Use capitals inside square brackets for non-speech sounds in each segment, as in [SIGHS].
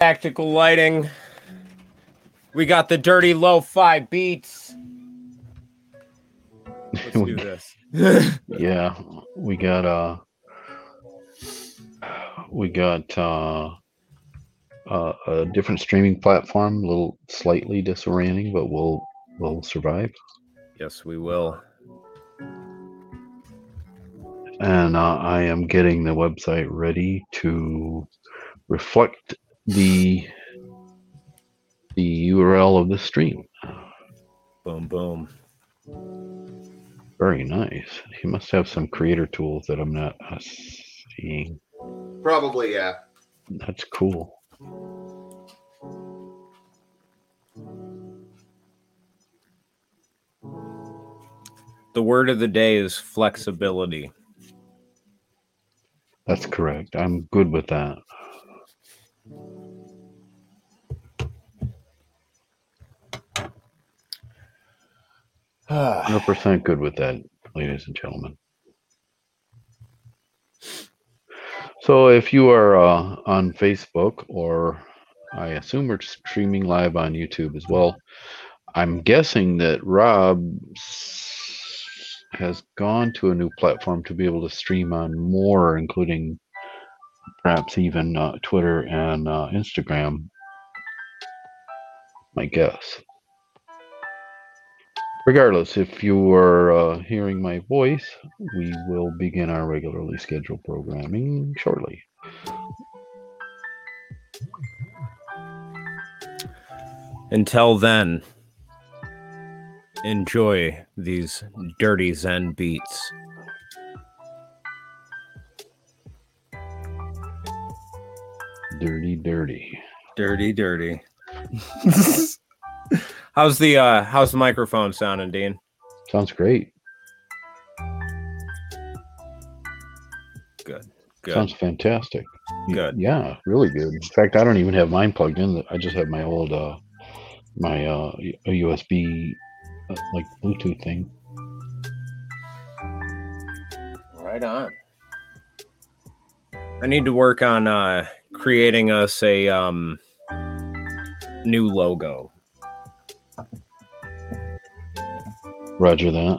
Tactical lighting. We got the dirty low fi beats. Let's do [LAUGHS] this. [LAUGHS] yeah, we got uh we got uh, uh a different streaming platform, a little slightly disorienting, but we'll we'll survive. yes, we will. And uh, I am getting the website ready to reflect the the URL of the stream. Boom, boom. Very nice. He must have some creator tools that I'm not uh, seeing. Probably, yeah. That's cool. The word of the day is flexibility. That's correct. I'm good with that. Hundred percent good with that, ladies and gentlemen. So, if you are uh, on Facebook, or I assume we're streaming live on YouTube as well, I'm guessing that Rob has gone to a new platform to be able to stream on more, including perhaps even uh, Twitter and uh, Instagram. My guess. Regardless, if you are uh, hearing my voice, we will begin our regularly scheduled programming shortly. Until then, enjoy these dirty Zen beats. Dirty, dirty. Dirty, dirty. [LAUGHS] how's the uh how's the microphone sounding, Dean? Sounds great. Good. Good. Sounds fantastic. Good. Yeah, really good. In fact, I don't even have mine plugged in. I just have my old uh my uh USB uh, like Bluetooth thing. Right on. I need to work on uh creating us a um new logo. Roger that.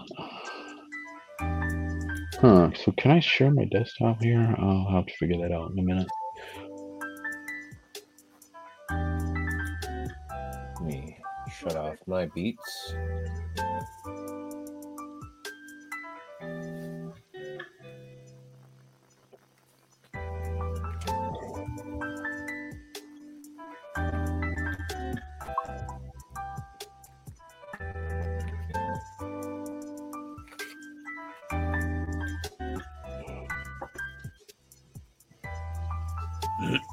Huh. So can I share my desktop here? I'll have to figure that out in a minute. Let me shut off my beats.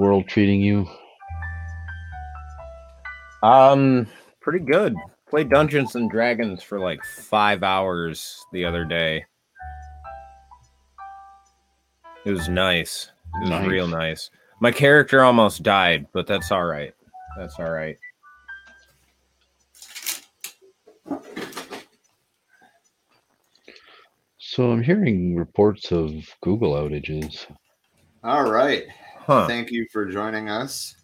world treating you? Um, pretty good. Played Dungeons and Dragons for like five hours the other day. It was nice. It was Nice. real nice. My character almost died, but that's all right. That's all right. So I'm hearing reports of Google outages. All right. Huh. Thank you for joining us.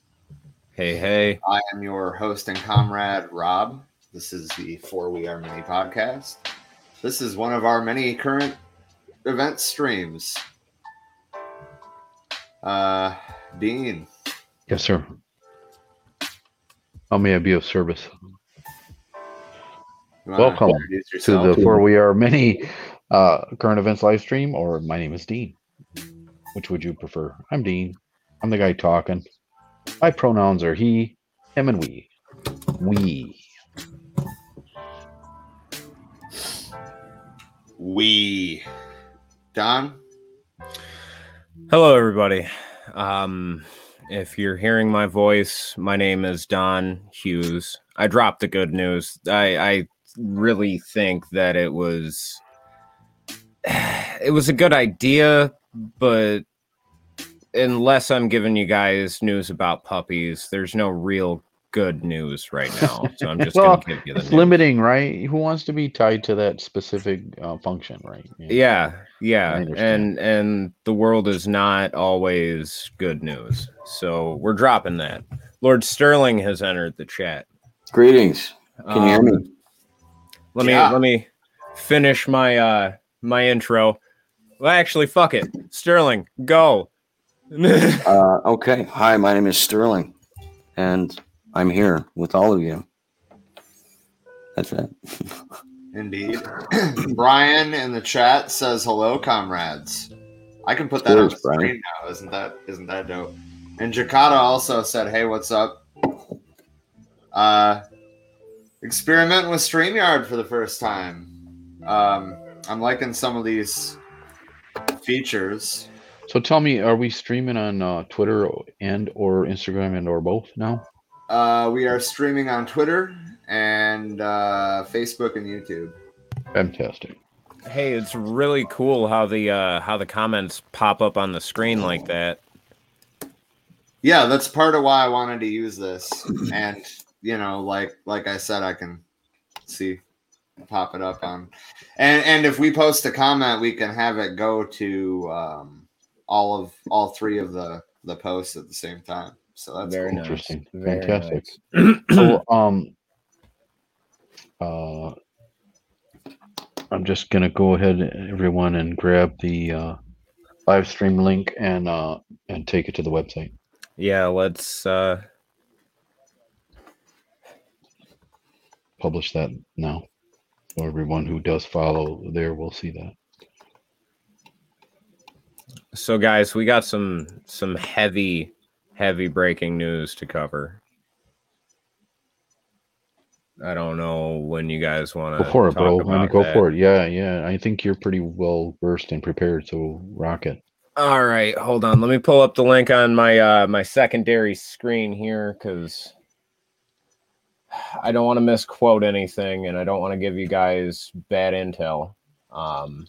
Hey, hey. I am your host and comrade, Rob. This is the For We Are Many podcast. This is one of our many current event streams. Uh, Dean, Yes, sir. How may I be of service? You wanna Welcome To the For We Are Many uh, current events live stream, or my name is Dean. Which would you prefer? I'm Dean. I'm the guy talking. My pronouns are he, him, and we. We. we. Don? Hello, everybody. Um, if you're hearing my voice, my name is Don Hughes. I dropped the good news. I, I really think that it was [SIGHS] it was a good idea, but unless I'm giving you guys news about puppies, there's no real good news right now. [LAUGHS] So I'm just Well, gonna give you the It's news. limiting, right? Who wants to be tied to that specific uh, function, right? Yeah, yeah, I and and the world is not always good news. So we're dropping that. Lord Sterling has entered the chat. Greetings. Can you hear Um, me? Let me Yeah. let me finish my uh my intro. Well, actually, fuck it. Sterling, go. [LAUGHS] Uh, okay. Hi, my name is Sterling, and I'm here with all of you. That's it. [LAUGHS] Indeed. [CLEARS THROAT] Brian in the chat says hello, comrades. I can put that Cheers, on the Brian. screen now. Isn't that isn't that dope? And Jakarta also said, "Hey, what's up?" Uh, experiment with Streamyard for the first time. Um, I'm liking some of these features. So tell me, are we streaming on uh, Twitter and or Instagram and or both now? Uh, we are streaming on Twitter and uh, Facebook and YouTube. Fantastic. hey, it's really cool how the uh how the comments pop up on the screen like that. yeah that's part of why i wanted to use this and you know like like i said i can see pop it up on and and if we post a comment we can have it go to um all of all three of the the posts at the same time so that's Very cool. Interesting. Very Fantastic. nice. So [CLEARS THROAT] um uh I'm just gonna go ahead everyone and grab the uh live stream link and uh and take it to the website. yeah, let's uh Publish that now. So everyone who does follow there will see that. So guys, we got some some heavy heavy breaking news to cover. I don't know when you guys want to Go for it, bro. I mean go for it. Yeah, yeah. I think you're pretty well versed and prepared, so rock it. All right, hold on. Let me pull up the link on my uh my secondary screen here cuz I don't want to misquote anything and I don't want to give you guys bad intel. Um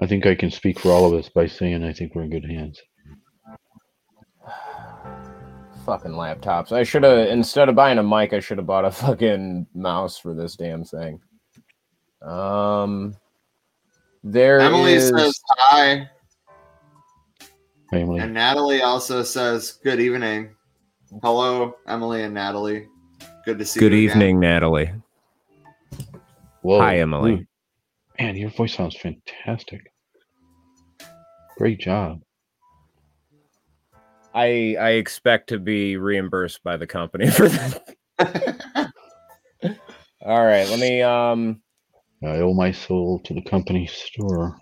I think I can speak for all of us by saying I think we're in good hands. fucking laptops. I should have instead of buying a mic, I should have bought a fucking mouse for this damn thing. Um, there emily is- says hi Family. and natalie also says good evening hello emily and natalie good to see Good you Good evening, Natalie. Whoa. Hi, Emily. Ooh. Man, your voice sounds fantastic. Great job. I I expect to be reimbursed by the company [LAUGHS] for that. [LAUGHS] All right, let me um I owe my soul to the company store.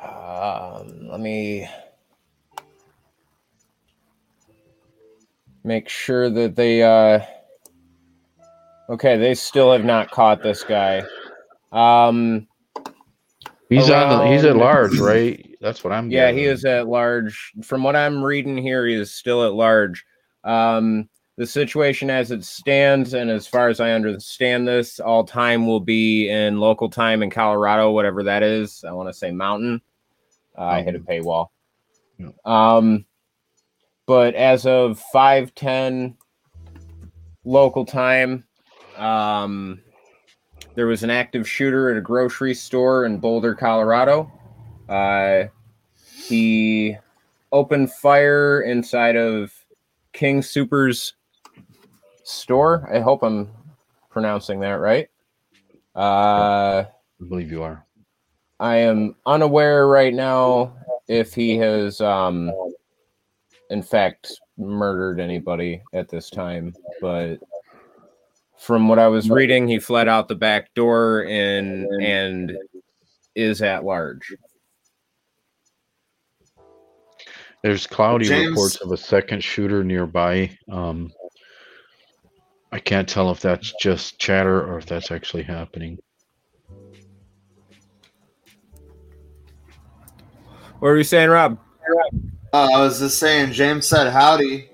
um let me make sure that they uh okay, they still have not caught this guy. Um He's on the he's at large, right? That's what I'm Yeah, he is at large. From what I'm reading here, he is still at large. Um, the situation as it stands, and as far as I understand this, all time will be in local time in Colorado, whatever that is. I want to say mountain. Uh, I hit a paywall. Yeah. Um, but as of five ten local time, um, there was an active shooter at a grocery store in Boulder, Colorado. Uh, he opened fire inside of King Soopers store. I hope I'm pronouncing that right. Uh, I believe you are. I am unaware right now if he has um, in fact, murdered anybody at this time. But from what I was reading, he fled out the back door and and is at large. There's cloudy James- reports of a second shooter nearby. Um, I can't tell if that's just chatter or if that's actually happening. What are you saying, Rob? Uh, I was just saying, James said howdy.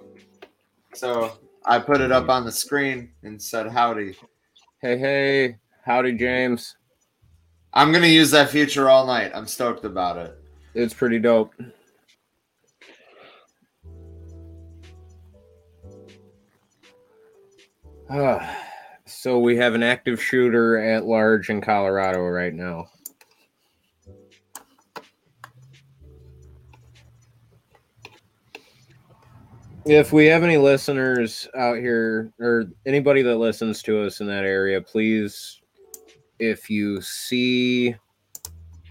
So I put it up on the screen and said howdy. Hey, hey, howdy, James. I'm going to use that feature all night. I'm stoked about it. It's pretty dope. [SIGHS] So we have an active shooter at large in Colorado right now. If we have any listeners out here or anybody that listens to us in that area, please, if you see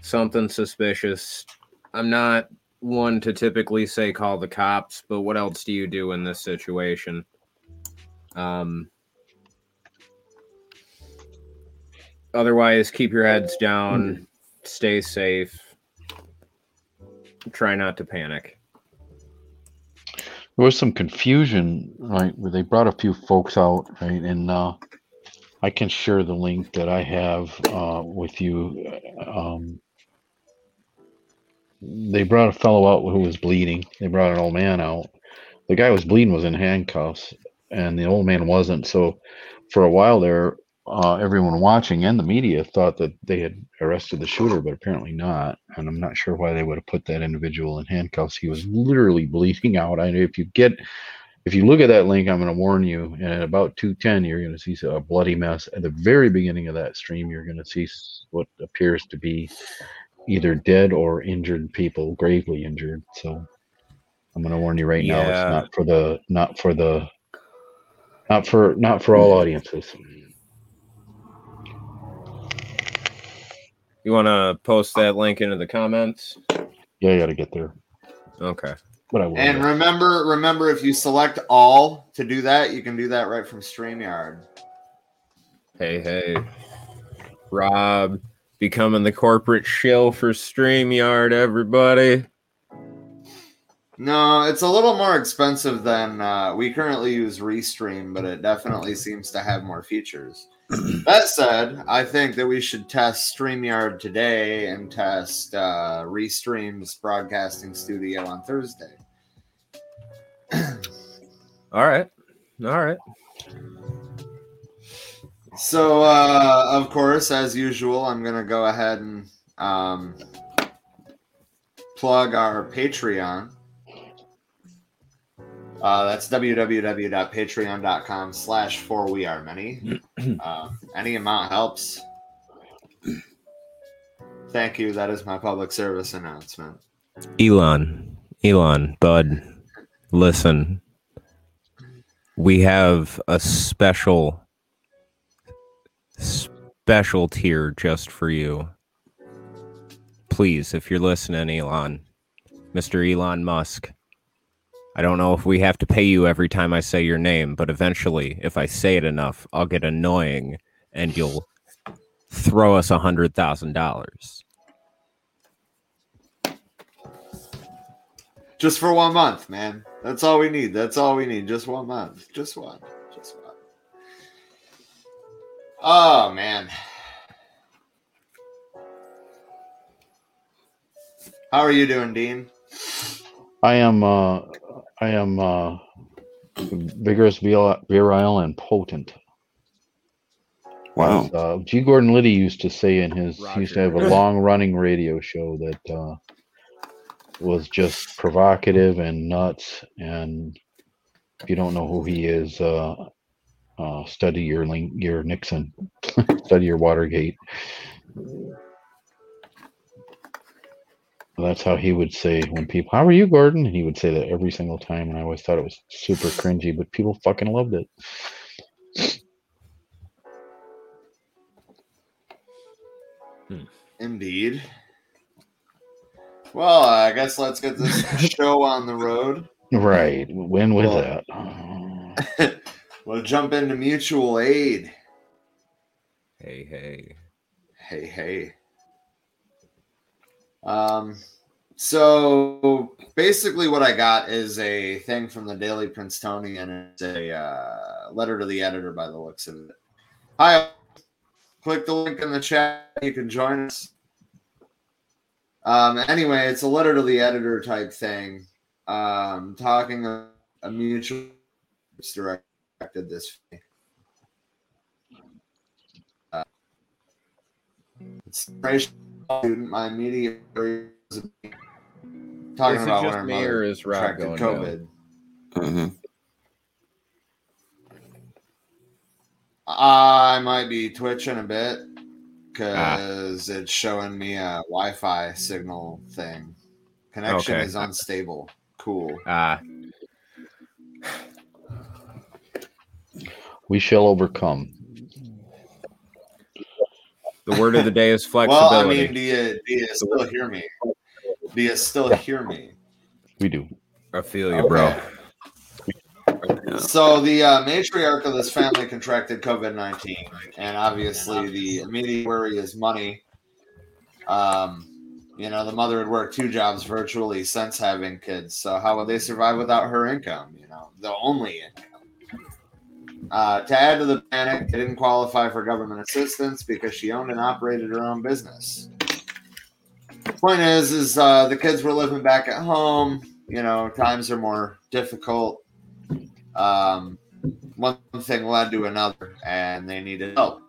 something suspicious, I'm not one to typically say call the cops, but what else do you do in this situation? Um, otherwise, keep your heads down, stay safe, try not to panic. There was some confusion, right? Where they brought a few folks out, right? And uh, I can share the link that I have uh, with you. Um, they brought a fellow out who was bleeding. They brought an old man out. The guy was bleeding was in handcuffs, and the old man wasn't. So, for a while there, uh, everyone watching and the media thought that they had arrested the shooter, but apparently not. And I'm not sure why they would have put that individual in handcuffs. He was literally bleeding [LAUGHS] out. I know if you get, if you look at that link, I'm going to warn you. And at about 210, you're going to see a bloody mess. At the very beginning of that stream, you're going to see what appears to be either dead or injured people, gravely injured. So I'm going to warn you right now. It's not for the, not for the, not for, not for all audiences. You want to post that link into the comments? Yeah, I got to get there, Okay. but I will. And remember, remember, if you select all to do that, you can do that right from StreamYard. Hey, hey. Rob becoming the corporate shill for StreamYard, everybody. No, it's a little more expensive than uh, we currently use Restream, but it definitely seems to have more features. That said, I think that we should test StreamYard today and test uh, Restream's broadcasting studio on Thursday. [CLEARS THROAT] All right. All right. So, uh, of course, as usual, I'm going to go ahead and um, plug our Patreon. Uh, that's www.patreon.com slash for we are many. [CLEARS THROAT] Uh, any amount helps. Thank you. That is my public service announcement. Elon, Elon, Bud, listen. We have a special, special tier just for you. Please, if you're listening, Elon, Mr. Elon Musk, I don't know if we have to pay you every time I say your name, but eventually, if I say it enough, I'll get annoying and you'll throw us a hundred thousand dollars. Just for one month, man. That's all we need. That's all we need. Just one month. Just one. Just one. Oh, man. How are you doing, Dean? I am uh I am uh vigorous, virile, and potent. Wow. Uh, G. Gordon Liddy used to say in his he used to have a long running radio show that uh, was just provocative and nuts. And if you don't know who he is, uh, uh, study your link, your Nixon, [LAUGHS] study your Watergate. That's how he would say when people, "How are you, Gordon?" And he would say that every single time, and I always thought it was super cringy, but people fucking loved it. Hmm. Indeed. Well, I guess let's get this [LAUGHS] show on the road. Right. Win with Well- that. [LAUGHS] We'll jump into mutual aid. Hey, hey. Hey, hey. Um, so basically, what I got is a thing from the Daily Princetonian. It's a uh, letter to the editor, by the looks of it. Hi, click the link in the chat. You can join us. Um, anyway, it's a letter to the editor type thing. Um, talking a, a mutual directed this. Uh, it's student, my immediate area was talking Is about when just our me or is Rob going COVID. down? hmm I might be twitching a bit Ah. because it's showing me a Wi-Fi signal thing. Connection Okay. is unstable. Cool. Ah, We shall overcome. The word of the day is flexibility. Well, flexibility. I mean, do you do you still hear me? Do you still hear me? We do. I feel you, bro. So the uh, matriarch of this family contracted COVID nineteen, and obviously the immediate worry is money. Um, you know, the mother had worked two jobs virtually since having kids, so how would they survive without her income? You know, the only income. Uh, to add to the panic, they didn't qualify for government assistance because she owned and operated her own business. The point is, is uh, the kids were living back at home. You know, times are more difficult um, one thing led to another, and they needed help.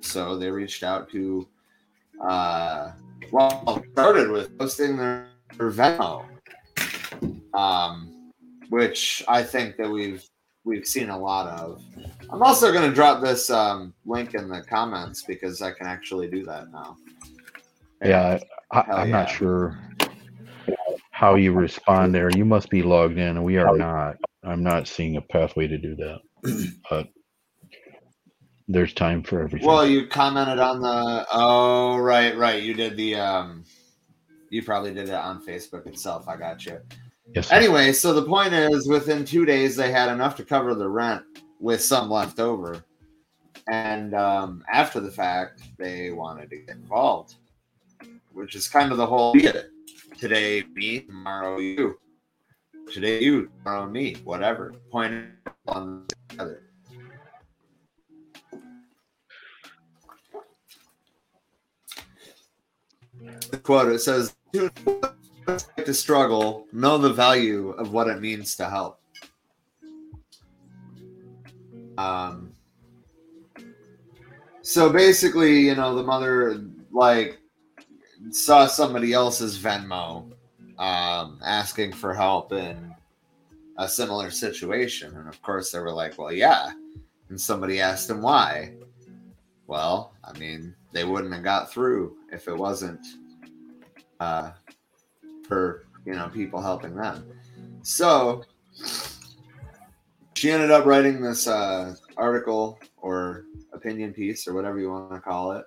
So they reached out to, uh, well, started with posting their, their Venmo, um, which I think that we've we've seen a lot of. I'm also going to drop this um, link in the comments because I can actually do that now. Yeah, I, Hell I'm not sure how you respond there. You must be logged in, and we are not. I'm not seeing a pathway to do that, [CLEARS THROAT] but there's time for everything. Well, you commented on the. Oh, right, right. You did the. um You probably did it on Facebook itself. I got you. Yes. Anyway, so the point is, within two days, they had enough to cover the rent with some left over, and um, after the fact, they wanted to get involved, which is kind of the whole idea. Today me, tomorrow you. Today you, tomorrow me. Whatever. Point on the other. The quote it says, to struggle, know the value of what it means to help. Um, so basically, you know, the mother like saw somebody else's Venmo um, asking for help in a similar situation, and of course they were like, "Well, yeah," and somebody asked him why. Well, I mean, they wouldn't have got through if it wasn't uh, for you know people helping them. So she ended up writing this uh, article or opinion piece or whatever you want to call it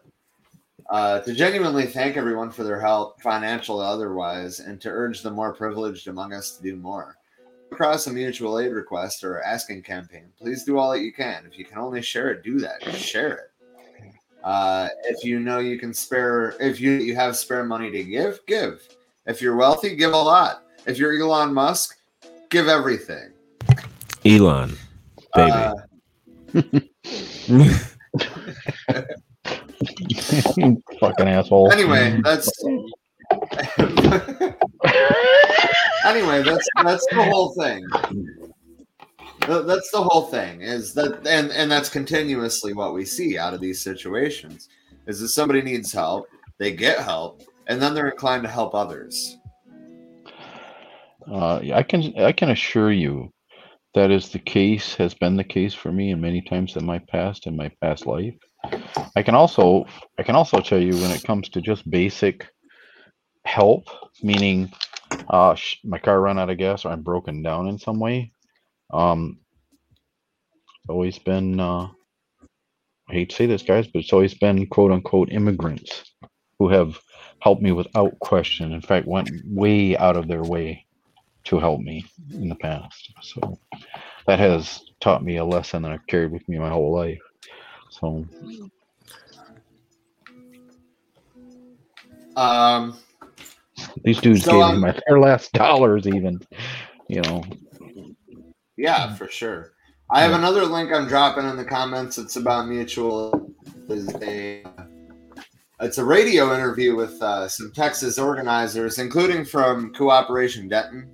uh, to genuinely thank everyone for their help, financial otherwise, and to urge the more privileged among us to do more. Across a mutual aid request or asking campaign, please do all that you can. If you can only share it, do that. Share it. Uh, if you know you can spare, if you you have spare money to give, give. If you're wealthy, give a lot. If you're Elon Musk, give everything. Elon, baby. Uh, [LAUGHS] fucking asshole. anyway, that's [LAUGHS] anyway, that's that's the whole thing. That's the whole thing. Is that and and that's continuously what we see out of these situations. Is that somebody needs help, they get help, and then they're inclined to help others. Uh, I can I can assure you that is the case has been the case for me in many times in my past in my past life. I can also I can also tell you when it comes to just basic help, meaning uh, sh- my car ran out of gas or I'm broken down in some way. Um, always been uh, I hate to say this, guys, but it's always been quote unquote immigrants who have helped me without question. In fact, went way out of their way to help me in the past. So that has taught me a lesson that I've carried with me my whole life. So Um, these dudes So, gave um, me my their last dollars, even. You know, yeah, for sure. I have another link I'm dropping in the comments. It's about mutual. Is a it's a radio interview with uh, some Texas organizers, including from Cooperation Denton.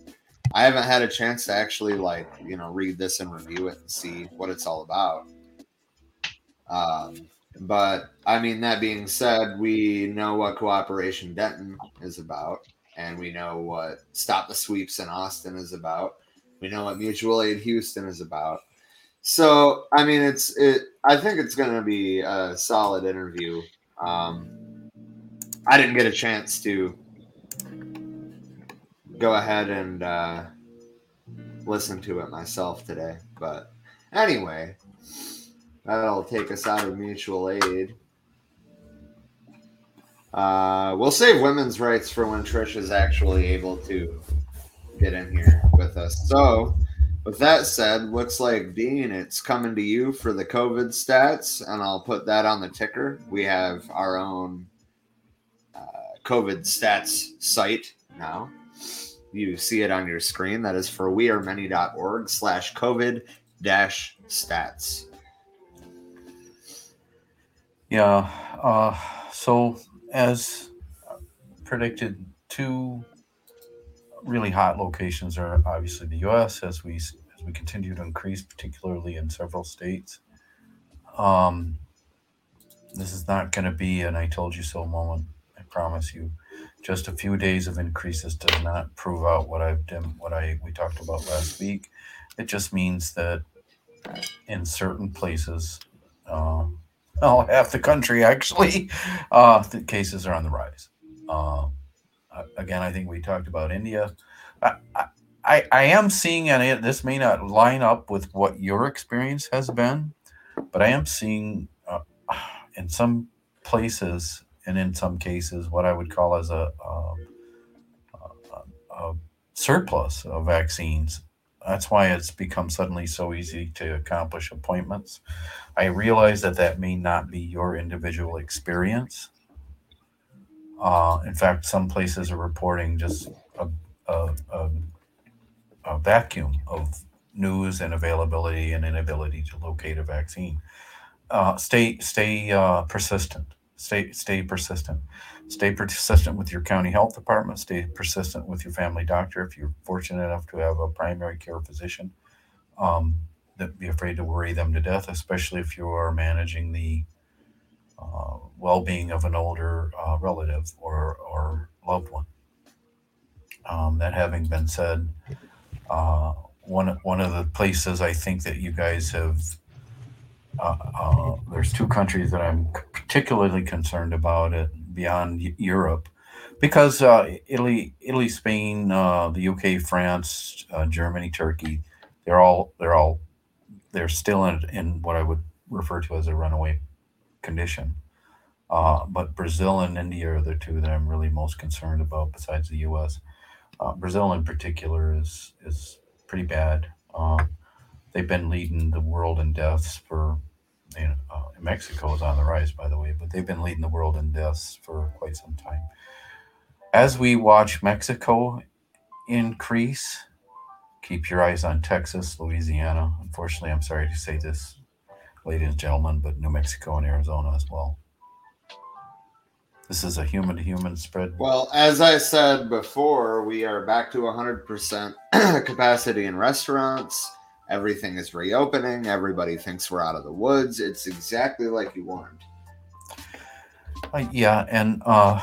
I haven't had a chance to actually like you know read this and review it and see what it's all about. Um, but I mean, that being said, we know what Cooperation Denton is about, and we know what Stop the Sweeps in Austin is about. We know what Mutual Aid Houston is about. So, I mean, it's it. I think it's going to be a solid interview. Um, I didn't get a chance to go ahead and uh, listen to it myself today, but anyway, that'll take us out of mutual aid. Uh, we'll save women's rights for when Trish is actually able to get in here with us. So, with that said, looks like Dean, it's coming to you for the COVID stats, and I'll put that on the ticker. We have our own uh, COVID stats site now. You see it on your screen. That is for wearemany.org slash COVID dash stats. Yeah. Uh, so, as predicted, two really hot locations are obviously the U.S. as we as we continue to increase, particularly in several states. Um, this is not going to be an "I told you so" moment. I promise you. Just a few days of increases does not prove out what I've done, what I we talked about last week. It just means that in certain places, uh, [LAUGHS] half the country actually, [LAUGHS] uh, the cases are on the rise. Uh, again, I think we talked about India. I, I- I, am seeing, and it, this may not line up with what your experience has been, but I am seeing uh, in some places and in some cases what I would call as a, a, a, a surplus of vaccines. That's why it's become suddenly so easy to accomplish appointments. I realize that that may not be your individual experience. Uh, in fact, some places are reporting just a, a, a, a vacuum of news and availability and inability to locate a vaccine. Uh, stay stay uh, persistent. Stay stay persistent. Stay persistent with your county health department. Stay persistent with your family doctor if you're fortunate enough to have a primary care physician. Um, don't be afraid to worry them to death, especially if you are managing the uh, well-being of an older uh, relative or or loved one. Um, that having been said, uh, one one of the places I think that you guys have uh, uh, there's two countries that I'm particularly concerned about it beyond Europe because uh, Italy, Italy, Spain, the UK, France, Germany, Turkey, they're all they're all they're still in, in what I would refer to as a runaway condition. Uh, but Brazil and India are the two that I'm really most concerned about, besides the U.S. Uh, Brazil, in particular, is is pretty bad. Um, they've been leading the world in deaths for. You know, uh, Mexico is on the rise, by the way, but they've been leading the world in deaths for quite some time. As we watch Mexico increase, keep your eyes on Texas, Louisiana. Unfortunately, I'm sorry to say this, ladies and gentlemen, but New Mexico and Arizona as well. This is a human to human spread. Well, as I said before, we are back to 100% [CLEARS THROAT] capacity in restaurants. Everything is reopening. Everybody thinks we're out of the woods. It's exactly like you warned. Uh, yeah, and uh,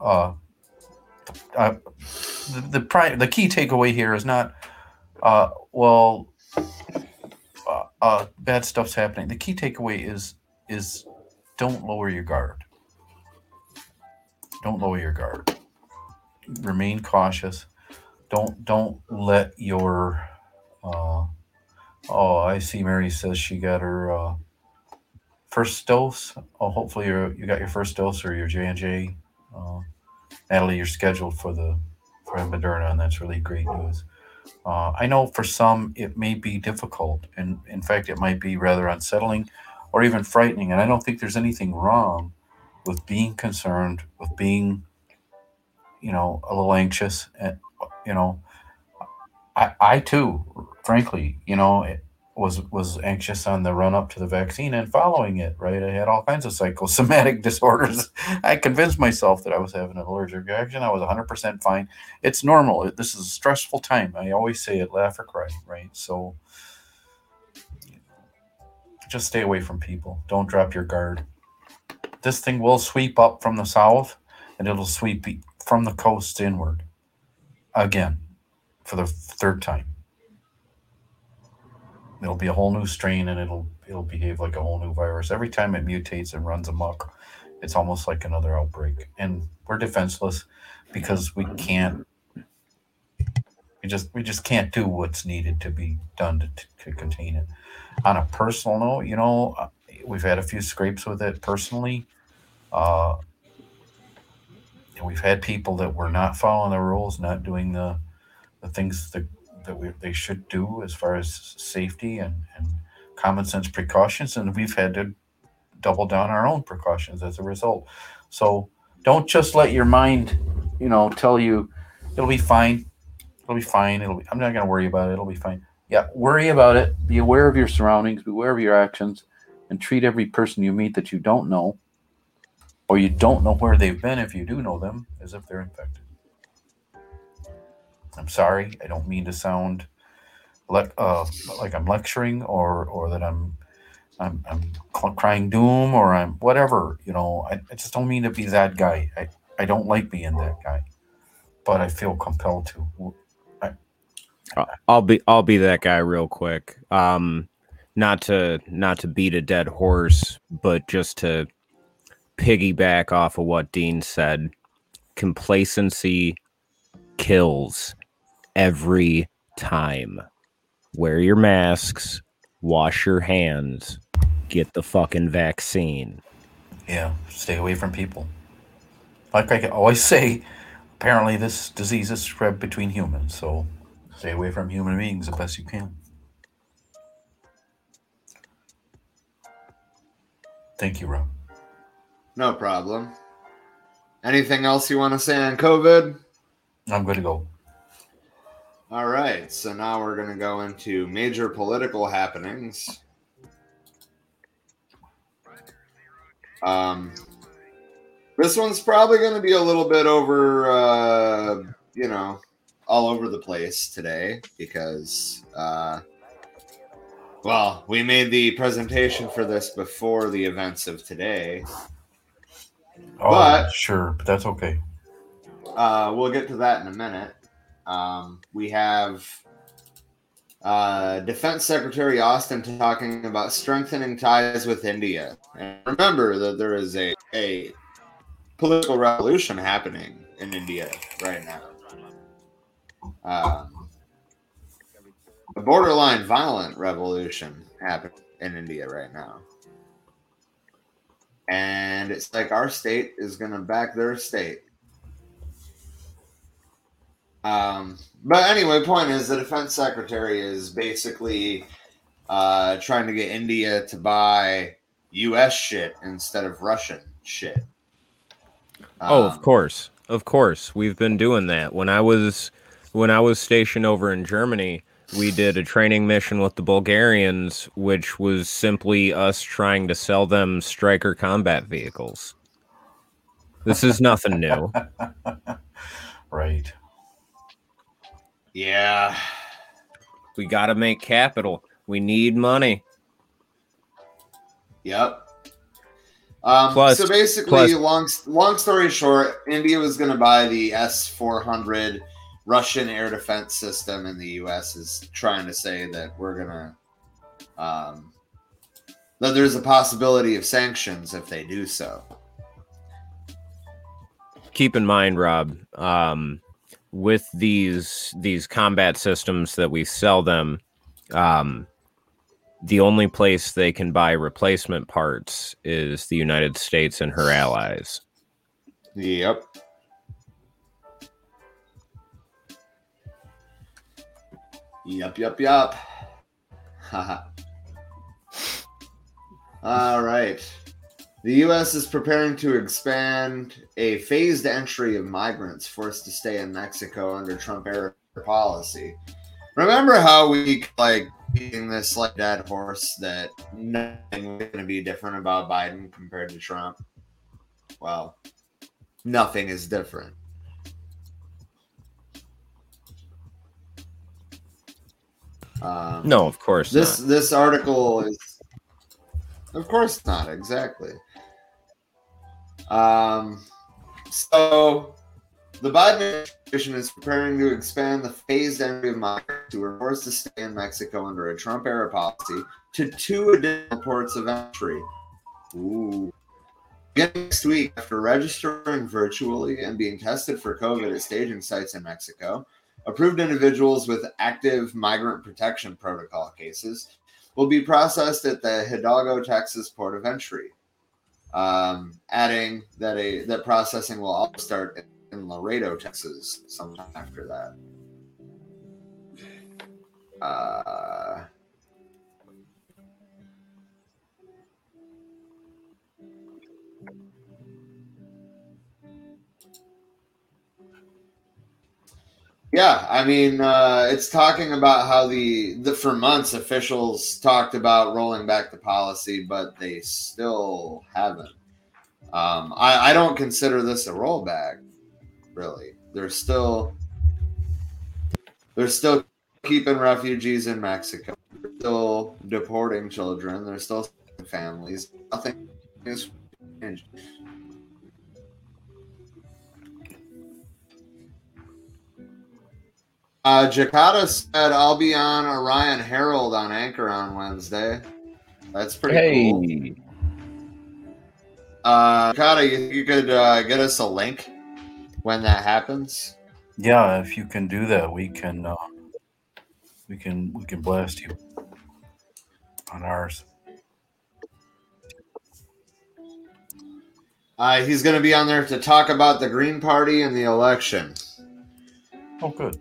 uh, uh, the the, pri- the key takeaway here is not, uh, well, uh, uh, bad stuff's happening. The key takeaway is is don't lower your guard. Don't lower your guard. Remain cautious. Don't don't let your. Uh, oh, I see. Mary says she got her. Uh, first dose. Oh, hopefully you you got your first dose or your J and J. Uh, Natalie, you're scheduled for the for Moderna, and that's really great news. Uh, I know for some it may be difficult, and in fact, it might be rather unsettling or even frightening. And I don't think there's anything wrong with being concerned, with being, you know, a little anxious. And you know, I, I too, frankly, you know, was was anxious on the run up to the vaccine and following it. Right, I had all kinds of psychosomatic [LAUGHS] disorders. I convinced myself that I was having an allergic reaction. I was 100 percent fine. It's normal. This is a stressful time. I always say it, laugh or cry. Right, so just stay away from people. Don't drop your guard. This thing will sweep up from the south, and it'll sweep from the coast inward again for the third time it'll be a whole new strain and it'll it'll behave like a whole new virus. Every time it mutates and runs amok it's almost like another outbreak. And we're defenseless because we can't we just we just can't do what's needed to be done to, to contain it. On a personal note you know uh, we've had a few scrapes with it personally. Uh we've had people that were not following the rules not doing the the things that that we, they should do as far as safety and, and common sense precautions, and we've had to double down our own precautions as a result. So don't just let your mind, you know, tell you it'll be fine. It'll be fine. It'll be, I'm not going to worry about it. It'll be fine. Yeah, worry about it. Be aware of your surroundings. Be aware of your actions, and treat every person you meet that you don't know, or you don't know where they've been if you do know them, as if they're infected. I'm sorry. I don't mean to sound like uh, like I'm lecturing or or that I'm I'm, I'm crying doom or I'm whatever. You know, I, I just don't mean to be that guy. I, I don't like being that guy, but I feel compelled to. I, I'll be I'll be that guy real quick. Um, not to not to beat a dead horse, but just to piggyback off of what Dean said. Complacency kills every time. Wear your masks, wash your hands, get the fucking vaccine. Yeah, stay away from people. Like I can always say, apparently this disease is spread between humans, so stay away from human beings the best you can. Thank you, Rob. No problem. Anything else you want to say on COVID? I'm good to go. All right, so now we're going to go into major political happenings. Um, this one's probably going to be a little bit over, uh, you know, all over the place today because, uh, well, we made the presentation for this before the events of today. Oh, but, sure, but that's okay. Uh, we'll get to that in a minute. Um, we have uh, Defense Secretary Austin talking about strengthening ties with India. And remember that there is a, a political revolution happening in India right now. Um, a borderline violent revolution happening in India right now. And it's like our state is going to back their state. Um, but anyway, point is the defense secretary is basically uh, trying to get India to buy U.S. shit instead of Russian shit. Um, oh, of um, course, of course, we've been doing that. When I was when I was stationed over in Germany, we did a training mission with the Bulgarians, which was simply us trying to sell them Stryker combat vehicles. This is nothing new. [LAUGHS] right. Yeah. We got to make capital. We need money. Yep. Um, plus, so basically, plus, long long story short, India was going to buy the S four hundred Russian air defense system, and the U.S. is trying to say that we're going to um, that there's a possibility of sanctions if they do so. Keep in mind, Rob, um, with these these combat systems that we sell them um, the only place they can buy replacement parts is the United States and her allies. Yep. Yup, yup. Haha. [LAUGHS] All right. The U.S. is preparing to expand a phased entry of migrants forced to stay in Mexico under Trump era policy. Remember how we like beating this like dead horse that nothing was going to be different about Biden compared to Trump? Well, nothing is different. Um, No, of course this not. this article is of course not exactly um so the biden administration is preparing to expand the phased entry of migrants who were forced to stay in mexico under a trump era policy to two additional ports of entry Ooh. Next week, after registering virtually and being tested for COVID at staging sites in Mexico, approved individuals with active migrant protection protocol cases will be processed at the Hidalgo, Texas port of entry. Um, adding that a that processing will also start in Laredo, Texas, sometime after that. Uh, Yeah, I mean, uh, it's talking about how the, the for months officials talked about rolling back the policy, but they still haven't. Um, I, I don't consider this a rollback, really. They're still they're still keeping refugees in Mexico. They're still deporting children. They're still families. Nothing is changed. Uh, Jakarta said, I'll be on Orion Herald on Anchor on Wednesday. That's pretty cool. Hey, Uh, Jakarta, you, you could uh, get us a link when that happens. Yeah, if you can do that, we can uh, we can we can blast you on ours. Uh, he's going to be on there to talk about the Green Party and the election. Oh, good.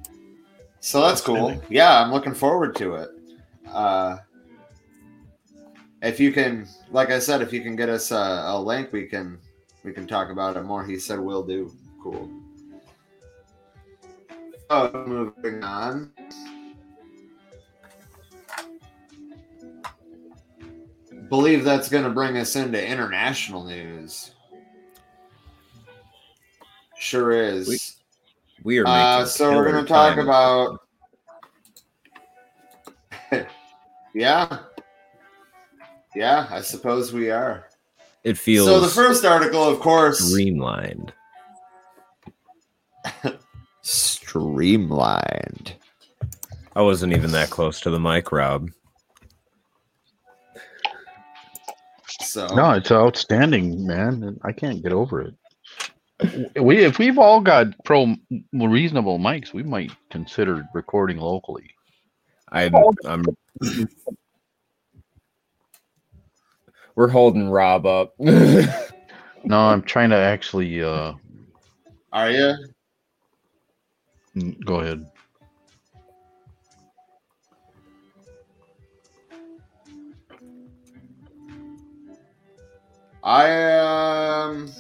So that's cool. Yeah, I'm looking forward to it. Uh, if you can, like I said, if you can get us a, a link, we can we can talk about it more. He said we'll do. Cool. Oh, moving on. Believe that's going to bring us into international news. Sure is. We- we are. Uh, so we're going to talk time. about. [LAUGHS] yeah. Yeah, I suppose we are. It feels So the first article, of course, streamlined. [LAUGHS] streamlined. I wasn't even that close to the mic, Rob. So No, it's outstanding, man. I can't get over it. We if we've all got pro reasonable mics, we might consider recording locally. I, I'm. We're holding Rob up. [LAUGHS] No, I'm trying to actually uh are you? mm, go ahead. I um.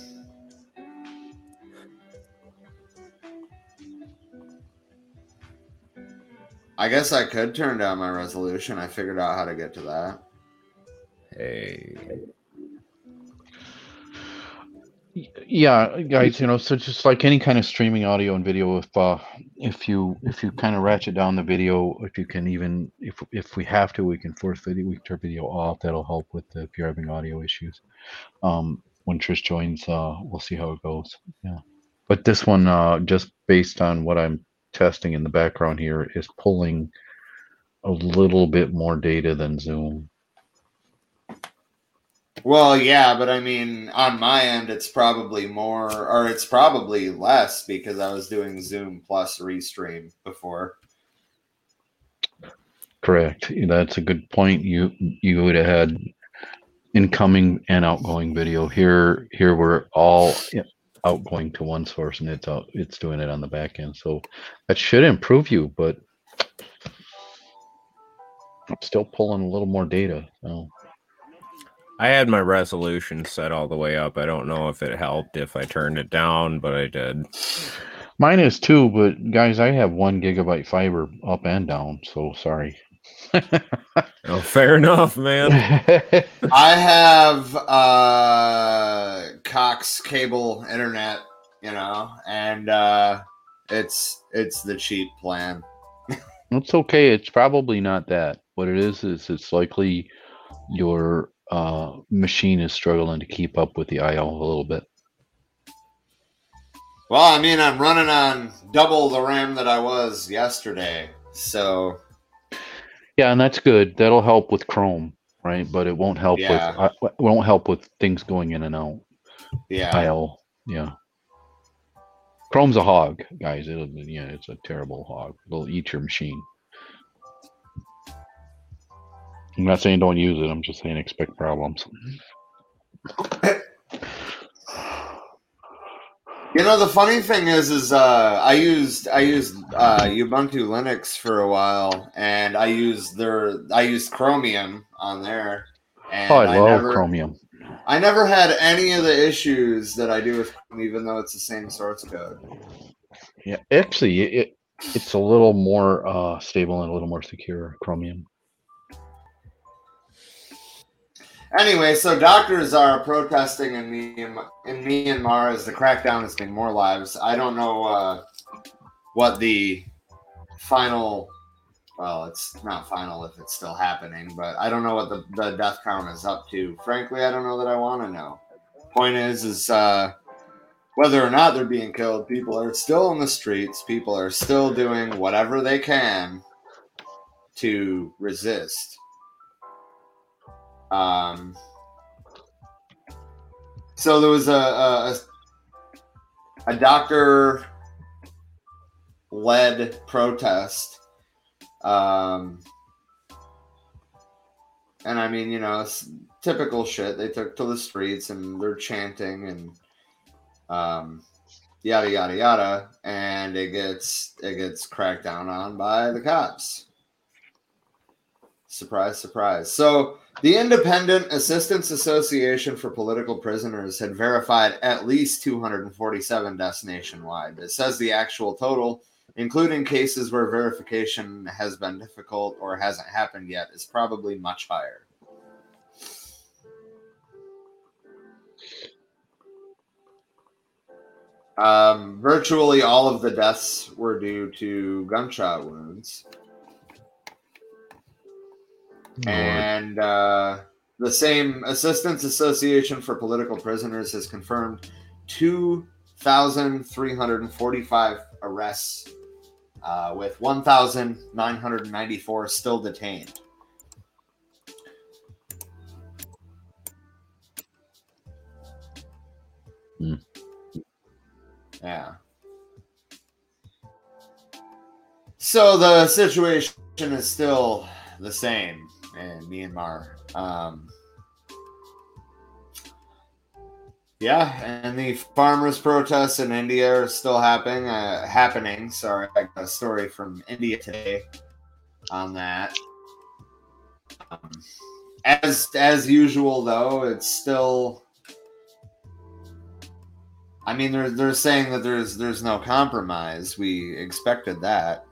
I guess I could turn down my resolution. I figured out how to get to that. hey, Yeah, guys, you know, so just like any kind of streaming audio and video, if uh if you if you kind of ratchet down the video, if you can even if if we have to, we can force video we can turn video off. That'll help with the, if you're having audio issues. Um, when Trish joins, uh, we'll see how it goes. Yeah, but this one, uh, just based on what I'm testing in the background here, is pulling a little bit more data than Zoom. Well, yeah, but I mean, on my end, it's probably more, or it's probably less because I was doing Zoom plus Restream before. Correct. That's a good point. You you would have had incoming and outgoing video. Here here we're all outgoing to one source and it's out it's doing it on the back end. So that should improve you, but I'm still pulling a little more data. So I had my resolution set all the way up. I don't know if it helped if I turned it down, but I did. mine is too, but guys, I have one gigabyte fiber up and down. So sorry. Oh, fair enough, man. [LAUGHS] I have uh Cox cable internet, you know, and uh it's it's the cheap plan. [LAUGHS] It's okay. It's probably not that. What it is is it's likely your uh, machine is struggling to keep up with the IO a little bit. Well, I mean, I'm running on double the RAM that I was yesterday. So, Yeah, and that's good. That'll help with Chrome, right? But it won't help Yeah. with uh, it won't help with things going in and out. yeah. IO, yeah. Chrome's a hog, guys. It'll yeah, it's a terrible hog. It'll eat your machine. I'm not saying don't use it. I'm just saying expect problems. [LAUGHS] You know, the funny thing is, is uh, I used I used uh, Ubuntu Linux for a while, and I used their I used Chromium on there, and Oh, I love never, Chromium. I never had any of the issues that I do with Chrome, even though it's the same source code. Yeah, actually, it, it it's a little more uh, stable and a little more secure. Chromium. Anyway, so doctors are protesting in Myanmar, in Myanmar as the crackdown is taking more lives. I don't know uh, what the final, well, it's not final if it's still happening, but I don't know what the, the death count is up to. Frankly, I don't know that I want to know. Point is, is uh, whether or not they're being killed, people are still in the streets. People are still doing whatever they can to resist. Um, so there was a a, a doctor led protest. Um, and I mean, you know, it's typical shit. They took to the streets and they're chanting and um, yada yada yada, and it gets it gets cracked down on by the cops. Surprise, surprise. So the Independent Assistance Association for Political Prisoners had verified at least 247 deaths nationwide. It says the actual total, including cases where verification has been difficult or hasn't happened yet, is probably much higher. Um, virtually all of the deaths were due to gunshot wounds. And uh, the same Assistance Association for Political Prisoners has confirmed 2,345 arrests, uh, with 1,994 still detained. Hmm. Yeah. So the situation is still the same in Myanmar. Um, yeah, and the farmers' protests in India are still happening. Uh, happening. Sorry, I got a story from India today on that. Um, as as usual, though, it's still. I mean, they're they're saying that there's there's no compromise. We expected that.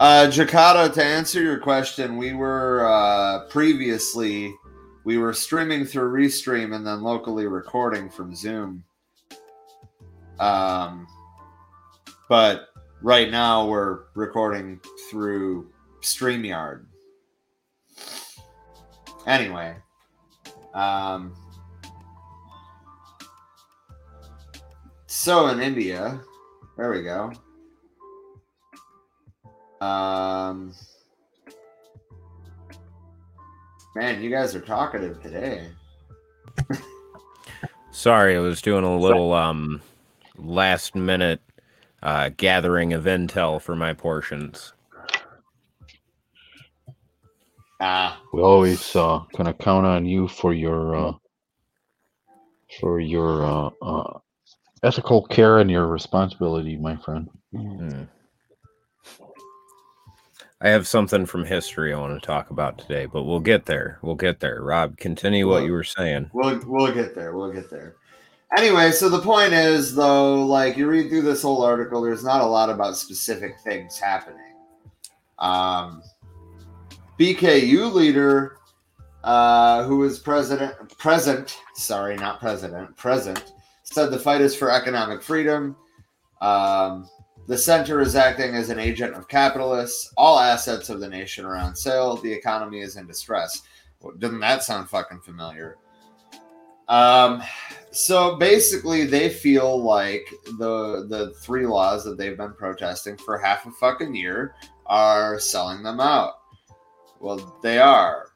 Uh, Jakarta, to answer your question, we were uh, previously we were streaming through Restream and then locally recording from Zoom. Um, but right now we're recording through StreamYard. Anyway, um, so in India, there we go. Um, man, you guys are talkative today. Sorry, I was doing a little um last minute uh gathering of intel for my portions. Ah, We always uh, gonna count on you for your uh, for your uh, uh, ethical care and your responsibility, my friend. Hmm. I have something from history I want to talk about today, but we'll get there. We'll get there. Rob, continue what you were saying. We'll we'll get there. We'll get there. Anyway, so the point is though, like you read through this whole article, there's not a lot about specific things happening. Um, BKU leader, uh, who is president present, sorry, not president, present, said the fight is for economic freedom. Um, the center is acting as an agent of capitalists. All assets of the nation are on sale. The economy is in distress. Doesn't that sound fucking familiar? Um, so basically, they feel like the the three laws that they've been protesting for half a fucking year are selling them out. Well, they are.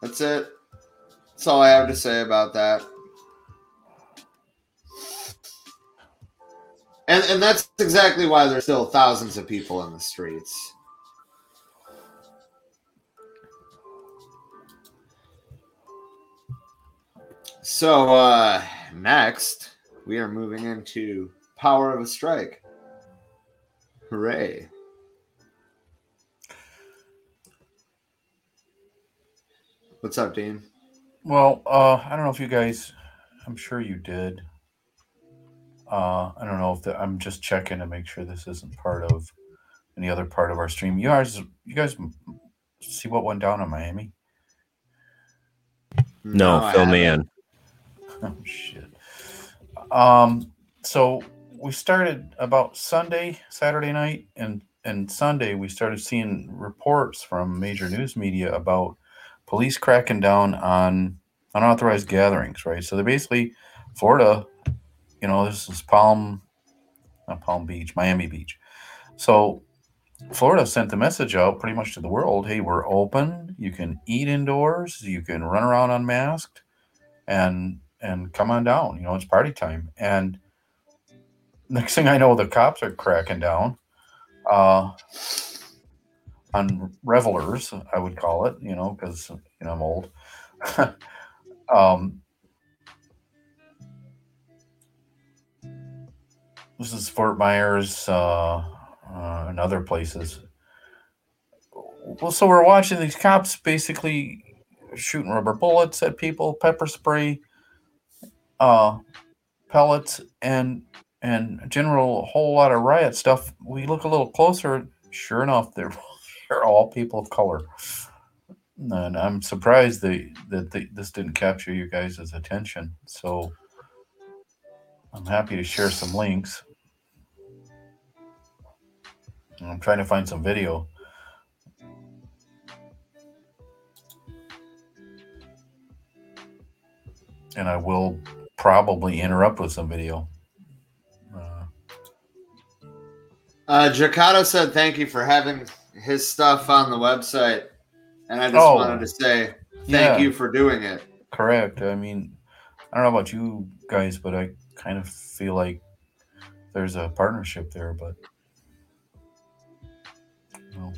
That's it. That's all I have to say about that. And and that's exactly why there's still thousands of people in the streets. So uh next we are moving into Power of a Strike. Hooray. What's up, Dean? Well, uh, I don't know if you guys, I'm sure you did. Uh, I don't know if the, I'm just checking to make sure this isn't part of any other part of our stream. You guys, you guys see what went down in Miami? No, I fill me in. Oh shit. Um, so we started about Sunday, Saturday night, and and Sunday we started seeing reports from major news media about police cracking down on unauthorized gatherings. Right. So they basically Florida, you know, this is Palm, not Palm Beach, Miami Beach. So Florida sent the message out pretty much to the world hey, we're open. You can eat indoors. You can run around unmasked and and come on down. You know, it's party time. And next thing I know, the cops are cracking down uh, on revelers, I would call it, you know, because, you know, I'm old. [LAUGHS] um, this is Fort Myers uh, uh, and other places. Well, so we're watching these cops basically shooting rubber bullets at people, pepper spray, uh, pellets, and and general whole lot of riot stuff. We look a little closer. Sure enough, they're [LAUGHS] they're all people of color. And I'm surprised they, that they, this didn't capture you guys' attention. So I'm happy to share some links. I'm trying to find some video. And I will probably interrupt with some video. Uh, Uh, said thank you for having his stuff on the website, and I just Oh. wanted to say thank Yeah. you for doing it. correct. I mean, I don't know about you guys, but I kind of feel like there's a partnership there, but know,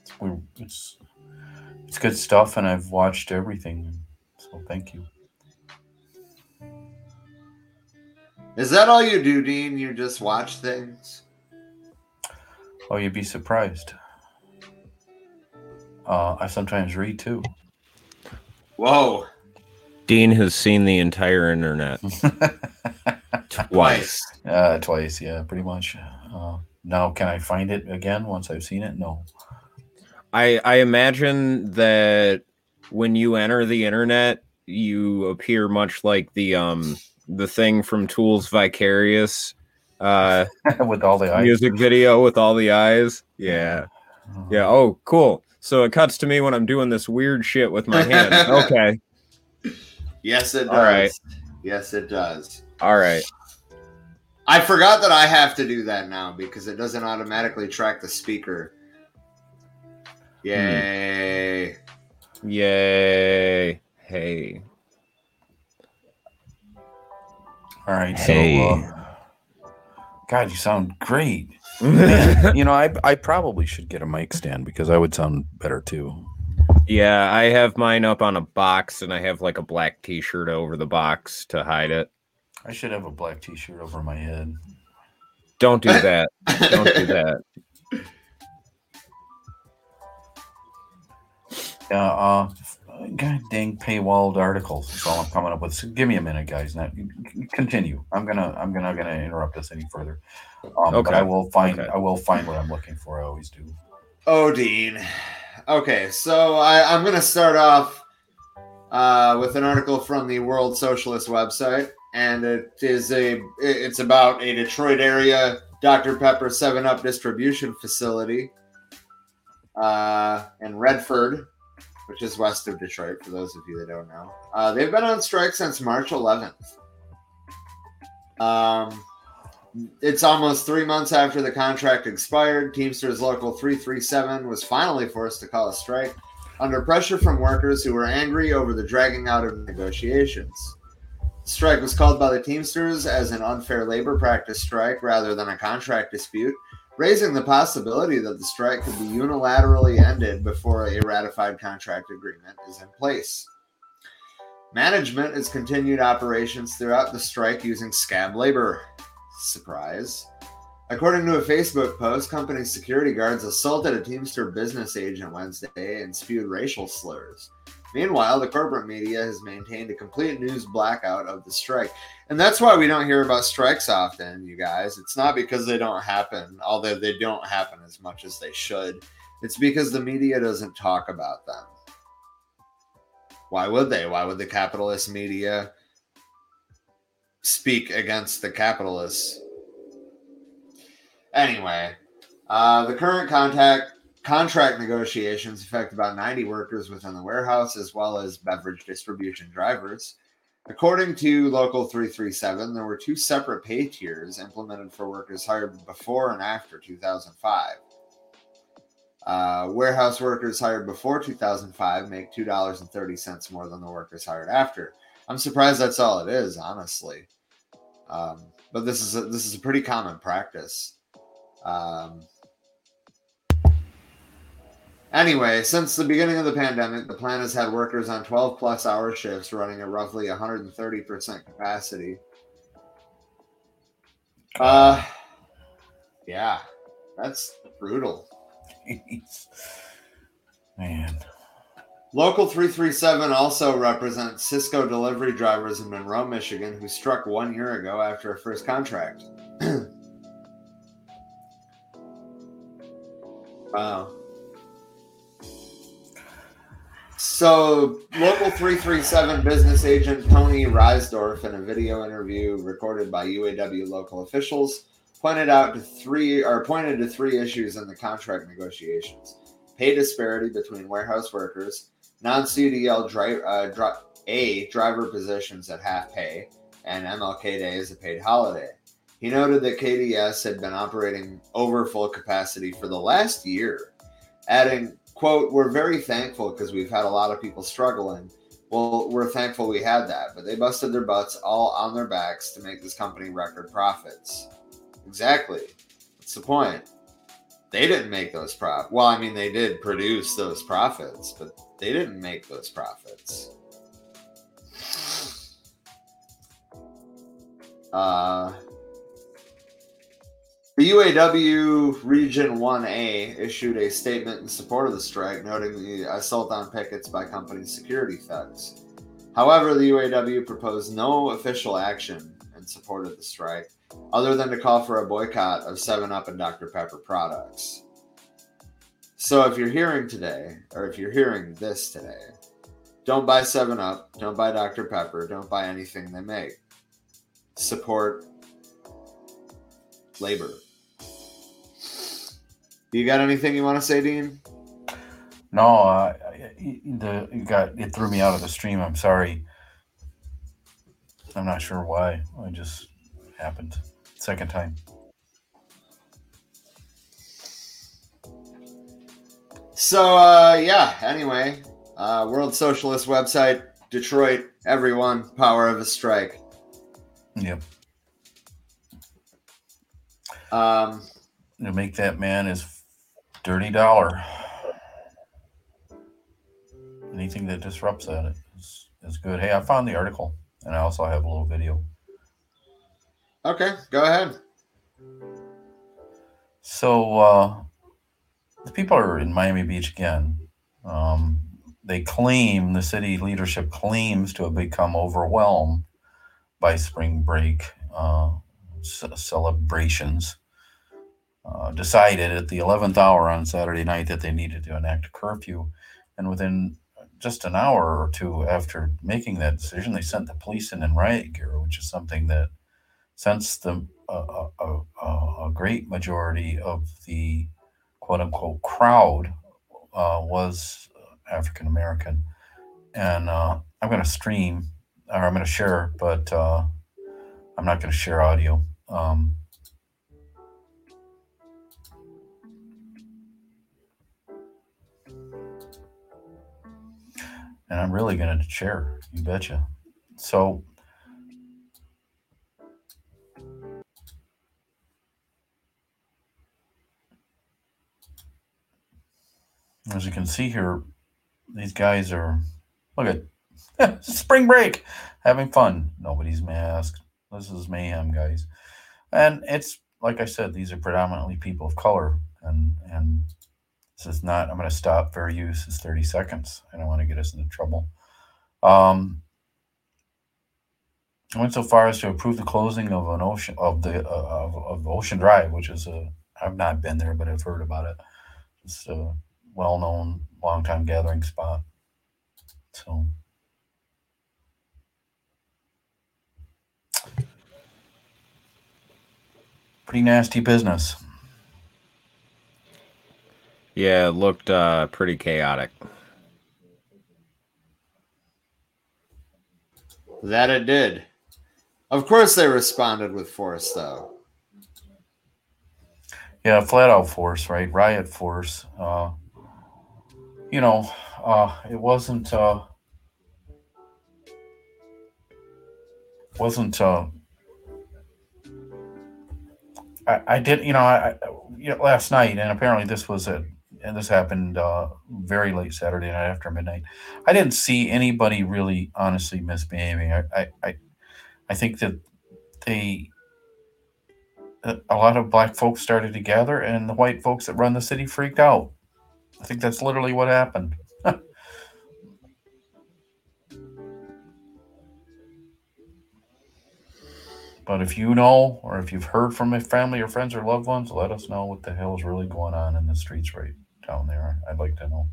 it's, it's it's good stuff, and I've watched everything. So thank you. Is that all you do, Dean? You just watch things? Oh, you'd be surprised. Uh, I sometimes read too. Whoa, Dean has seen the entire internet [LAUGHS] twice. Uh, twice, yeah, pretty much. Uh, now, can I find it again once I've seen it? No. I I imagine that when you enter the internet, you appear much like the um the thing from Tool's Vicarious uh [LAUGHS] With all the eyes. music video with all the eyes. Yeah. Uh, Yeah. Oh, cool. So it cuts to me when I'm doing this weird shit with my hand. [LAUGHS] Okay. yes, it does. All right. Yes, it does. All right. I forgot that I have to do that now because it doesn't automatically track the speaker. Yay. Yay. Hey. All right. Hey. So, uh, God, you sound great. [LAUGHS] You know, I I probably should get a mic stand because I would sound better too. yeah, I have mine up on a box and I have like a black t-shirt over the box to hide it. I should have a black T-shirt over my head. Don't do that. Don't do [LAUGHS] that. Yeah, uh, god dang paywalled articles. That's all I'm coming up with. So give me a minute, guys. Now, continue. I'm gonna, I'm gonna, gonna interrupt us any further. Um, But I will find, Okay. I will find what I'm looking for. I always do. Oh, Dean. Okay, so I, I'm going to start off uh, with an article from the World Socialist website, and it is a it's about a Detroit area Dr Pepper Seven Up distribution facility uh, in Redford, which is west of Detroit. For those of you that don't know, uh, they've been on strike since March 11th. Um, it's almost three months after the contract expired. Teamsters Local 337 was finally forced to call a strike under pressure from workers who were angry over the dragging out of negotiations. Strike was called by the Teamsters as an unfair labor practice strike rather than a contract dispute, raising the possibility that the strike could be unilaterally ended before a ratified contract agreement is in place. Management has continued operations throughout the strike using scab labor. Surprise. According to a Facebook post, company security guards assaulted a Teamster business agent Wednesday and spewed racial slurs. Meanwhile, the corporate media has maintained a complete news blackout of the strike. And that's why we don't hear about strikes often, you guys. It's not because they don't happen, although they don't happen as much as they should. It's because the media doesn't talk about them. Why would they? Why would the capitalist media speak against the capitalists. Anyway, uh, the current contact contract negotiations affect about 90 workers within the warehouse as well as beverage distribution drivers. According to Local 337, there were two separate pay tiers implemented for workers hired before and after 2005. Uh, warehouse workers hired before 2005 make $2.30 more than the workers hired after. I'm surprised that's all it is, honestly. Um, but this is a, this is a pretty common practice. Um, anyway, since the beginning of the pandemic, the plant has had workers on 12 plus hour shifts running at roughly 130% capacity. Uh, yeah, that's brutal. [LAUGHS] Man, Local 337 also represents Sysco delivery drivers in Monroe, Michigan, who struck one year ago after a first contract. [CLEARS THROAT] wow. So, Local 337 business agent Tony Reisdorf, in a video interview recorded by UAW local officials, pointed out to three or pointed to three issues in the contract negotiations: pay disparity between warehouse workers, non-CDL uh, dri- A driver positions at half pay, and MLK Day as a paid holiday. He noted that KDS had been operating over full capacity for the last year, adding, quote, We're very thankful because we've had a lot of people struggling. Well, we're thankful we had that, but they busted their butts all on their backs to make this company record profits. Exactly. That's the point. They didn't make those profits. Well, I mean, they did produce those profits, but they didn't make those profits. Uh, the UAW Region 1A issued a statement in support of the strike, noting the assault on pickets by company security thugs. However, the UAW proposed no official action in support of the strike, other than to call for a boycott of 7 Up and Dr. Pepper products. So if you're hearing today, or if you're hearing this today, don't buy 7 Up, don't buy Dr. Pepper, don't buy anything they make. Support labor. You got anything you want to say, Dean? no, uh, the you got it threw me out of the stream. I'm sorry. I'm not sure why. It just happened. Second time. So uh yeah, anyway, uh World Socialist website, Detroit, everyone, power of a strike. Yep. Um To make that man his dirty dollar. Anything that disrupts that is, is good. Hey, I found the article, and I also have a little video. okay, go ahead. So uh, the people are in Miami Beach again. Um, they claim the city leadership claims to have become overwhelmed by spring break uh, c- celebrations. Uh, decided at the 11th hour on Saturday night that they needed to enact a curfew. And within just an hour or two after making that decision, they sent the police in in riot gear, which is something that, since the a, great majority of the quote unquote crowd uh, was African American, and uh, I'm going to stream or I'm going to share, but I'm not going to share audio. Um, and I'm really going to share. You betcha. So. As you can see here, these guys are look at [LAUGHS] spring break, having fun. Nobody's masked. This is mayhem, guys. And it's like I said, these are predominantly people of color, and and is not. I'm going to stop fair use. is 30 seconds. I don't want to get us into trouble. Um, I went so far as to approve the closing of an ocean of the uh, of, of Ocean Drive, which is a I've not been there, but I've heard about it. It's a well-known, long-time gathering spot. So. Pretty nasty business. Yeah, it looked uh, pretty chaotic. That it did. Of course, they responded with force, though. Yeah, flat out force, right? Riot force. Uh, you know, uh, it wasn't uh, wasn't. Uh, I, I did, you know, I, you know, last night, and apparently this was it, and this happened uh, very late Saturday night after midnight. I didn't see anybody really, honestly, misbehaving. I, I, I, I think that they, a lot of black folks started to gather, and the white folks that run the city freaked out. I think that's literally what happened. [LAUGHS] but if you know, or if you've heard from a family or friends or loved ones, let us know what the hell is really going on in the streets right down there. I'd like to know.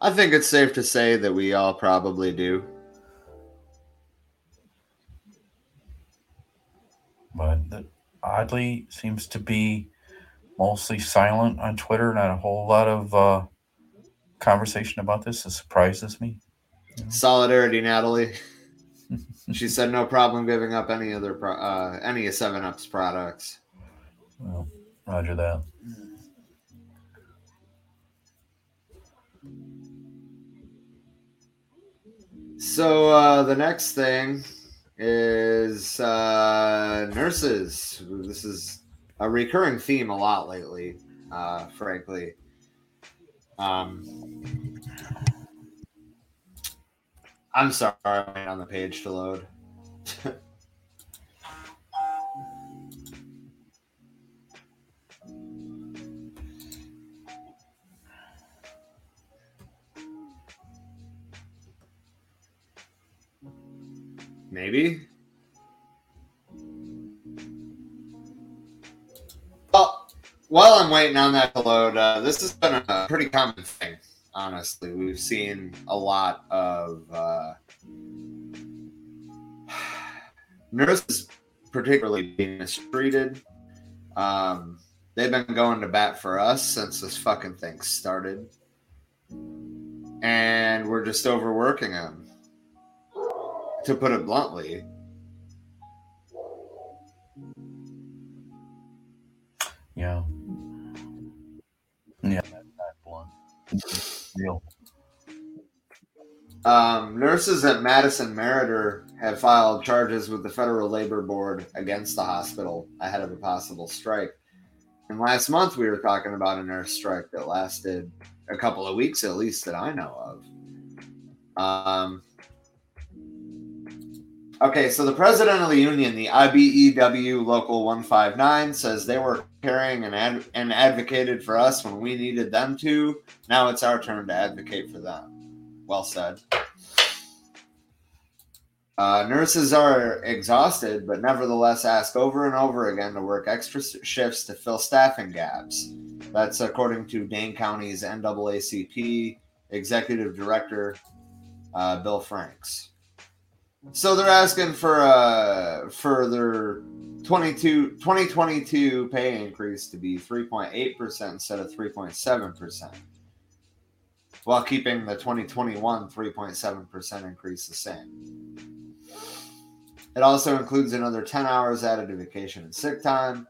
I think it's safe to say that we all probably do. But it oddly seems to be mostly silent on Twitter. Not a whole lot of uh, conversation about this. It surprises me. Solidarity, Natalie. [LAUGHS] she said no problem giving up any other pro- uh, any of Seven Up's products. Well, roger that. So uh, the next thing is uh, nurses. This is a recurring theme a lot lately, uh, frankly. Um, I'm sorry, I'm on the page to load. [LAUGHS] Maybe. Well, while I'm waiting on that to load, uh, this has been a pretty common thing. Honestly, we've seen a lot of uh, [SIGHS] nurses, particularly being mistreated. Um, they've been going to bat for us since this fucking thing started, and we're just overworking them to put it bluntly. Yeah. Yeah, that's not blunt. Real. Um, nurses at Madison Meriter have filed charges with the Federal Labor Board against the hospital ahead of a possible strike. And last month we were talking about a nurse strike that lasted a couple of weeks at least that I know of. Um, Okay, so the president of the union, the IBEW Local 159, says they were caring and, ad- and advocated for us when we needed them to. Now it's our turn to advocate for them. Well said. Uh, nurses are exhausted, but nevertheless ask over and over again to work extra shifts to fill staffing gaps. That's according to Dane County's NAACP Executive Director uh, Bill Franks. So they're asking for uh for their 22 2022 pay increase to be 3.8% instead of 3.7%. While keeping the 2021 3.7% increase the same. It also includes another 10 hours added to vacation and sick time.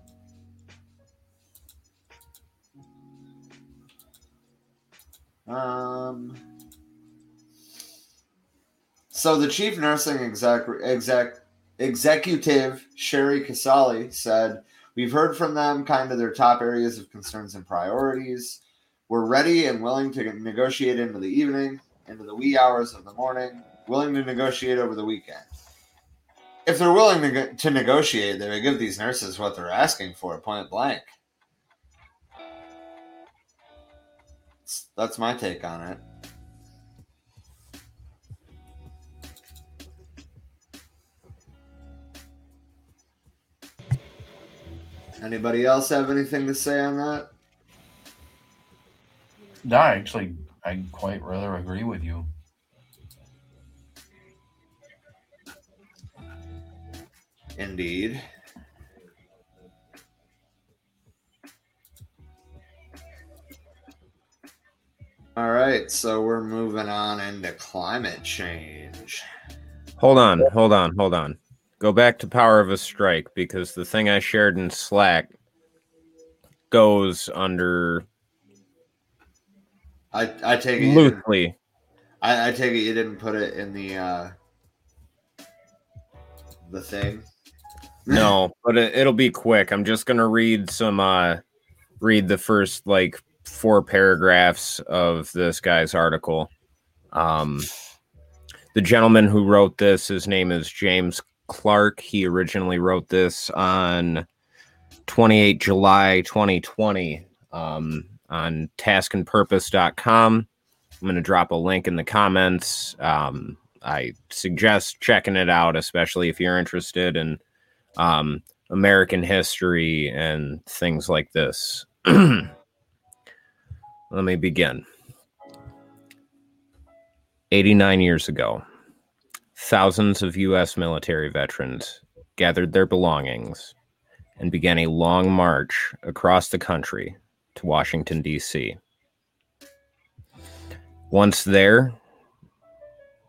Um so the chief nursing exec, exec executive Sherry Casali said, "We've heard from them kind of their top areas of concerns and priorities. We're ready and willing to negotiate into the evening, into the wee hours of the morning, willing to negotiate over the weekend. If they're willing to, to negotiate, they would give these nurses what they're asking for, point blank. That's my take on it." Anybody else have anything to say on that? No, actually, I quite rather agree with you. Indeed. All right, so we're moving on into climate change. Hold on, hold on, hold on. Go back to Power of a Strike because the thing I shared in Slack goes under I I take it you didn't, loosely. I, I take it you didn't put it in the uh the thing. No, [LAUGHS] but it, it'll be quick. I'm just gonna read some uh read the first like four paragraphs of this guy's article. Um the gentleman who wrote this, his name is James Clark. He originally wrote this on 28 July 2020 um, on taskandpurpose.com. I'm going to drop a link in the comments. Um, I suggest checking it out, especially if you're interested in um, American history and things like this. [CLEARS THROAT] Let me begin. 89 years ago, thousands of U.S. military veterans gathered their belongings and began a long march across the country to Washington, D.C. Once there,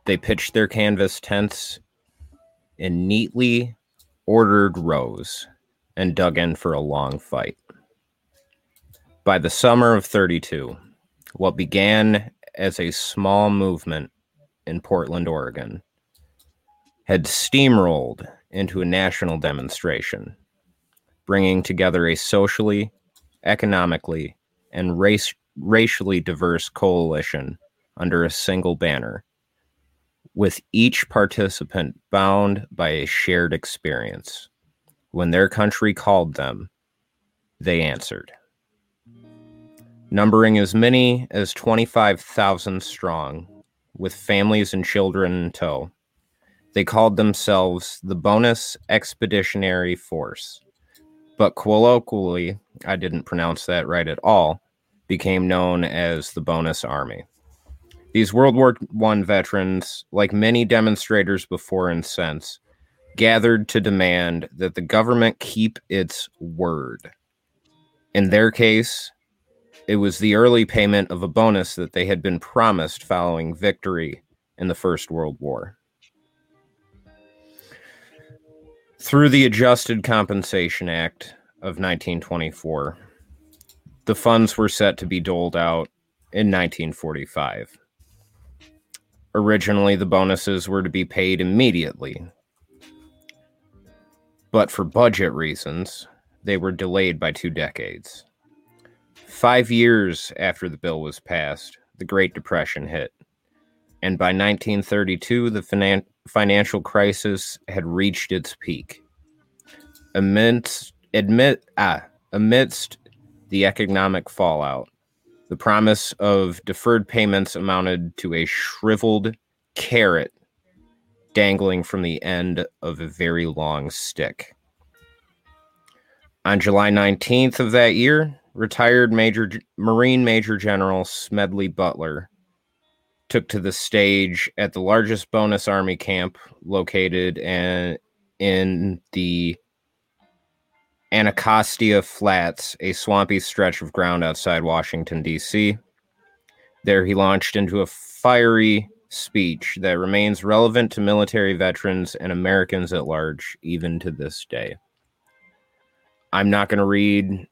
they pitched their canvas tents in neatly ordered rows and dug in for a long fight. By the summer of 32, what began as a small movement in Portland, Oregon, had steamrolled into a national demonstration, bringing together a socially, economically, and race, racially diverse coalition under a single banner, with each participant bound by a shared experience. When their country called them, they answered. Numbering as many as 25,000 strong, with families and children in tow, they called themselves the Bonus Expeditionary Force. But colloquially, I didn't pronounce that right at all, became known as the Bonus Army. These World War I veterans, like many demonstrators before and since, gathered to demand that the government keep its word. In their case, it was the early payment of a bonus that they had been promised following victory in the First World War. Through the Adjusted Compensation Act of 1924, the funds were set to be doled out in 1945. Originally, the bonuses were to be paid immediately, but for budget reasons, they were delayed by two decades. Five years after the bill was passed, the Great Depression hit. And by 1932, the finan- financial crisis had reached its peak. Amidst, admit, ah, amidst the economic fallout, the promise of deferred payments amounted to a shriveled carrot dangling from the end of a very long stick. On July 19th of that year, retired Major Marine Major General Smedley Butler took to the stage at the largest bonus army camp located in, in the Anacostia Flats, a swampy stretch of ground outside Washington, D.C. There he launched into a fiery speech that remains relevant to military veterans and Americans at large, even to this day. I'm not going to read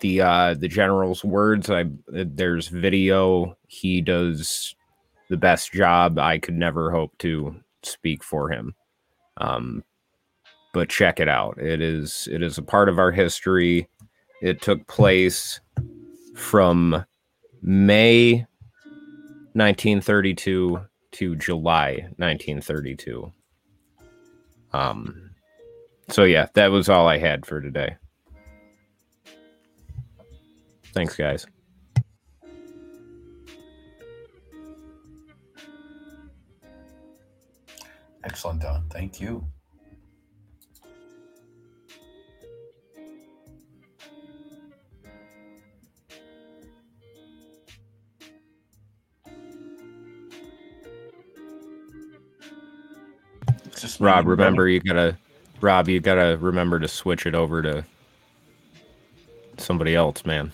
the uh, the general's words. I there's video. He does the best job. I could never hope to speak for him. Um, but check it out. It is it is a part of our history. It took place from May 1932 to July 1932. Um so yeah, that was all I had for today. Thanks guys. Excellent, Don. Thank you. Rob, remember you gotta Rob, you gotta remember to switch it over to somebody else, man.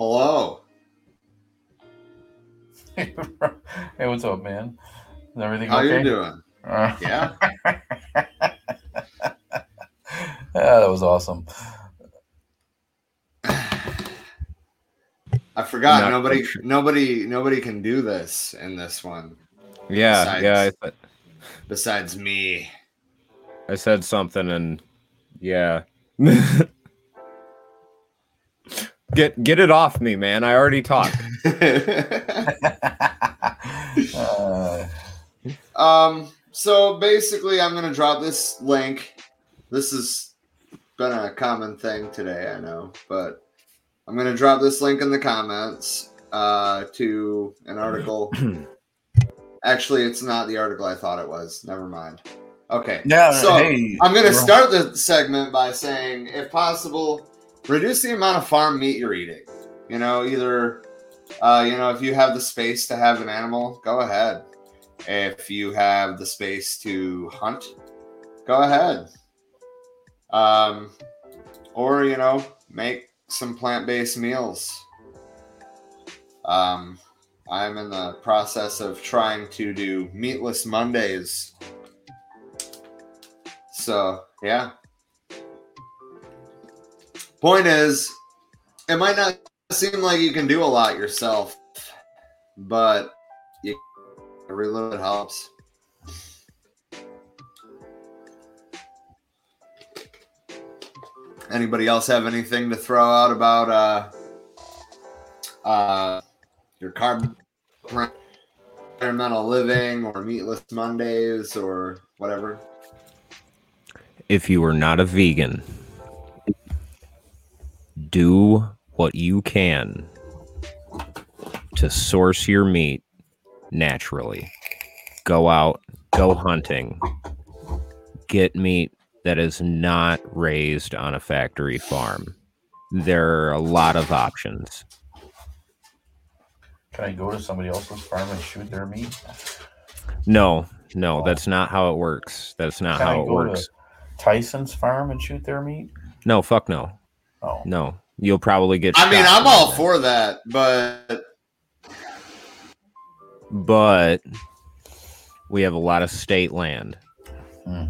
Hello. [LAUGHS] Hey, what's up, man? Is everything How okay? you doing? Uh, Yeah. [LAUGHS] yeah, that was awesome. [SIGHS] I forgot Not nobody sure. nobody nobody can do this in this one Yeah, Besides- yeah, I, th- besides me. I said something and yeah. [LAUGHS] get get it off me, man. I already talked. Uh, [LAUGHS] um so basically I'm gonna drop this link. This has been a common thing today, I know, but I'm gonna drop this link in the comments uh to an article. [CLEARS THROAT] Actually, it's not the article I thought it was. Never mind. Okay. yeah, So, hey, I'm going to we're- start the segment by saying, if possible, reduce the amount of farm meat you're eating. You know, either, uh, you know, if you have the space to have an animal, go ahead. If you have the space to hunt, go ahead. Um, or, you know, make some plant based meals. Um, I'm in the process of trying to do meatless Mondays. So, yeah. Point is, it might not seem like you can do a lot yourself, but you, every little bit helps. Anybody else have anything to throw out about uh, uh, your carb environmental living or meatless Mondays or whatever? if you are not a vegan, do what you can to source your meat naturally. Go out, go hunting, get meat that is not raised on a factory farm. There are a lot of options. Can I go to somebody else's farm and shoot their meat? No, no, oh. that's not how it works. That's not Can I how it works. Tyson's farm and shoot their meat? No, fuck no. Oh, No you'll probably get. I mean, I'm all that. for that, but but we have a lot of state land. Hmm.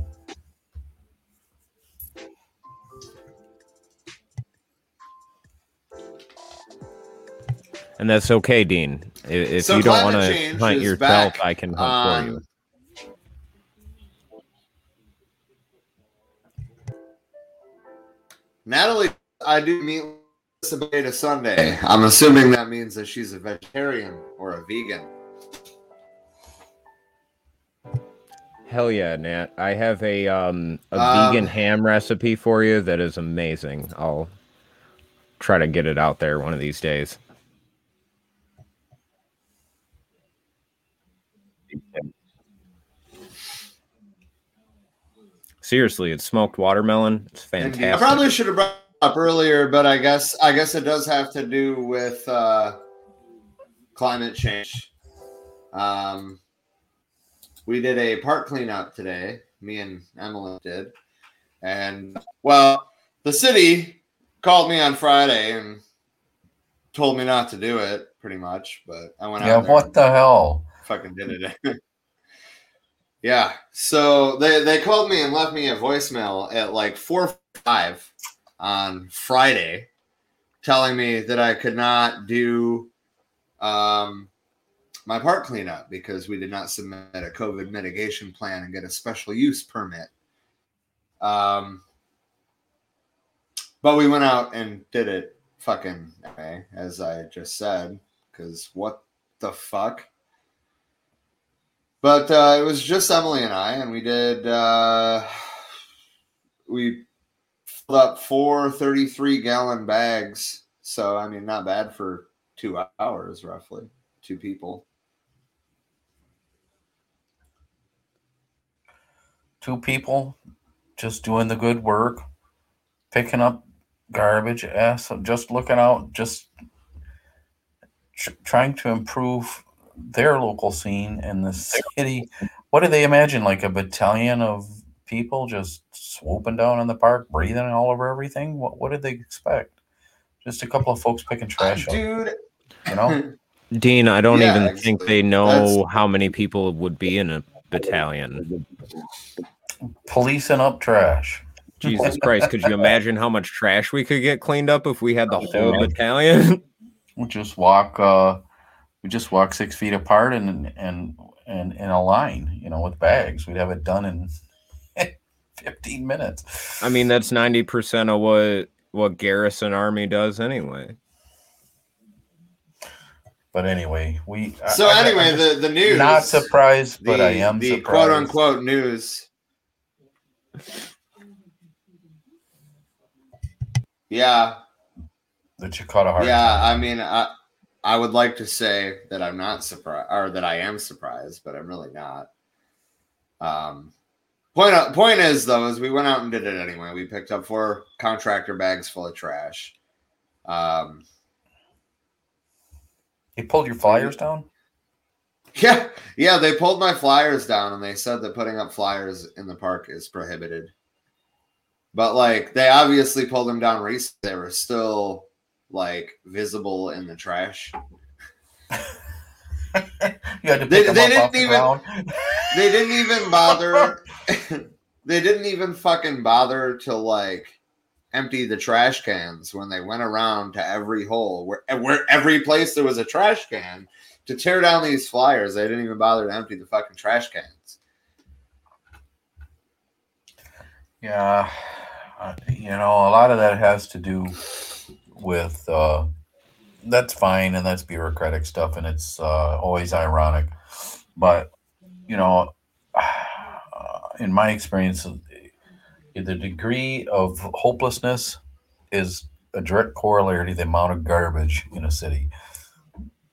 And that's okay, Dean. If so you don't want to hunt yourself, back. I can hunt um, for you. Um, Natalie, I do meet Sabata Sunday. I'm assuming that means that she's a vegetarian or a vegan. Hell yeah, Nat. I have a um a Um, vegan ham recipe for you that is amazing. I'll try to get it out there one of these days. Seriously, it's smoked watermelon. It's fantastic. I probably should have brought up earlier, but I guess I guess it does have to do with uh, climate change. Um, we did a park cleanup today. Me and Emily did, and well, the city called me on Friday and told me not to do it, pretty much. But I went Yeah, out there what the hell? fucking did it. [LAUGHS] yeah. So they they called me and left me a voicemail at like four five on Friday, telling me that I could not do um my park cleanup because we did not submit a COVID mitigation plan and get a special use permit. Um, but we went out and did it fucking anyway, as I just said, because what the fuck? But uh, it was just Emily and I, and we did. Uh, we up four 33 gallon bags. So, I mean, not bad for two hours, roughly. Two people. Two people just doing the good work, picking up garbage, just looking out, just tr- trying to improve their local scene in the city. What do they imagine? Like a battalion of people just swooping down in the park, breathing all over everything? What, what did they expect? Just a couple of folks picking [LAUGHS] trash up, Dude. you know? [LAUGHS] Dean, I don't Yeah, even think they know That's- how many people would be in a battalion. Policing up trash. Jesus Christ, could you [LAUGHS] imagine how much trash we could get cleaned up if we had the whole dude. battalion? We just walk uh we just walk six feet apart and and and in a line, you know, with bags. We'd have it done in 15 minutes. I mean, that's 90% of what what Garrison Army does anyway. But anyway, we So, I- anyway, I'm the, the news. not surprised, but I am the surprised. quote unquote news. Yeah, that you caught a hard yeah. time. I mean, I I would like to say that I'm not surprised, or that I am surprised, but I'm really not. Um, point point is though, is we went out and did it anyway. We picked up four contractor bags full of trash. Um, You pulled your flyers down? [LAUGHS] Yeah, yeah, they pulled my flyers down and they said that putting up flyers in the park is prohibited. But like they obviously pulled them down recently. They were still like visible in the trash. [LAUGHS] [LAUGHS] You had to They- they didn't the even-. [LAUGHS] They didn't even bother [LAUGHS] they didn't even fucking bother to like empty the trash cans when they went around to every hole where where every place there was a trash can to tear down these flyers. They didn't even bother to empty the fucking trash cans. Yeah, you know, a lot of that has to do with uh, that's fine and that's bureaucratic stuff, and it's uh, always ironic. But you know, [SIGHS] in my experience, the degree of hopelessness is a direct corollary to the amount of garbage in a city.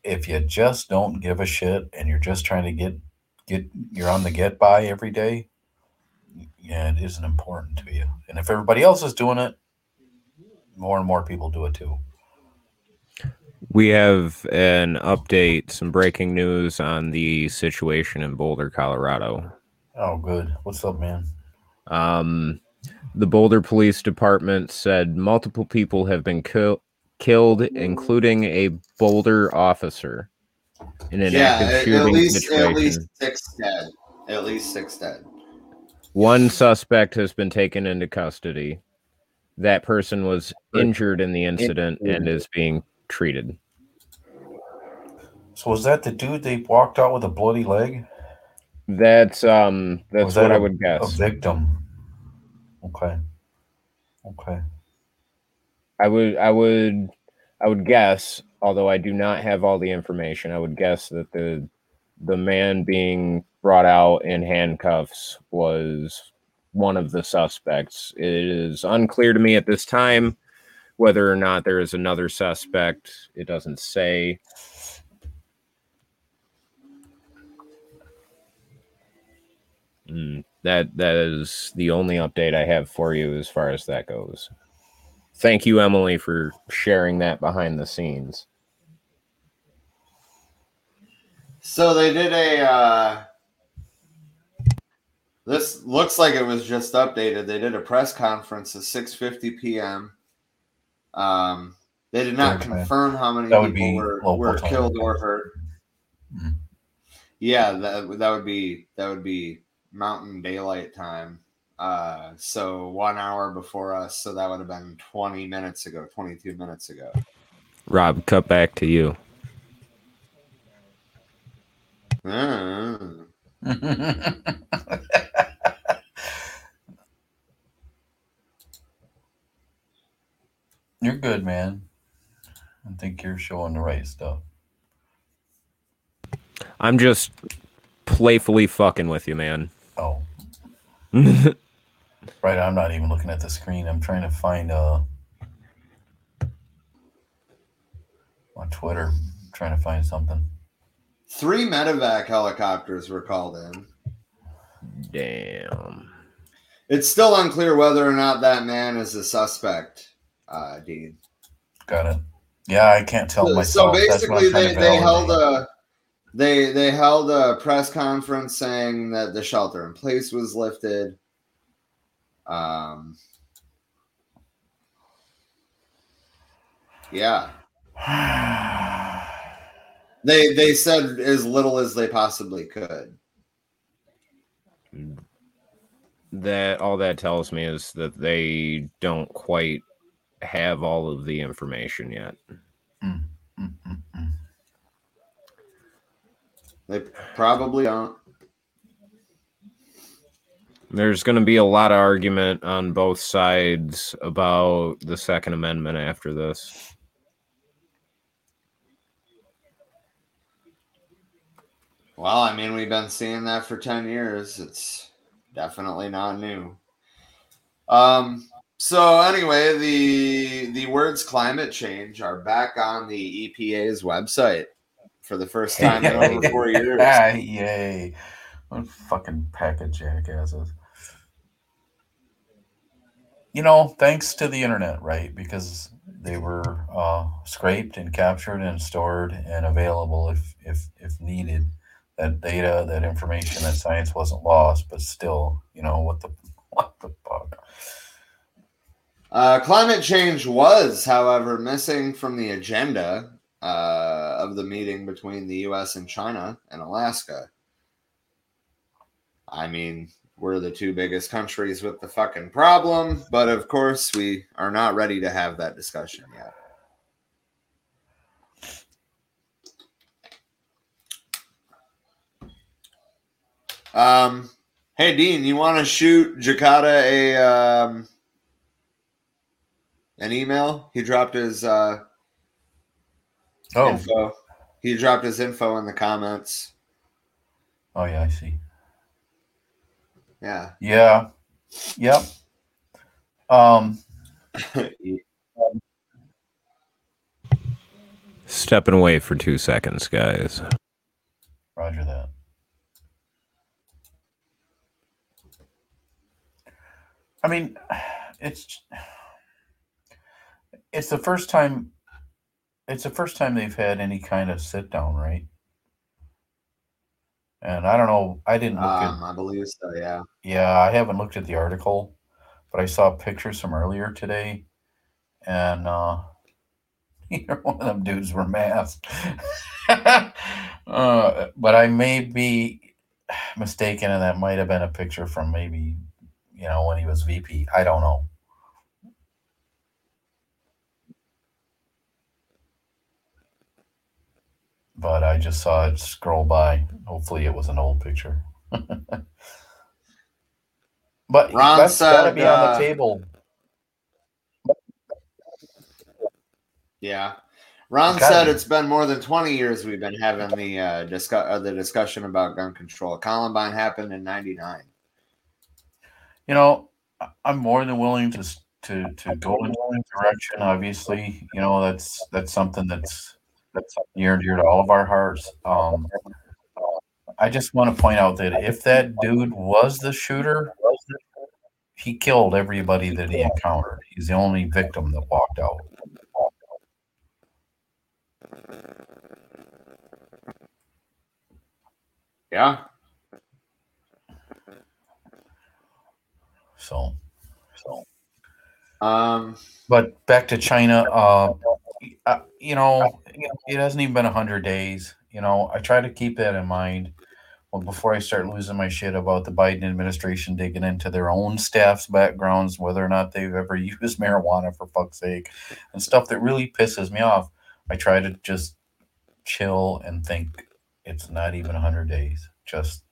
If you just don't give a shit and you're just trying to get get you're on the get by every day, yeah, it isn't important to you. And if everybody else is doing it, more and more people do it too. We have an update, some breaking news on the situation in Boulder, Colorado. Oh, good. What's up, man? Um, the Boulder Police Department said multiple people have been kill- killed, including a Boulder officer, in an yeah, active at, at shooting least situation. at least six dead. At least six dead. One suspect has been taken into custody. That person was injured in the incident and is being treated. So was that the dude they walked out with a bloody leg? That's um that's Was what that I a- would A guess. victim. Okay. Okay. I would I would I would guess, although I do not have all the information, I would guess that the the man being brought out in handcuffs was one of the suspects. It is unclear to me at this time whether or not there is another suspect. It doesn't say. Mm, that that is the only update I have for you as far as that goes. Thank you, Emily, for sharing that behind the scenes. So they did a. Uh, this looks like it was just updated. They did a press conference at 6:50 p.m. Um, they did not Okay. confirm how many That would people be were, were killed or hurt. Mhm. Yeah, that that would be that would be Mountain Daylight Time. Uh, so one hour before us. So that would have been 20 minutes ago, 22 minutes ago. Rob, cut back to you. [LAUGHS] You're good, man. I think you're showing the right stuff. I'm just playfully fucking with you, man. Oh, [LAUGHS] right. I'm not even looking at the screen. I'm trying to find uh on Twitter. trying to find something. Three medevac helicopters were called in. Damn. It's still unclear whether or not that man is a suspect, uh, Dean. Got it. Yeah, I can't tell So myself. That's what basically, they, they held a they they held a press conference saying that the shelter in place was lifted. Um, yeah, [SIGHS] they they said as little as they possibly could. That all that tells me is that they don't quite have all of the information yet. Mm, mm, mm. They probably don't. There's going to be a lot of argument on both sides about the Second Amendment after this. Well, I mean, we've been seeing that for 10 years. It's definitely not new. Um, so anyway, the the words climate change are back on the EPA's website for the first time in over four years. Ah, yay. What fucking pack of jackasses. You know, thanks to the internet, right? Because they were uh, scraped and captured and stored and available if, if if needed. That data, that information, that science wasn't lost, but still, you know, what the [LAUGHS] what the fuck? Uh, climate change was, however, missing from the agenda uh, of the meeting between the U.S. and China and Alaska. I mean, we're the two biggest countries with the fucking problem, but of course, we are not ready to have that discussion yet. Um, hey Dean, you want to shoot Jakarta a um, an email? He dropped his uh, Oh, info. He dropped his info in the comments. oh yeah, I see. Yeah. Yeah. Yep. Um, Stepping away for two seconds, guys. Roger that. I mean, [SIGHS] it's it's the first time it's the first time they've had any kind of sit down, right? And I don't know, I didn't look Um, at I believe so. Yeah. yeah, I haven't looked at the article, but I saw pictures from earlier today and uh [LAUGHS] either one of them dudes were masked. [LAUGHS] uh, but I may be [SIGHS] mistaken, and that might have been a picture from maybe, you know, when he was VP. I don't know. But I just saw it scroll by. Hopefully, it was an old picture. [LAUGHS] but Ron that's said, be on uh, the table. Yeah. Ron Gotta said be. it's been more than 20 years we've been having the uh, discuss uh, the discussion about gun control. Columbine happened in 99. You know, I'm more than willing to to to go in that direction. Obviously, you know that's that's something that's that's near and dear to all of our hearts. Um, I just want to point out that if that dude was the shooter, he killed everybody that he encountered. He's the only victim that walked out. Yeah. So, so. Um But back to China, uh, uh, you know, it hasn't even been hundred days. You know, I try to keep that in mind. Well, before I start losing my shit about the Biden administration digging into their own staff's backgrounds, whether or not they've ever [LAUGHS] used marijuana for fuck's sake, and stuff that really pisses me off, I try to just chill and think it's not even hundred days. Just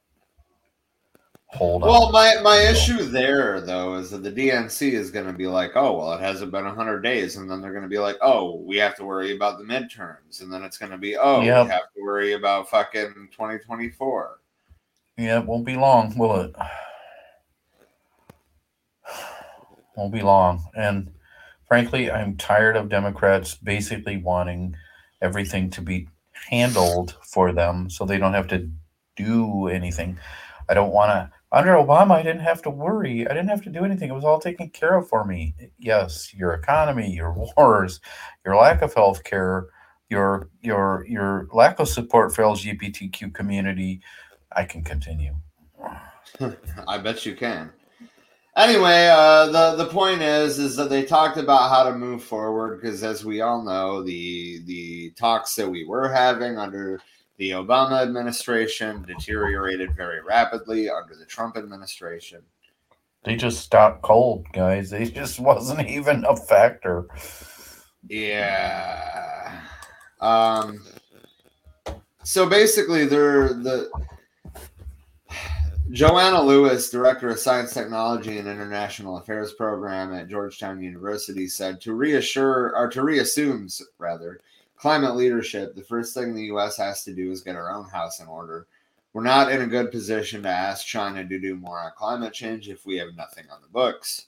hold on. well my my issue there though is that the DNC is going to be like, "Oh, well, it hasn't been 100 days." And then they're going to be like, "Oh, we have to worry about the midterms." And then it's going to be, "Oh, Yep. we have to worry about fucking 2024." Yeah, it won't be long, will it? [SIGHS] Won't be long. And frankly, I'm tired of Democrats basically wanting everything to be handled for them so they don't have to do anything. I don't want to. Under Obama, I didn't have to worry. I didn't have to do anything. It was all taken care of for me. Yes, your economy, your [LAUGHS] wars, your lack of health care, your your your lack of support for LGBTQ community. I can continue. [LAUGHS] I bet you can. Anyway, uh, the the point is is that they talked about how to move forward because, as we all know, the the talks that we were having under the Obama administration deteriorated very rapidly under the Trump administration. They just stopped cold, guys. They just wasn't [LAUGHS] even a factor. Yeah. Um. So basically, they're the Joanna Lewis, director of Science, Technology, and International Affairs program at Georgetown University, said to reassure or to reassume rather climate leadership, the first thing the U.S. has to do is get our own house in order. We're not in a good position to ask China to do more on climate change if we have nothing on the books.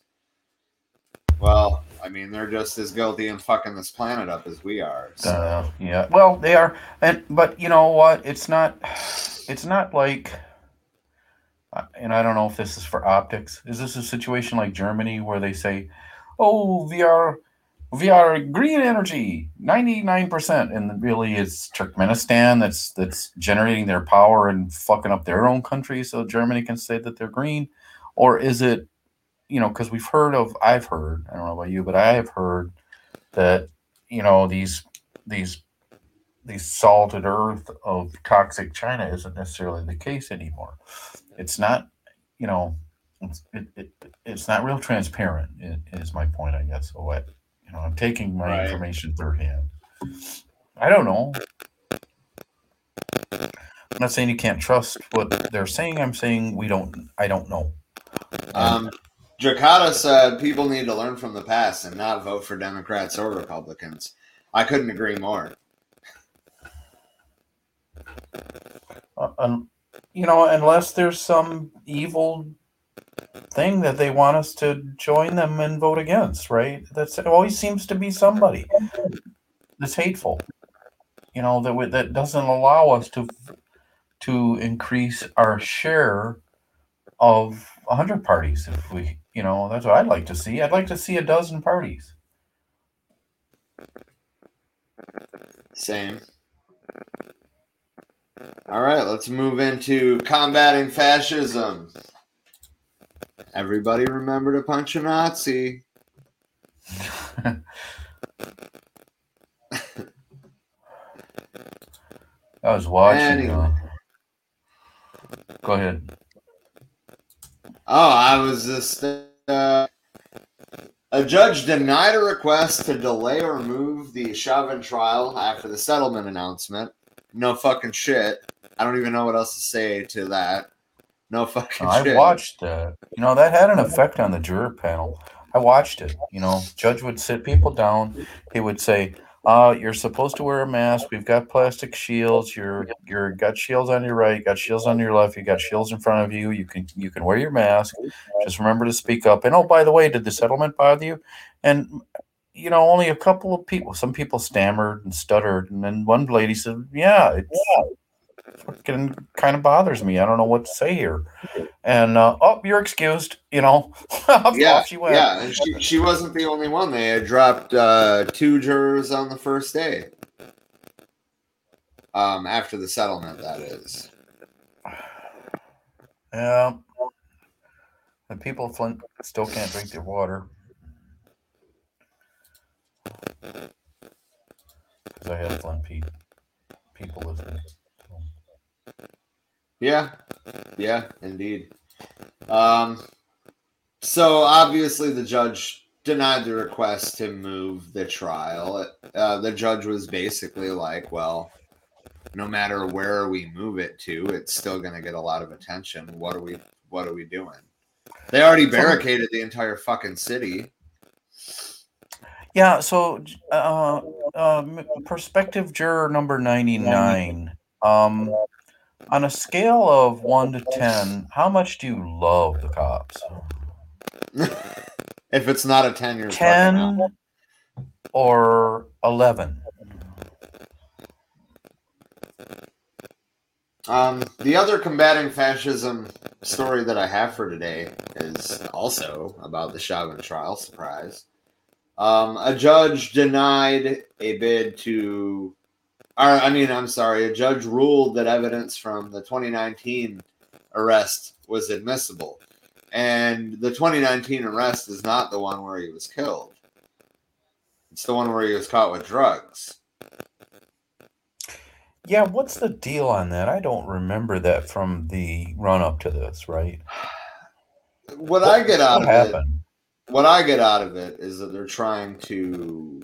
Well, I mean, they're just as guilty in fucking this planet up as we are. So. Uh, yeah. Well, they are, and but you know what? It's not. It's not like. uh, And I don't know if this is for optics. Is this a situation like Germany where they say, "Oh, we are, we are green energy, ninety nine percent," and really it's Turkmenistan that's that's generating their power and fucking up their own country, so Germany can say that they're green, or is it, you know, because we've heard of, I've heard, I don't know about you, but I have heard that you know these these these salted earth of toxic China isn't necessarily the case anymore. It's not, you know, it's it, it, it's not real transparent. Is my point, I guess. So what, you know, I'm taking my Right. information third hand. I don't know. I'm not saying you can't trust what they're saying. I'm saying we don't. I don't know. Um, Jakarta said people need to learn from the past and not vote for Democrats or Republicans. I couldn't agree more. Uh, um, you know, unless there's some evil thing that they want us to join them and vote against, right? That's it always seems to be somebody that's hateful. You know that that doesn't allow us to to increase our share of hundred parties. If we, you know, that's what I'd like to see. I'd like to see a dozen parties. Same. All right, let's move into combating fascism. Everybody remember to punch a Nazi. [LAUGHS] I was watching. Anyway. Uh, go ahead. Oh, I was just. Uh, a judge denied a request to delay or move the Chauvin trial after the settlement announcement. No fucking shit. I don't even know what else to say to that. No fucking shit. I shit. watched that. You know, that had an effect on the juror panel. I watched it. You know, judge would sit people down. He would say, Uh, you're supposed to wear a mask. We've got plastic shields. You're you're got shields on your right, got shields on your left. You got shields in front of you. You can you can wear your mask. Just remember to speak up. And oh, by the way, did the settlement bother you? And you know, only a couple of people. Some people stammered and stuttered, and then one lady said, "Yeah, it's fucking kind of bothers me. I don't know what to say here." And uh, oh, you're excused. You know, [LAUGHS] yeah, she went. yeah, and she, she wasn't the only one. They had dropped uh, two jurors on the first day. Um, after the settlement, that is. Yeah. And people Flint still can't drink their water. Because I have Flint pe- people listening. Yeah, yeah, indeed. Um, so obviously the judge denied the request to move the trial. Uh, the judge was basically like, "Well, no matter where we move it to, it's still going to get a lot of attention. What are we? What are we doing? They already barricaded the entire fucking city. Yeah, so uh, um, prospective juror number 99. Um, on a scale of 1 to 10, how much do you love the cops? [LAUGHS] if it's not a ten year 10 or 11? Um, the other combating fascism story that I have for today is also about the Chauvin trial. Surprise. Um, a judge denied a bid to, or I mean, I'm sorry, a judge ruled that evidence from the 2019 arrest was admissible. And the 2019 arrest is not the one where he was killed, it's the one where he was caught with drugs. Yeah, what's the deal on that? I don't remember that from the run up to this, right? What I get out What of it what I get out of it is that they're trying to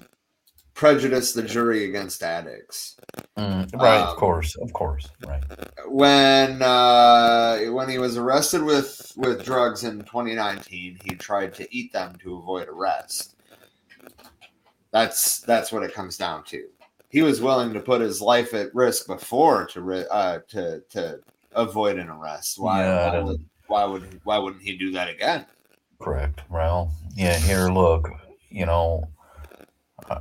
prejudice the jury against addicts. Mm, right, Um, of course, of course, right. When uh, when he was arrested with with drugs in 2019, he tried to eat them to avoid arrest. That's that's what it comes down to. He was willing to put his life at risk before to uh, to to avoid an arrest. Why? Yeah, why, would, why would why wouldn't he do that again? Correct. Well, yeah, here, look, you know,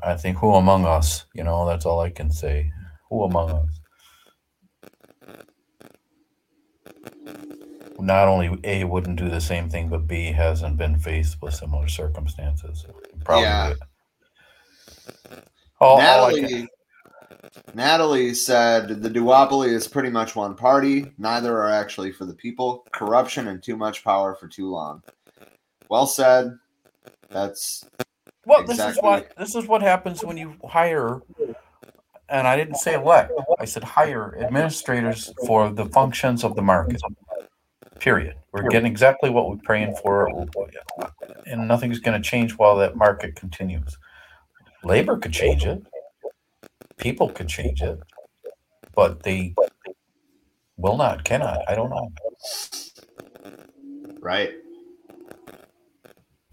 I think who among us, you know, that's all I can say. Who among us? Not only A wouldn't do the same thing, but B hasn't been faced with similar circumstances. Probably. Yeah. All, all I Natalie, can, Natalie said the duopoly is pretty much one party. Neither are actually for the people. Corruption and too much power for too long. Well said. That's well, this is what this is what happens when you hire, and I didn't say elect. I said hire administrators for the functions of the market. Period. We're getting exactly what we're praying for, and nothing's going to change while that market continues. Labor could change it. People could change it, but they will not, cannot. I don't know. right.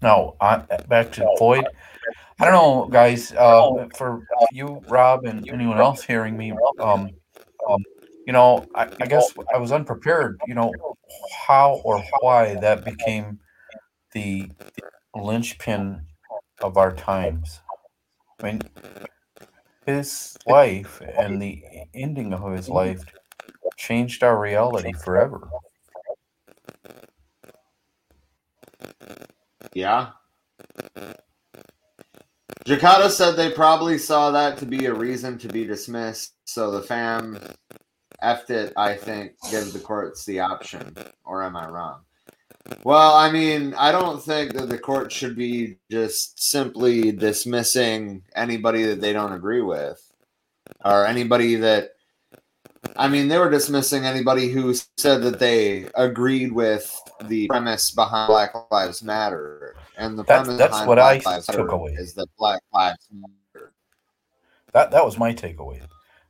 Now, I, back to Floyd. I don't know, guys. Uh, for you, Rob, and anyone else hearing me, um, um, you know, I, I guess I was unprepared. You know, how or why that became the, the linchpin of our times. I mean, his life and the ending of his life changed our reality forever. Yeah. Jakarta said they probably saw that to be a reason to be dismissed, so the fam effed it, I think, gives the courts the option. Or am I wrong? Well, I mean, I don't think that the court should be just simply dismissing anybody that they don't agree with or anybody that I mean, they were dismissing anybody who said that they agreed with the premise behind Black Lives Matter. And the That's- premise that's behind what Black I Lives took Matter away. is that Black Lives Matter. That that was my takeaway.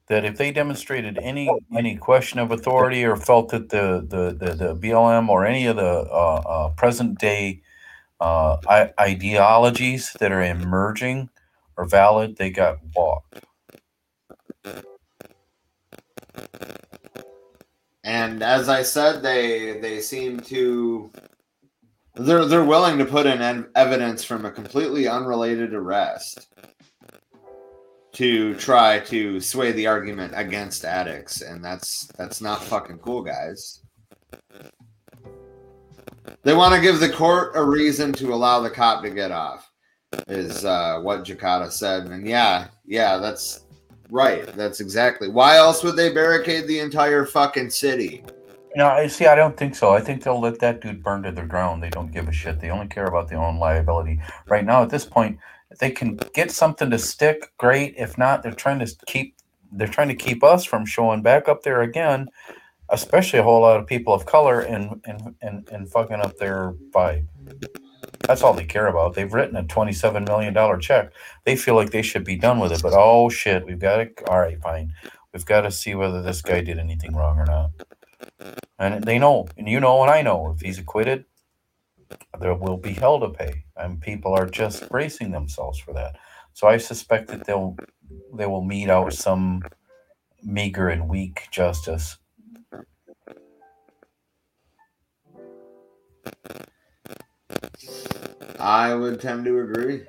That if they demonstrated any any question of authority or felt that the the the, the BLM or any of the uh, uh, present day uh, I- ideologies that are emerging are valid, they got walked. And as I said, they they seem to they're they're willing to put in evidence from a completely unrelated arrest to try to sway the argument against addicts, and that's that's not fucking cool, guys. They want to give the court a reason to allow the cop to get off, is uh, what Jakarta said, and yeah, yeah, that's right. That's exactly why else would they barricade the entire fucking city? No, I see. I don't think so. I think they'll let that dude burn to the ground. They don't give a shit. They only care about their own liability. Right now, at this point, if they can get something to stick, great. If not, they're trying to keep they're trying to keep us from showing back up there again, especially a whole lot of people of color and and and, and fucking up their vibe. That's all they care about. They've written a twenty-seven million dollar check. They feel like they should be done with it. But oh shit, we've got to. All right, fine. We've got to see whether this guy did anything wrong or not. And they know, and you know, and I know, if he's acquitted, there will be hell to pay, and people are just bracing themselves for that. So I suspect that they'll they will mete out some meager and weak justice. I would tend to agree.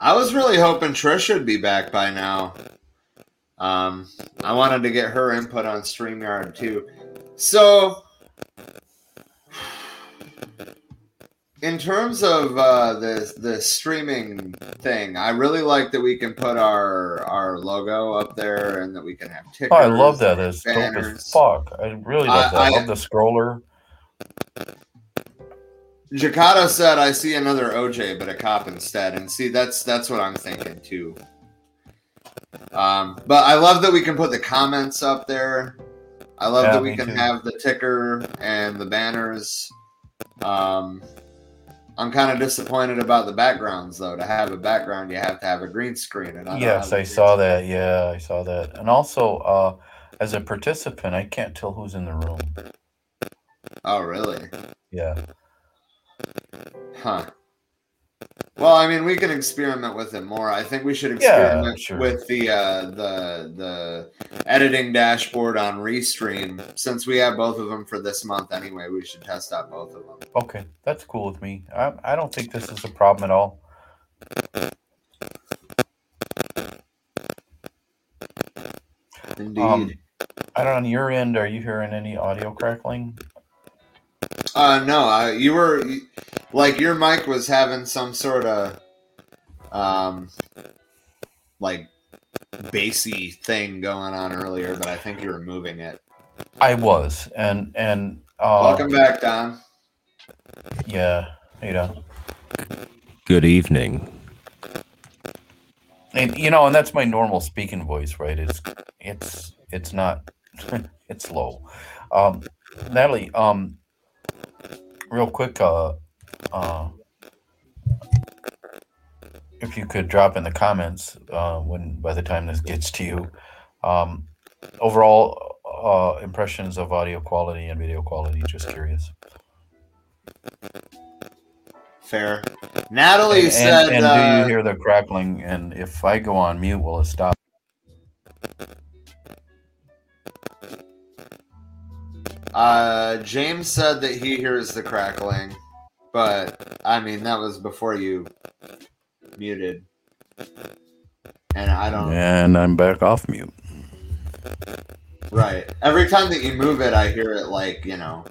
I was really hoping Trisha would be back by now. Um, I wanted to get her input on StreamYard too. So, in terms of uh, the the streaming thing, I really like that we can put our our logo up there and that we can have tickers. Oh, I love that. It's dope as fuck. I really love that. I I- love the scroller. Jakarta said, "I see another OJ, but a cop instead." And see, that's that's what I'm thinking too. Um, but I love that we can put the comments up there. I love Yeah, that we can too. have the ticker and the banners. Um, I'm kind of disappointed about the backgrounds, though. To have a background, you have to have a green screen. And I Yes, I saw screen. that. Yeah, I saw that. And also, uh, as a participant, I can't tell who's in the room. Oh, really? Yeah. Huh. Well, I mean, we can experiment with it more. I think we should Yeah, experiment sure. with the uh, the the editing dashboard on Restream. Since we have both of them for this month anyway, we should test out both of them. Okay, that's cool with me. I, I don't think this is a problem at all. Indeed. Um, I don't on your end, are you hearing any audio crackling? Uh, no, I, you were like your mic was having some sort of um like bassy thing going on earlier, but I think you were moving it. I was, and and uh, Welcome back, Don. yeah, you know, Good evening. and you know, and that's my normal speaking voice, right? It's it's it's not [LAUGHS] it's low. Um, Natalie, um, real quick, uh, uh, if you could drop in the comments uh, when by the time this gets to you, um, overall uh, impressions of audio quality and video quality. Just curious. Fair. Natalie And, and, said. and do uh, you hear the crackling? And if I go on mute, will it stop? Uh, James said that he hears the crackling, but I mean that was before you muted, and I don't. And I'm back off mute. Right. Every time that you move it, I hear it like you know.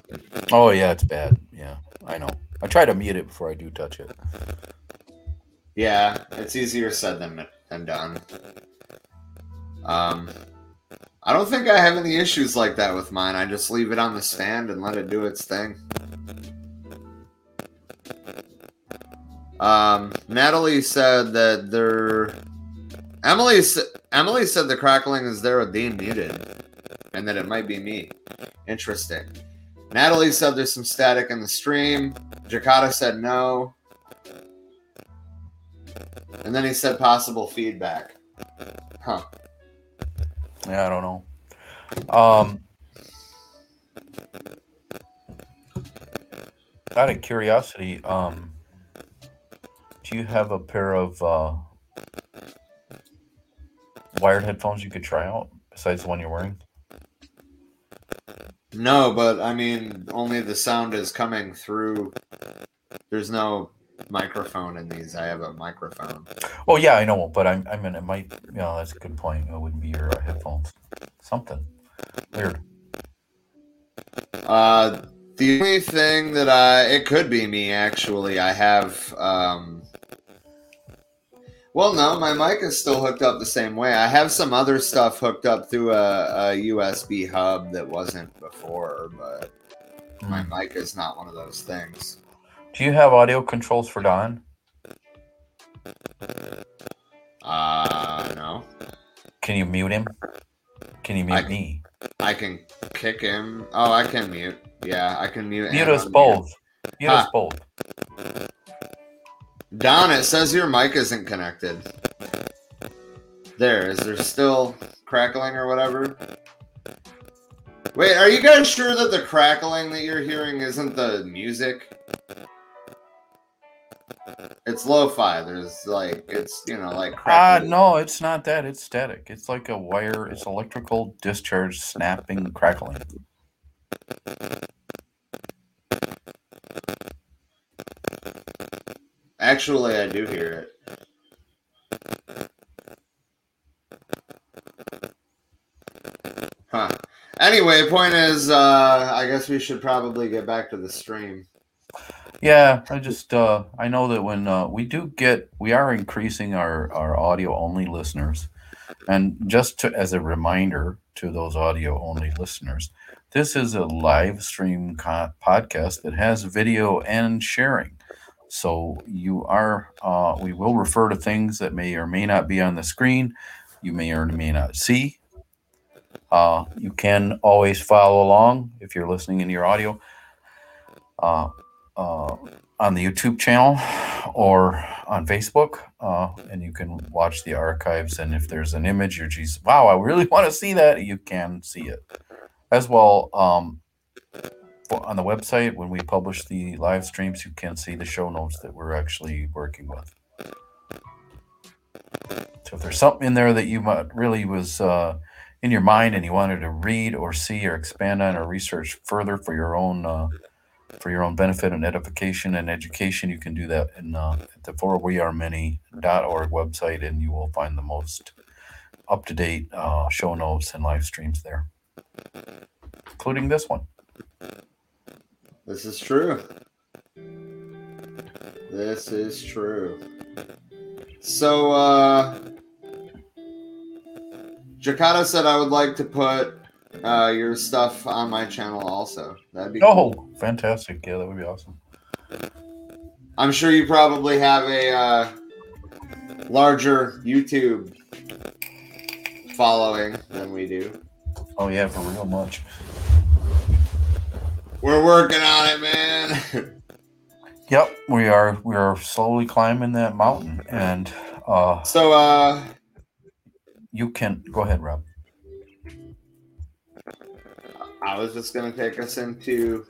Oh yeah, it's bad. Yeah, I know. I try to mute it before I do touch it. Yeah, it's easier said than than done. Um, I don't think I have any issues like that with mine. I just leave it on the stand and let it do its thing. Um, Natalie said that there. Emily Emily said the crackling is there with being muted, and that it might be me. Interesting. Natalie said there's some static in the stream. Jakarta said no. And then he said possible feedback. Huh. Yeah, I don't know. Um, out of curiosity, um, Do you have a pair of uh, wired headphones you could try out besides the one you're wearing? No, but I mean, only the sound is coming through. There's no microphone in these. I have a microphone. Oh yeah, I know, but I'm I mean it might. You know, that's a good point. It wouldn't be your headphones. Something weird. Uh, the only thing that I it could be me actually. I have um. Well, no, my mic is still hooked up the same way. I have some other stuff hooked up through a, a USB hub that wasn't before, but my Hmm. mic is not one of those things. Do you have audio controls for Don? Uh, no. Can you mute him? Can you mute I- me? I can kick him. Oh, I can mute. Yeah, I can mute. Mute us both. Mute us Ah. both. Don, it says your mic isn't connected. There, is there still crackling or whatever? Wait, are you guys sure that the crackling that you're hearing isn't the music? It's lo-fi. There's like it's you know like Ah, crackling. no, it's not that. It's static. It's like a wire. It's electrical discharge, snapping, crackling. Actually, I do hear it. Huh. Anyway, point is, uh, I guess we should probably get back to the stream. Yeah, I just uh, I know that when uh, we do get, we are increasing our our audio only listeners, and just to, as a reminder to those audio only listeners, this is a live stream co- podcast that has video and sharing. So you are, uh, we will refer to things that may or may not be on the screen. You may or may not see. Uh, you can always follow along if you're listening in your audio. Uh, uh, on the YouTube channel or on Facebook, uh, and you can watch the archives. And if there's an image, you're geez, wow, I really [LAUGHS] want to see that. You can see it as well. Um, on the website, when we publish the live streams, you can see the show notes that we're actually working with. So if there's something in there that you might really was uh, in your mind and you wanted to read or see or expand on or research further for your own uh, for your own benefit and edification and education, you can do that in uh, at the for we website, and you will find the most up to date uh, show notes and live streams there, including this one. This is true. This is true. So, uh, Jakarta said I would like to put uh, your stuff on my channel also. That'd be cool. Oh, fantastic! Yeah, that would be awesome. I'm sure you probably have a uh, larger YouTube following than we do. Oh yeah, for real much. We're working on it, man. [LAUGHS] Yep, we are we are slowly climbing that mountain, and uh, so, uh, you can go ahead, Rob. I was just gonna take us into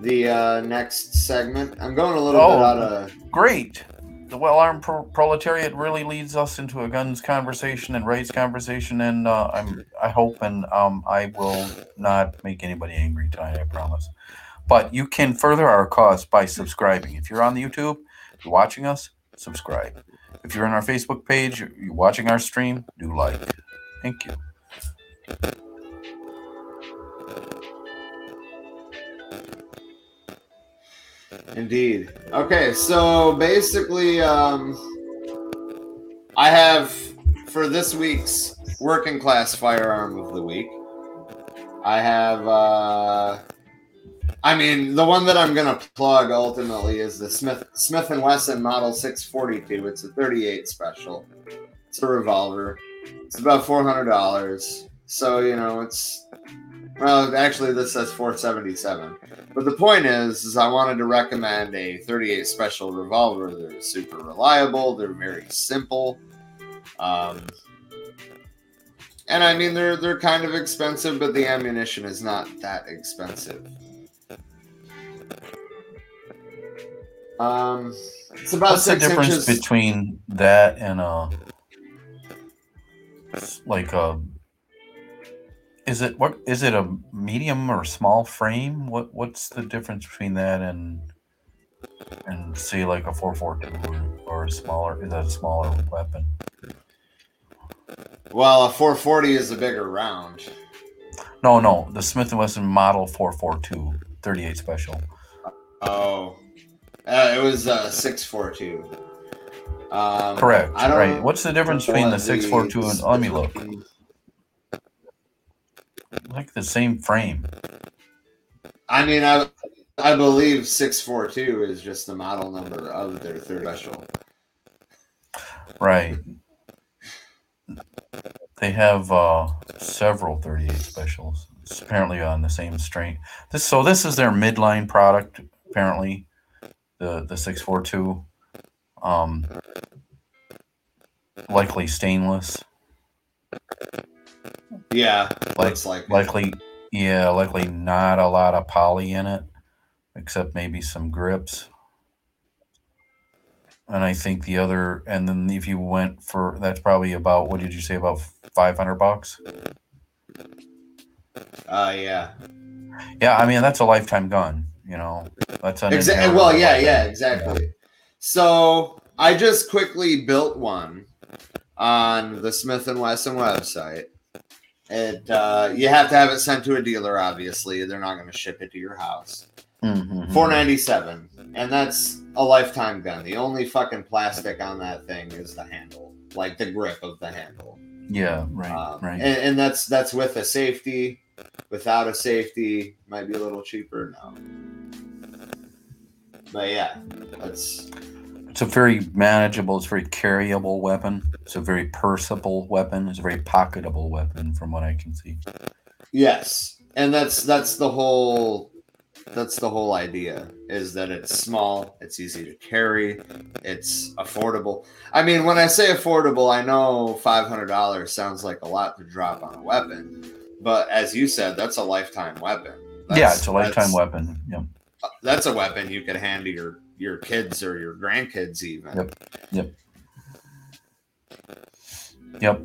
the uh, next segment. I'm going a little Oh. bit out of. Great. The well-armed pro- proletariat really leads us into a guns conversation and rights conversation, and uh, I'm I hope and um, I will not make anybody angry tonight. I promise. But you can further our cause by subscribing. If you're on the YouTube, you're watching us, subscribe. If you're on our Facebook page, you're watching our stream, do like. Thank you. Indeed. Okay, so basically, um, I have for this week's working class firearm of the week. I have. Uh, I mean, the one that I'm gonna plug ultimately is the Smith Smith and Wesson Model 642. It's a 38 special. It's a revolver. It's about four hundred dollars. So you know, it's well, actually, this says 477. But the point is, is I wanted to recommend a 38 special revolver. They're super reliable. They're very simple. Um, and I mean, they're they're kind of expensive, but the ammunition is not that expensive. Um, it's about What's the six difference inches. between that and a like a? Is it what? Is it a medium or small frame? What What's the difference between that and and say like a four four two or, a smaller? Is that a smaller weapon? well, a 440 is a bigger round. No, no, the Smith and Wesson Model 442 38 Special. Oh, uh, it was uh, 642. Um, Correct. Right. What's the difference between the what 642 and let me look? Like the same frame. I mean, I I believe 642 is just the model number of their third special. Right. They have uh, several 38 specials. It's apparently on the same string. This so this is their midline product. Apparently, the the 642. Um, likely stainless. Yeah, Like- looks like. Likely, yeah, likely not a lot of poly in it, except maybe some grips. And I think the other, and then if you went for, that's probably about, what did you say, about 500 bucks? Uh, yeah. Yeah, I mean, that's a lifetime gun, you know? That's an Exactly. Well, yeah, yeah, exactly. So I just quickly built one on the Smith and Wesson website. It uh, you have to have it sent to a dealer. Obviously, they're not going to ship it to your house. Mhm. Four ninety seven, and that's a lifetime gun. The only fucking plastic on that thing is the handle, like the grip of the handle. Yeah, right, Um, right. And, and that's that's with a safety. Without a safety, might be a little cheaper. No. But yeah, that's It's a very manageable, it's a very carryable weapon. It's a very purseable weapon. It's a very pocketable weapon, from what I can see. yes, and that's that's the whole that's the whole idea is that it's small, it's easy to carry, it's affordable. I mean, when I say affordable, I know five hundred dollars sounds like a lot to drop on a weapon, but as you said, that's a lifetime weapon. yeah, it's a lifetime weapon. Yeah. That's a weapon you could hand to your your kids or your grandkids even. Yep. Yep. Yep.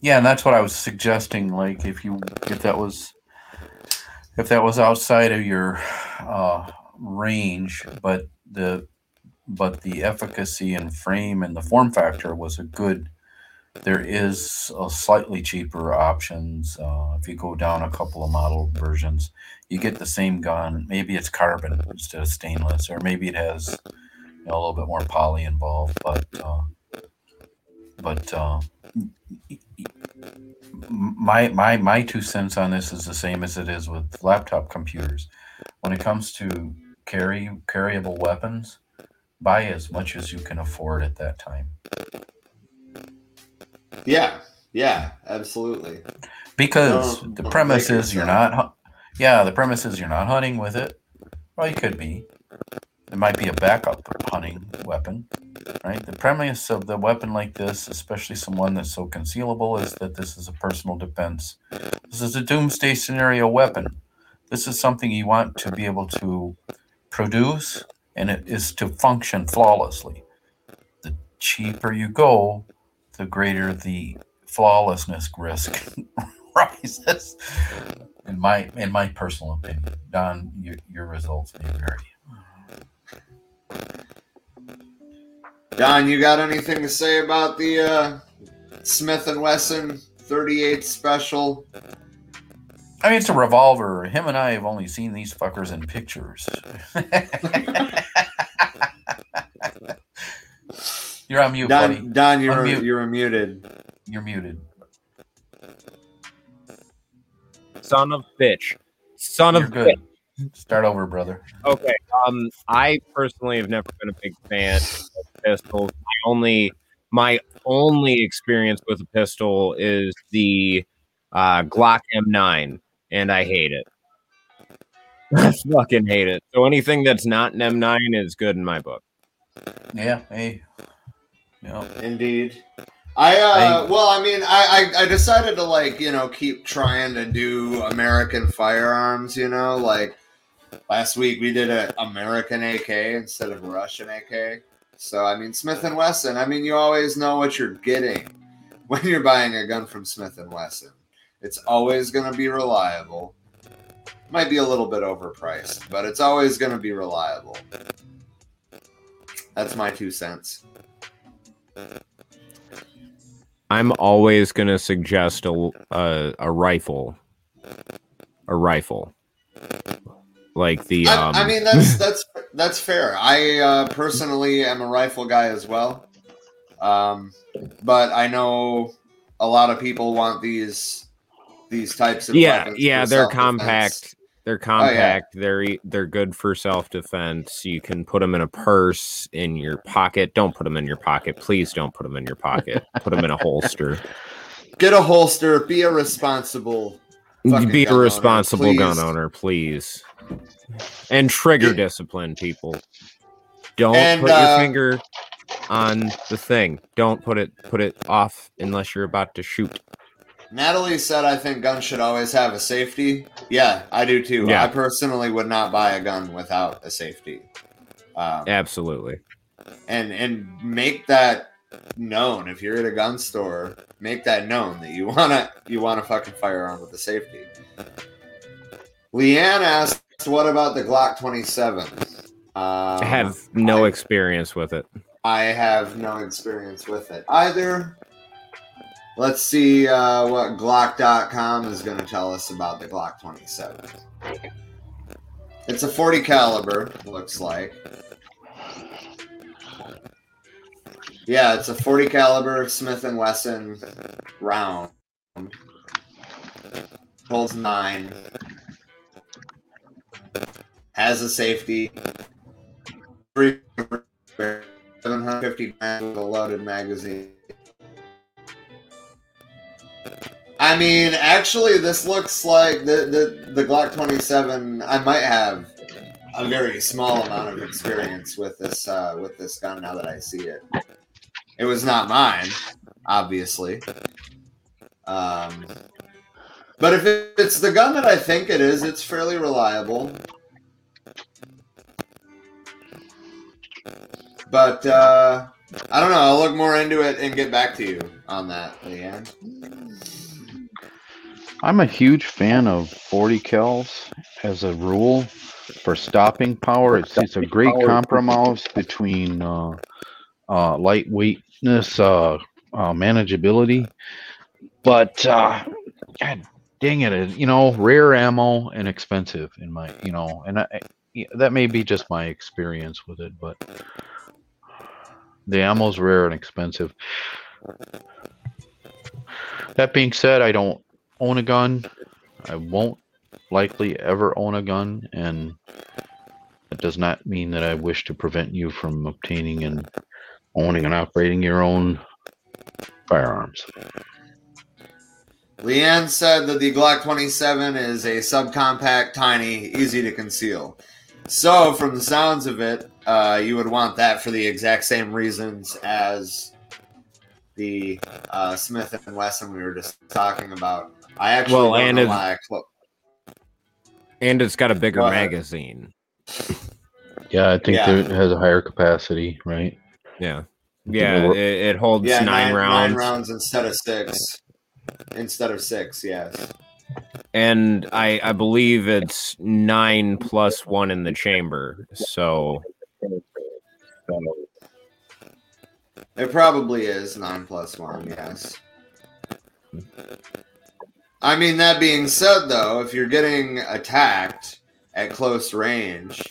Yeah, and that's what I was suggesting. Like, if you if that was if that was outside of your uh, range, but the but the efficacy and frame and the form factor was a good. There is a slightly cheaper options. Uh, if you go down a couple of model versions, you get the same gun. Maybe it's carbon instead of stainless, or maybe it has you know, a little bit more poly involved. But uh, but uh, my my my two cents on this is the same as it is with laptop computers. When it comes to carry carryable weapons, buy as much as you can afford at that time. Yeah, yeah, absolutely. Because No, the premise is you're not, yeah, the premise is you're not hunting with it. Well, you could be. It might be a backup hunting weapon, right? The premise of the weapon like this, especially someone that's so concealable, is that this is a personal defense. This is a doomsday scenario weapon. This is something you want to be able to produce, and it is to function flawlessly. The cheaper you go, the greater the flawlessness risk [LAUGHS] rises. In my in my personal opinion, Don, your, your results may vary. Don, you got anything to say about the uh, Smith and Wesson 38 special? I mean, it's a revolver. Him and I have only seen these fuckers in pictures. [LAUGHS] You're on mute, buddy. Don, Don, you're Unmute. you're muted. You're muted. Son of bitch. Son You're of good. bitch. Start over, brother. Okay. Um, I personally have never been a big fan of pistols. My only my only experience with a pistol is the uh, Glock M9, and I hate it. [LAUGHS] I fucking hate it. So anything that's not an M9 is good in my book. Yeah. Hey. Yeah. Indeed. I uh well, I mean, I, I I decided to like you know keep trying to do American firearms. You know, like last week we did an American AK instead of a Russian AK. So I mean Smith and Wesson. I mean you always know what you're getting [LAUGHS] when you're buying a gun from Smith and Wesson. It's always going to be reliable. Might be a little bit overpriced, but it's always going to be reliable. That's my two cents. I'm always going to suggest a, a a rifle, a rifle, like the. Um, I, I mean that's [LAUGHS] that's that's fair. I uh, personally am a rifle guy as well, um, but I know a lot of people want these these types of yeah, weapons yeah, they're compact. They're compact. They're e- they're good for self defense. You can put them in a purse, in your pocket. Don't put them in your pocket, please. Don't put them in your pocket. put them in a holster. [LAUGHS] Get a holster. Be a responsible. Be a gun owner, responsible gun please. owner, please. And trigger Yeah. discipline, people. Don't And, put uh, your finger on the thing. Don't put it put it off unless you're about to shoot. Natalie said, "I think guns should always have a safety." Yeah, I do too. Yeah. I personally would not buy a gun without a safety. Um, Absolutely. and and make that known if you're at a gun store make that known that you [LAUGHS] want to you want a fucking firearm with a safety leanne asked what about the glock 27 I um, have no I- experience with it. i have no experience with it either let's see uh, what glock.com is going to tell us about the glock 27 it's a 40 caliber looks like Yeah, it's a 40 caliber Smith and Wesson round. Holds nine. Has a safety. Three 750 grams a loaded magazine. I mean, actually, this looks like the, the the Glock 27. I might have a very small amount of experience with this uh, with this gun now that I see it. It was not mine, obviously. Um, but if it's the gun that I think it is, it's fairly reliable. But uh, I don't know. I'll look more into it and get back to you on that, Leanne. I'm a huge fan of 40 cals as a rule for stopping power. It's, it's a great compromise between uh, uh, lightweightness, uh, uh, manageability. But uh, God dang it, it, you know, rare ammo and expensive in my, you know, and I, yeah, that may be just my experience with it, but the ammo's rare and expensive. That being said, I don't own a gun. I won't likely ever own a gun, and that does not mean that I wish to prevent you from obtaining and owning and operating your own firearms. Leanne said that the Glock 27 is a subcompact, tiny, easy to conceal. So, from the sounds of it, uh, you would want that for the exact same reasons as the uh, Smith and Wesson we were just talking about. I actually Well, don't and know it's- why I clo- And it's got a bigger Go magazine. Yeah, I think Yeah. it has a higher capacity, right? Yeah. Yeah, it, it holds yeah, nine, rounds. nine rounds instead of six. Instead of six, yes. And I, I believe it's nine plus one in the chamber. So It probably is nine plus one, yes. I mean, that being said, though, if you're getting attacked at close range,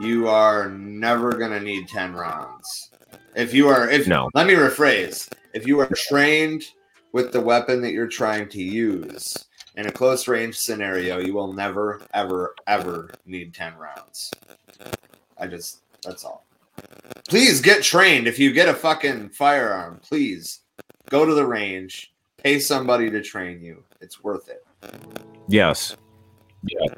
you are never going to need 10 rounds. If you are, if No. let me rephrase, if you are trained with the weapon that you're trying to use in a close range scenario, you will never, ever, ever need 10 rounds. I just, that's all. Please get trained. If you get a fucking firearm, please go to the range, pay somebody to train you. It's worth it. yes. Yeah.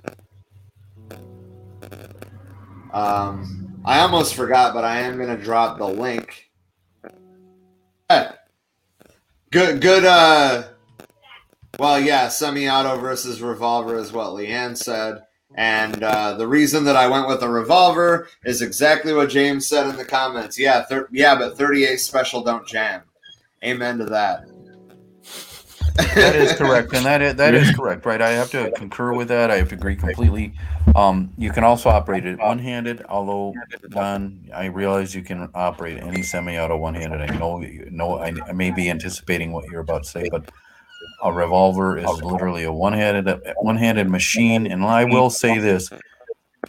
Um, I almost forgot, but I am gonna drop the link. Eh. Good, good. Uh, well, yeah, semi-auto versus revolver is what Leanne said. And uh, the reason that I went with a revolver is exactly what James said in the comments. Yeah, thir- yeah, but 38 special don't jam. Amen to that. that is correct, and that is, that is [LAUGHS] correct, right? I have to concur with that. I have to agree completely. Um, you can also operate it one-handed, although Don, I realize you can operate any semi-auto one-handed. I know, you know, I, I may be anticipating what you're about to say, but a revolver is literally a one-handed one-handed machine. And I will say this: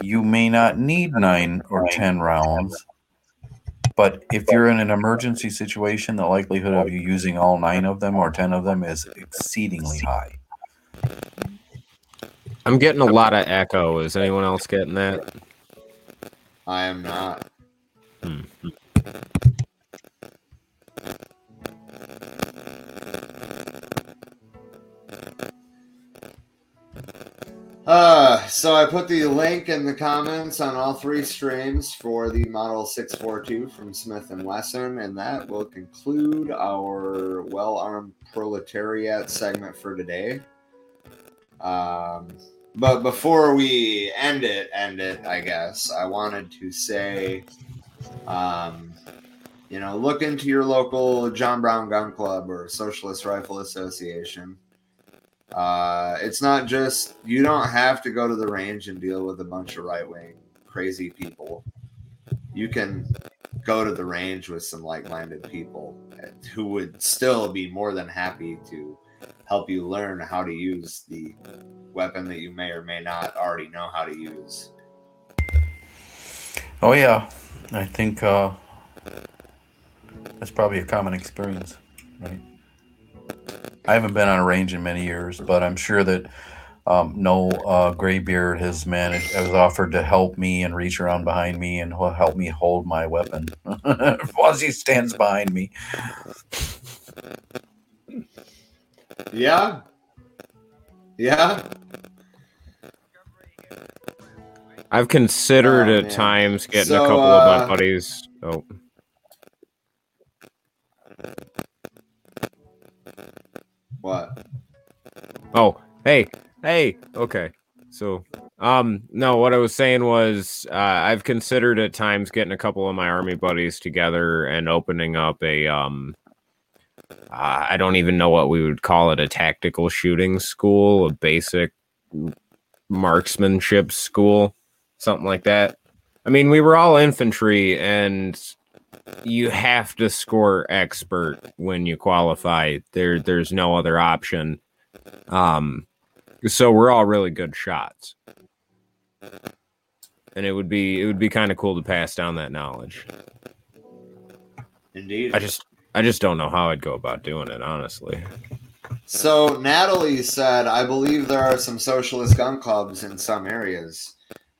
you may not need nine or ten rounds, but if you're in an emergency situation, the likelihood of you using all nine of them or ten of them is exceedingly high. I'm getting a lot of echo. Is anyone else getting that? I am not. Hmm. Uh, so I put the link in the comments on all three streams for the Model 642 from Smith & Wesson, and that will conclude our well-armed proletariat segment for today. Um, but before we end it, end it, I guess, I wanted to say, um, you know, look into your local John Brown Gun Club or Socialist Rifle Association. Uh, it's not just you don't have to go to the range and deal with a bunch of right wing crazy people. You can go to the range with some like minded people who would still be more than happy to help you learn how to use the weapon that you may or may not already know how to use. Oh yeah, I think uh, that's probably a common experience, right? I haven't been on a range in many years, but I'm sure that um, no uh, graybeard has managed has offered to help me and reach around behind me and will help me hold my weapon [LAUGHS] as he stands behind me. Yeah. Yeah. I've considered Oh, at times getting a So, couple of uh, my buddies. Oh, What? oh, hey, hey. Okay, so um, no, what I was saying was uh, I've considered at times getting a couple of my army buddies together and opening up a um. Uh, I don't even know what we would call it a tactical shooting school, a basic marksmanship school, something like that. I mean, we were all infantry, and you have to score expert when you qualify. There, there's no other option. Um, so we're all really good shots, and it would be it would be kind of cool to pass down that knowledge. Indeed. I just I just don't know how I'd go about doing it, honestly. So Natalie said, "I believe there are some socialist gun clubs in some areas."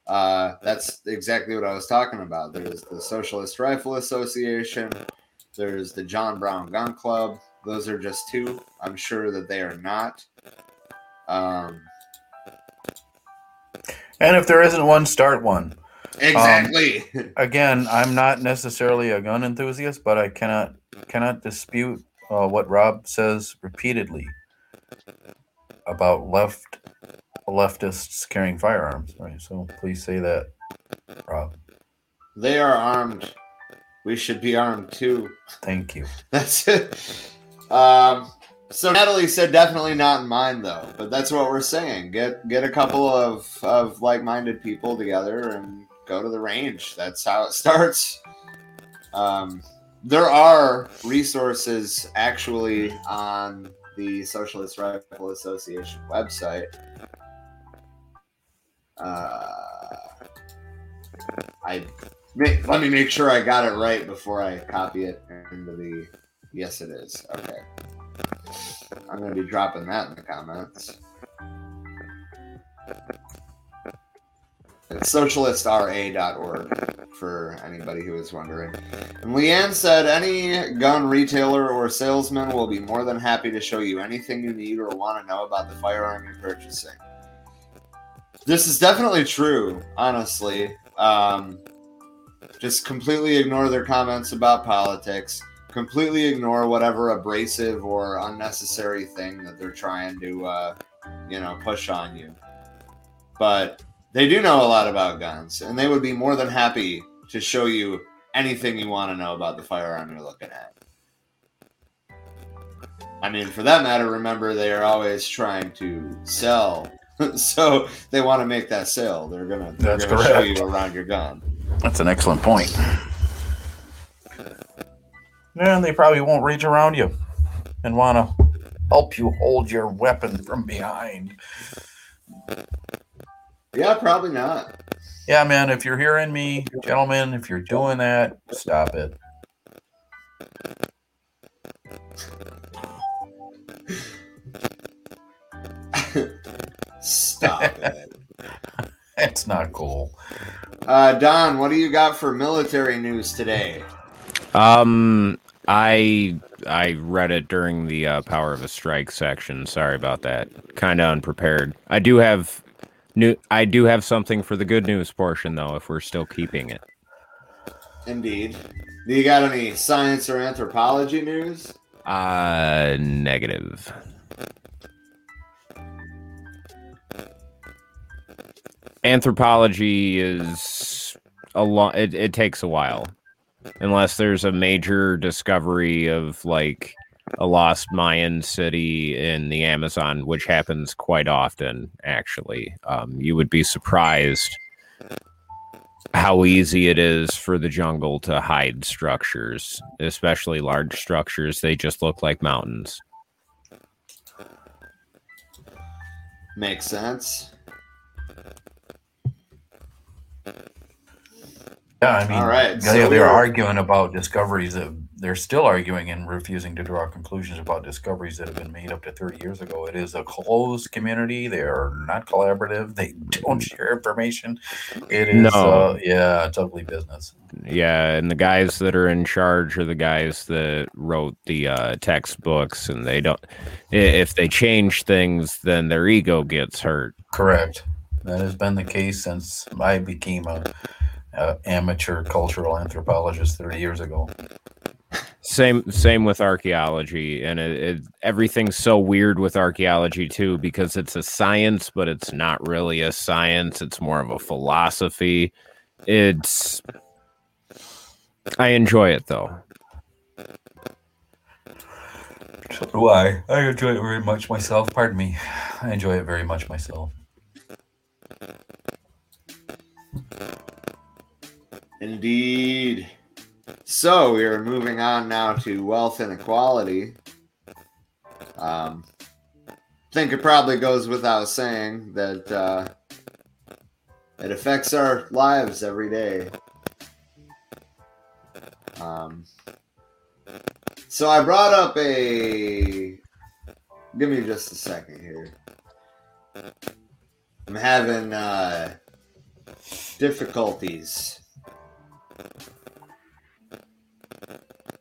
Uh, that's exactly what I was talking about. There's the Socialist Rifle Association. There's the John Brown Gun Club. Those are just two. I'm sure that they are not. Um, And if there isn't one, start one. exactly. [LAUGHS] Again, I'm not necessarily a gun enthusiast, but I cannot cannot dispute uh, what Rob says repeatedly about left leftists carrying firearms. Right. So please say that, Rob. they are armed. We should be armed too. Thank you. [LAUGHS] That's it. Um, so Natalie said definitely not in mine though, but that's what we're saying. Get get a couple of of like minded people together and go to the range. That's how it starts. Um, there are resources actually on the Socialist Rifle Association website. Uh, I let me make sure I got it right before I copy it into the. Yes, it is. Okay. I'm to be dropping that in the comments. It's socialistra.org for anybody who is wondering. And Leanne said any gun retailer or salesman will be more than happy to show you anything you need or want to know about the firearm you're purchasing. This is definitely true, honestly. Um, just completely ignore their comments about politics. Completely ignore whatever abrasive or unnecessary thing that they're trying to, uh, you know, push on you. But they do know a lot about guns, and they would be more than happy to show you anything you want to know about the firearm you're looking at. I mean, for that matter, remember they are always trying to sell, [LAUGHS] so they want to make that sale. They're gonna, they're That's gonna show you around your gun. That's an excellent point. [LAUGHS] And they probably won't reach around you and want to help you hold your weapon from behind. Yeah, probably not. Yeah, man, if you're hearing me, gentlemen, if you're doing that, stop it. [LAUGHS] Stop it. [LAUGHS] It's not cool. Uh, Don, what do you got for military news today? Um, I I read it during the uh, Power of a Strike section. Sorry about that. Kind of unprepared. I do have new. I do have something for the good news portion though. If we're still keeping it. Indeed. Do you got any science or anthropology news? Uh, negative. Anthropology is a lot. It, it takes a while, unless there's a major discovery of like a lost Mayan city in the Amazon, which happens quite often. Actually, um, you would be surprised how easy it is for the jungle to hide structures, especially large structures. They just look like mountains. Makes sense. Yeah, I mean, All right, yeah, so they're we're- arguing about discoveries that they're still arguing and refusing to draw conclusions about discoveries that have been made up to 30 years ago. It is a closed community. They are not collaborative. They [LAUGHS] don't share information. It is, No. uh, yeah, it's ugly business. Yeah, and the guys that are in charge are the guys that wrote the uh, textbooks, and they don't. If they change things, then their ego gets hurt. Correct. That has been the case since I became a, a amateur cultural anthropologist 30 years ago. Same, same with archaeology, and it, it, everything's so weird with archaeology too because it's a science, but it's not really a science. It's more of a philosophy. It's. I enjoy it though. So do I. I enjoy it very much myself. Pardon me. I enjoy it very much myself. Indeed. So we are moving on now to wealth inequality. Um, I think it probably goes without saying that uh, it affects our lives every day. Um, so I brought up a. Give me just a second here. I'm having uh, difficulties.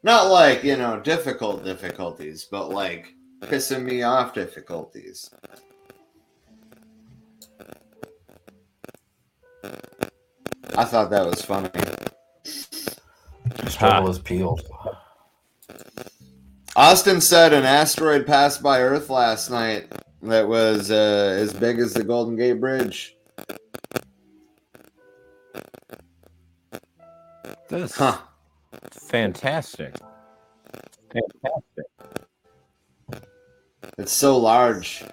Not like, you know, difficult difficulties, but like pissing me off difficulties. I thought that was funny. Struggle is peeled. Austin said an asteroid passed by Earth last night that was uh, as big as the Golden Gate Bridge. That's Huh. Fantastic. Fantastic. It's so large.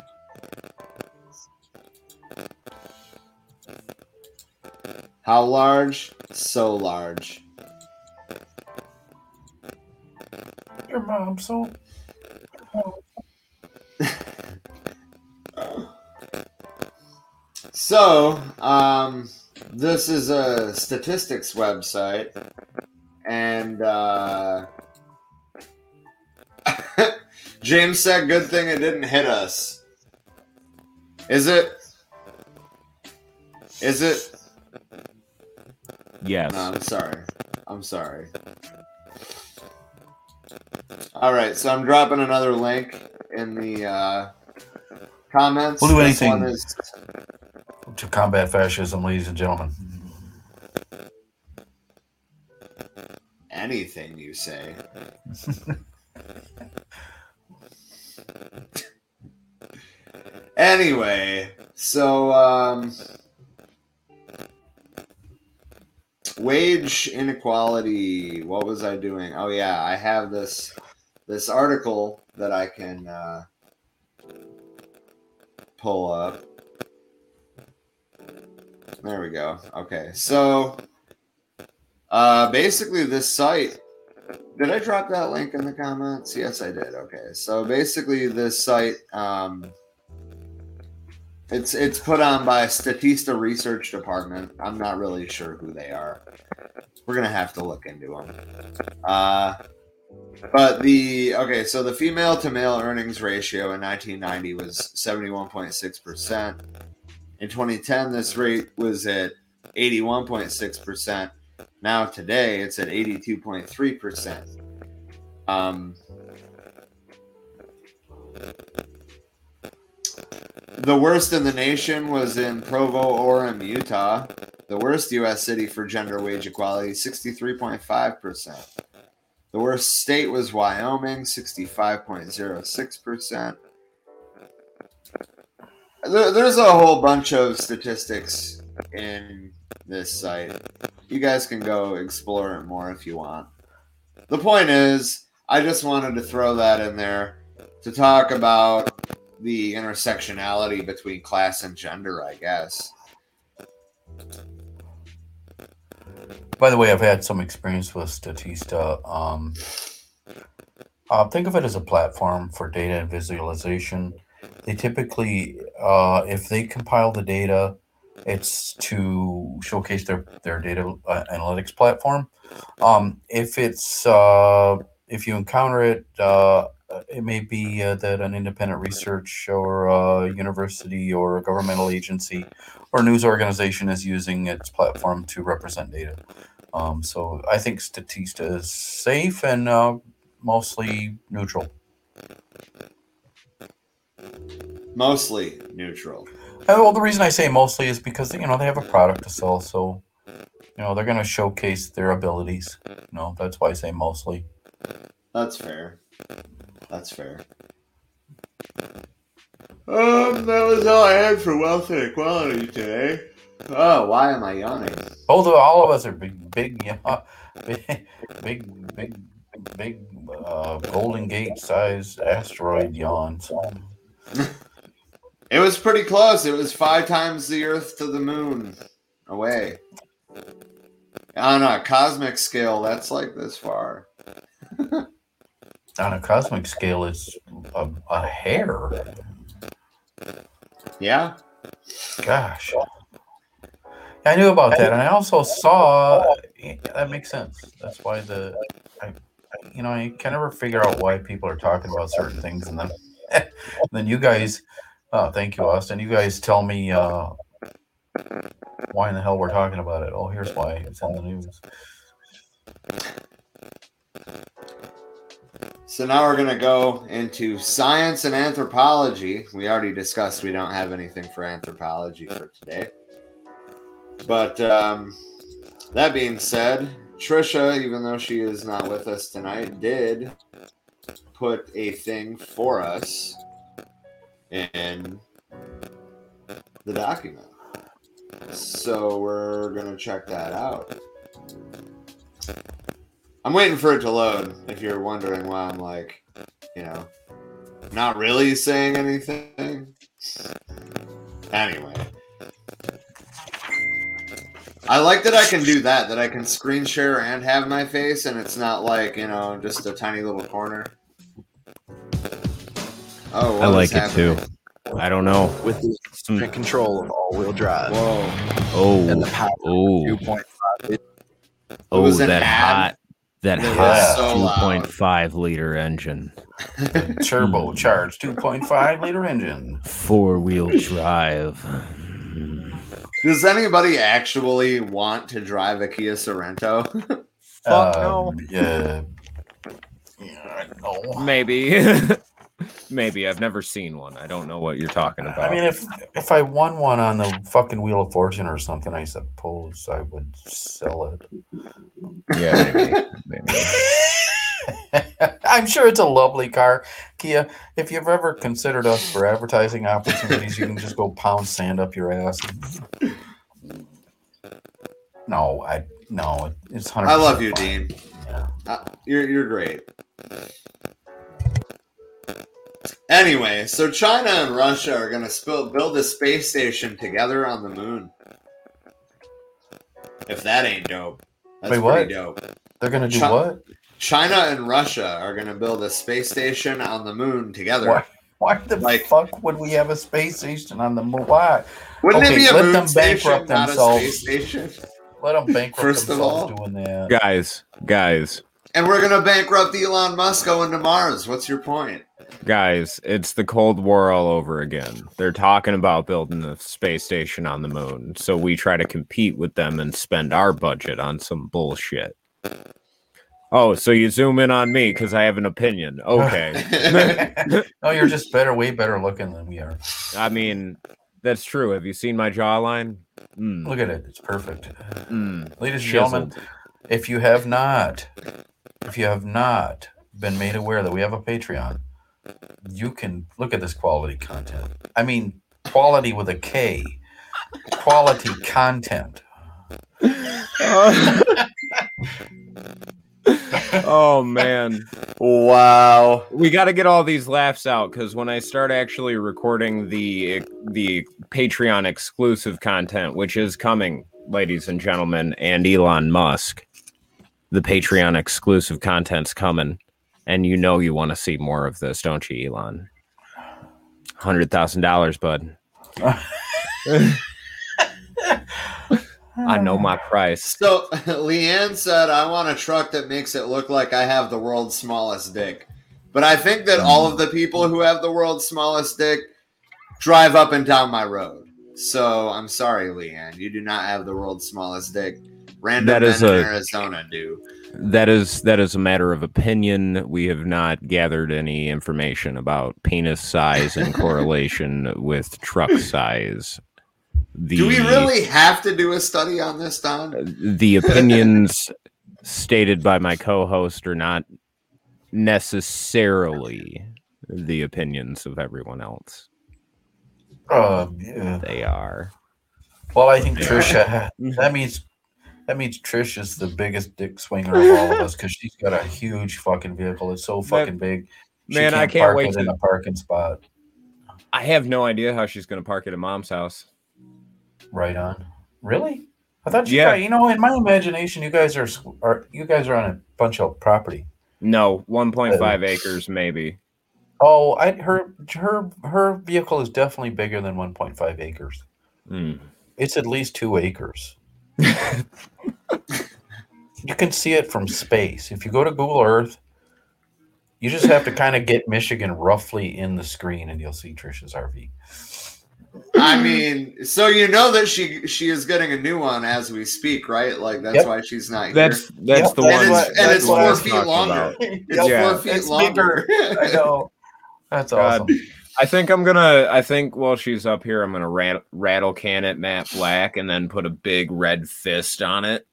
How large? So large. Your mom so [LAUGHS] So, um, this is a statistics website, and uh, [LAUGHS] James said, "Good thing it didn't hit us." Is it? Is it? Yes. No, I'm sorry. I'm sorry. All right, so I'm dropping another link in the uh, comments. We'll do This anything. one is- to combat fascism, ladies and gentlemen. Anything you say. [LAUGHS] anyway, so um wage inequality. What was I doing? Oh yeah, I have this this article that I can uh, pull up. There we go. Okay, so uh, basically, this site. Did I drop that link in the comments? Yes, I did. Okay, so basically, this site. Um, it's it's put on by Statista Research Department. I'm not really sure who they are. We're gonna have to look into them. Uh, but the okay, so the female to male earnings ratio in 1990 was 71.6 percent. In 2010, this rate was at 81.6 percent. Now today, it's at 82.3 percent. Um, the worst in the nation was in Provo, Orem, Utah. The worst U.S. city for gender wage equality, 63.5%. The worst state was Wyoming, 65.06%. There, there's a whole bunch of statistics in this site. You guys can go explore it more if you want. The point is, I just wanted to throw that in there to talk about the intersectionality between class and gender, I guess. By the way, I've had some experience with Statista. Um, uh, think of it as a platform for data and visualization. They typically, uh, if they compile the data, it's to showcase their their data uh, analytics platform. Um, if it's uh, if you encounter it, uh, it may be uh, that an independent research or university or a governmental agency or news organization is using its platform to represent data. Um, so I think Statista is safe and uh, mostly neutral. Mostly neutral. And, well, the reason I say mostly is because you know they have a product to sell, so you know they're going to showcase their abilities. You know that's why I say mostly. That's fair. That's fair. Um, that was all I had for wealth and equality today. Oh, why am I yawning? Although all of us are big, big, [LAUGHS] big, big, big, big, uh, Golden Gate sized asteroid yawns. [LAUGHS] It was pretty close. It was five times the Earth to the moon away. On a cosmic scale, that's like this far. [LAUGHS] On a cosmic scale, it's a, a hair. Yeah. Gosh. I knew about that, and I also saw that makes sense. That's why the, I, I- you know, I can never figure out why people are talking about certain things, and then, [LAUGHS] then you guys, oh, thank you, Austin. You guys tell me uh, why in the hell we're talking about it. Oh, here's why it's in the news. So now we're gonna go into science and anthropology. We already discussed we don't have anything for anthropology for today. But um, that being said, Trisha, even though she is not with us tonight, did put a thing for us in the document. So we're gonna check that out. I'm waiting for it to load. If you're wondering why I'm like, you know, not really saying anything. Anyway. I like that I can do that, that I can screen share and have my face, and it's not like, you know, just a tiny little corner. Oh, I like is it too. I don't know. with the Some, control of all-wheel drive Whoa. and the oh, power oh, 2.5 oh, was that ad. hot, that It hot so 2.5 liter engine, [LAUGHS] Turbocharged 2.5 liter engine. four wheel drive. Does anybody actually want to drive a Kia Sorento? [LAUGHS] Fuck Um, Yeah. Yeah, I know. Maybe. [LAUGHS] Maybe I've never seen one. I don't know what you're talking about. I mean, if if I won one on the fucking Wheel of Fortune or something, I suppose I would sell it. yeah, maybe. maybe. [LAUGHS] I'm sure it's a lovely car, Kia. If you've ever considered us for advertising opportunities, you can just go pound sand up your ass. No, I no, it's hundred. I love you, Dean. Yeah. Uh, you're you're great. Anyway, so China and Russia are going to build a space station together on the moon. If that ain't dope, that's Wait, pretty dope. They're gonna do Chi- what? China and Russia are going to build a space station on the moon together. Why? Why the Like- fuck would we have a space station on the moon? Why? Wouldn't Okay, it be a let moon them station, bankrupt not a themselves. space station? Let them bankrupt First of themselves all- doing that. Guys, guys, And we're going to bankrupt Elon Musk going to Mars. What's your point? Guys, it's the Cold War all over again. They're talking about building a space station on the moon. So we try to compete with them and spend our budget on some bullshit. Oh, so you zoom in on me because I have an opinion. [LAUGHS] Okay. [LAUGHS] no, you're just better, way better looking than we are. I mean, that's true. Have you seen my jawline? Mm, Look at it; it's perfect. mm, Ladies and gentlemen, if you have not, if you have not been made aware that we have a Patreon, you can look at this quality content. I mean, quality with a K. Quality content. [LAUGHS] oh man. Wow. we got to get all these laughs out because when I start actually recording the the Patreon exclusive content, which is coming, ladies and gentlemen, and Elon Musk, the Patreon exclusive content's coming, and you know you want to see more of this, don't you, Elon? Hundred thousand dollars, bud. I know my price. So [LAUGHS] Leanne said, "I want a truck that makes it look like I have the world's smallest dick." But I think that all of the people who have the world's smallest dick drive up and down my road. So I'm sorry, Leanne, you do not have the world's smallest dick. Random That is men in a- Arizona do. That is that is a matter of opinion. We have not gathered any information about penis size in correlation [LAUGHS] with truck size. The, Do we really have to do a study on this, Don? the opinions stated by my co-host are not necessarily the opinions of everyone else. Uh, yeah. They are. Well, I think Trisha. [LAUGHS] That means that means Trish is the biggest dick swinger of all of us because she's got a huge fucking vehicle. It's so fucking big. She man, I can't wait to park wait it in a parking spot. I have no idea how she's going to park it at mom's house. Right on. Really? I thought you Yeah. guys, you know, in my imagination, you guys are, are you guys are on a bunch of property. No, 1.5 acres maybe. Oh, I her her her vehicle is definitely bigger than 1.5 acres. Hmm. It's at least two acres. [LAUGHS] you can see it from space. If you go to Google Earth, you just have to kind of get Michigan roughly in the screen, and you'll see Trisha's RV. I mean, so you know that she she is getting a new one as we speak, right? Like that's Yep. why she's not here. That's that's Yep, the that's one. and what- it's, and it's four feet longer. about. [LAUGHS] It's Yeah. four feet It's longer. [LAUGHS] I know. That's God. awesome. I think I'm gonna. I think while she's up here, I'm gonna rat, rattle can it Matt black and then put a big red fist on it.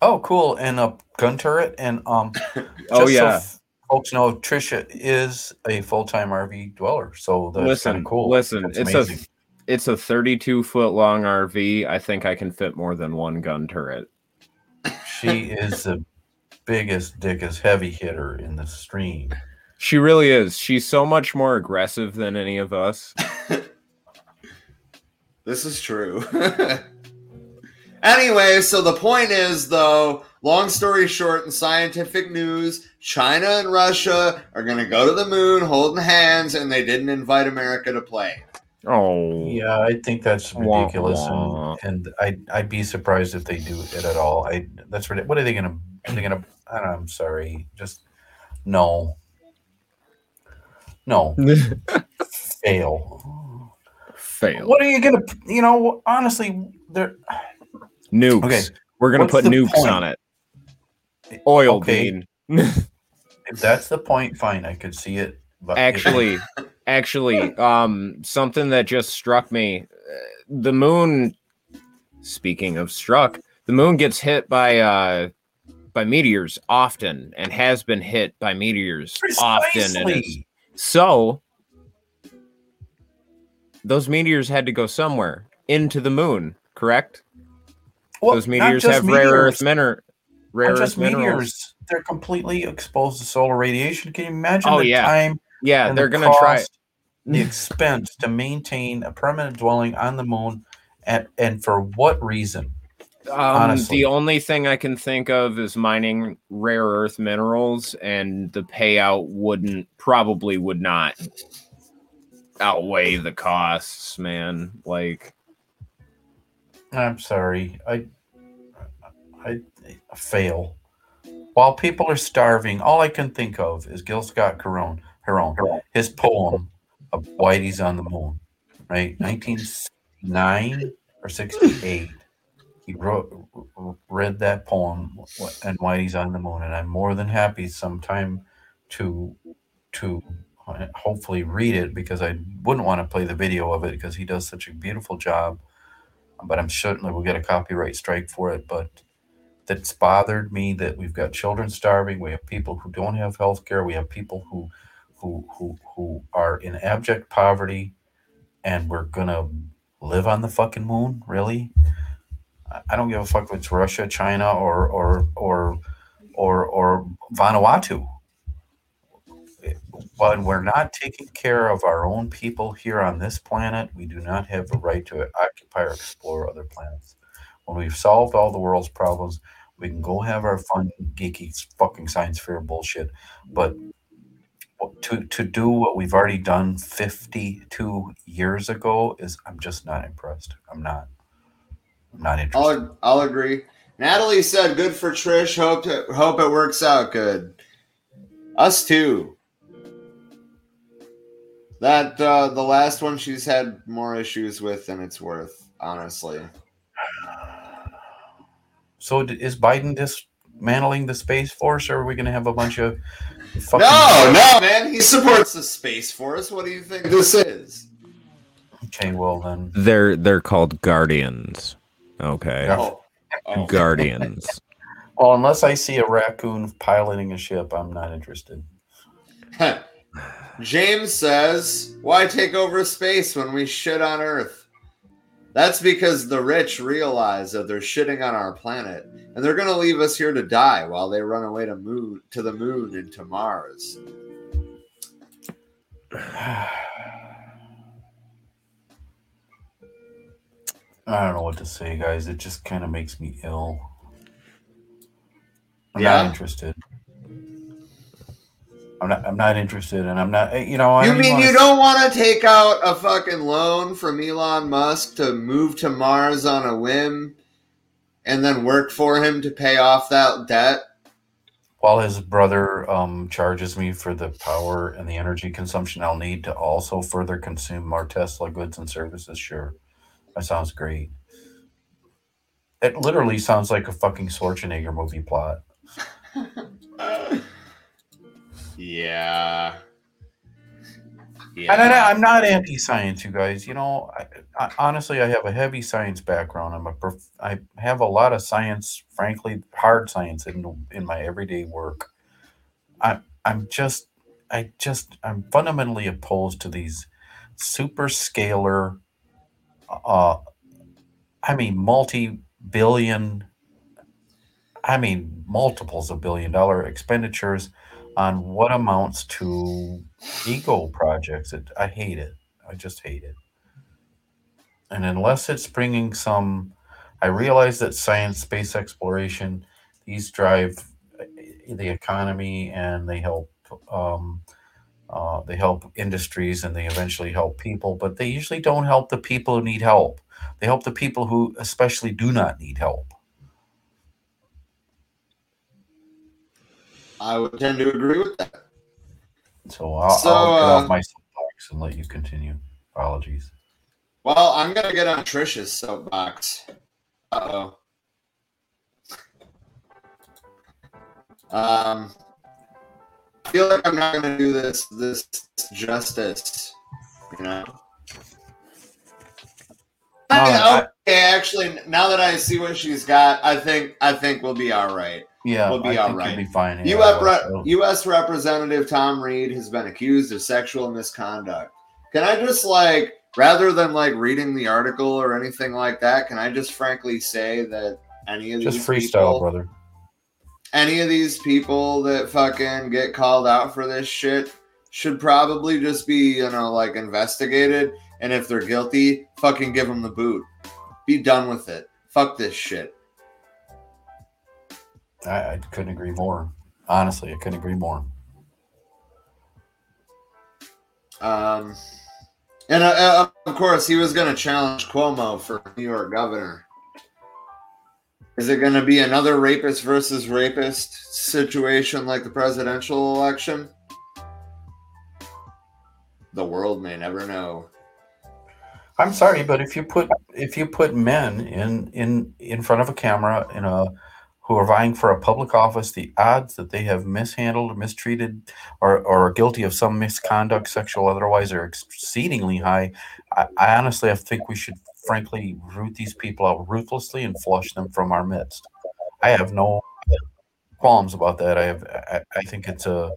Oh, cool. And a gun turret. And um, [COUGHS] Oh, just so yeah. f- folks know Trisha is a full time RV dweller, so that's listen, kind of cool. listen. That's it's amazing. a it's a 32 foot long RV. I think I can fit more than one gun turret. she is the biggest, dickest heavy hitter in the stream. She really is. She's so much more aggressive than any of us. [LAUGHS] This is true. [LAUGHS] anyway, so the point is, though, long story short, in scientific news, China and Russia are going to go to the moon holding hands, and they didn't invite America to play. Oh, Yeah, I think that's ridiculous, wah. and, and I I'd be surprised if they do it at all. I that's. What are they gonna? Are they gonna? I don't know, I'm sorry. Just no, no, [LAUGHS] fail. fail. What are you gonna? You know, honestly, there. Nukes. Okay, We're gonna what's put nukes point? on it. Oil Okay. bean. If that's the point, fine. I could see it. Actually [LAUGHS] actually um something that just struck me uh, the moon speaking of struck the moon gets hit by uh by meteors often and has been hit by meteors often and it's, so those meteors had to go somewhere into the moon correct Well, Those meteors have rare earth meteors, rare earth just minerals. meteors. They're completely exposed to solar radiation. Can you imagine Oh, the yeah. time Yeah, and they're the gonna try. cost, the [LAUGHS] expense to maintain a permanent dwelling on the moon, and and for what reason? Um, honestly. the only thing I can think of is mining rare earth minerals, and the payout wouldn't probably would not outweigh the costs, man. Like, I'm sorry, I I, I fail. While people are starving, all I can think of is Gil Scott Caron, Heron, his poem of Whitey's on the Moon, right? 1909 or 68. He wrote, read that poem, and Whitey's on the Moon, and I'm more than happy sometime to to hopefully read it because I wouldn't want to play the video of it because he does such a beautiful job. But I'm certainly we'll get a copyright strike for it. But that's bothered me that we've got children starving. We have people who don't have health care. We have people who who who who are in abject poverty, and we're gonna live on the fucking moon. Really? I- don't give a fuck if it's Russia, China, or or or or or Vanuatu. When we're not taking care of our own people here on this planet, we do not have the right to occupy or explore other planets. When we've solved all the world's problems, we can go have our fun, geeky, fucking science fair bullshit. But to to do what we've already done 52 years ago is I'm just not impressed. I'm not. I'm not interested. I'll I'll agree. Natalie said, "Good for Trish. Hope to, hope it works out good." Us too. That uh, the last one she's had more issues with than it's worth, honestly. [SIGHS] So is Biden dismantling the space force, or are we going to have a bunch of fucking No, no, man. He supports the space force. What do you think this is? Okay, well then, they're they're called guardians. Okay, Yeah. Oh, oh. guardians. [LAUGHS] well, unless I see a raccoon piloting a ship, I'm not interested. [LAUGHS] James says, "Why take over space when we shit on Earth?" That's because the rich realize that they're shitting on our planet, and they're going to leave us here to die while they run away to moon to the moon and to Mars. [SIGHS] I don't know what to say, guys. It just kind of makes me ill. I'm Yeah? not interested. I'm not. I'm not interested, and I'm not. You know. I you don't mean wanna you don't want to take out a fucking loan from Elon Musk to move to Mars on a whim, and then work for him to pay off that debt? While his brother um, charges me for the power and the energy consumption I'll need to also further consume more Tesla goods and services, sure, that sounds great. It literally sounds like a fucking Schwarzenegger movie plot. [LAUGHS] Yeah. And I, I'm not anti-science, you guys. You know, I, I, honestly, I have a heavy science background. I'm a prof- I have a lot of science, frankly, hard science in in my everyday work. I I'm just I just I'm fundamentally opposed to these super scalar, uh, I mean, multi-billion, I mean, multiples of billion dollar expenditures on what amounts to ego projects. It, I hate it. I just hate it. And unless it's bringing some, I realize that science, space exploration, these drive uh, the economy and they help. Um, uh, they help industries and they eventually help people, but they usually don't help the people who need help. They help the people who especially do not need help. I would tend to agree with that. So I'll, So, I'll get uh, off my soapbox and let you continue. Apologies. Well, I'm gonna get on Trisha's soapbox. Uh oh. Um, I feel like I'm not gonna do this this justice. You know. I mean, I- okay, actually, now that I see what she's got, I think I think we'll be all right. Yeah, We'll be I all think right. be fine. U.S. Re- U.S. Representative Tom Reed has been accused of sexual misconduct. Can I just like, rather than like reading the article or anything like that, can I just frankly say that any of Just these freestyle, people, brother. any of these people that fucking get called out for this shit should probably just be, you know, like investigated. And if they're guilty, fucking give them the boot. Be done with it. Fuck this shit. I, I couldn't agree more. Honestly, I couldn't agree more. Um, and uh, uh, of course, he was going to challenge Cuomo for New York governor. Is it going to be another rapist versus rapist situation like the presidential election? The world may never know. I'm sorry, but if you put if you put men in in in front of a camera in a who are vying for a public office, the odds that they have mishandled, mistreated, or, or are guilty of some misconduct, sexual otherwise, are exceedingly high. I, I honestly, I think we should frankly root these people out ruthlessly and flush them from our midst. I have no qualms about that. I have. I, I think it's a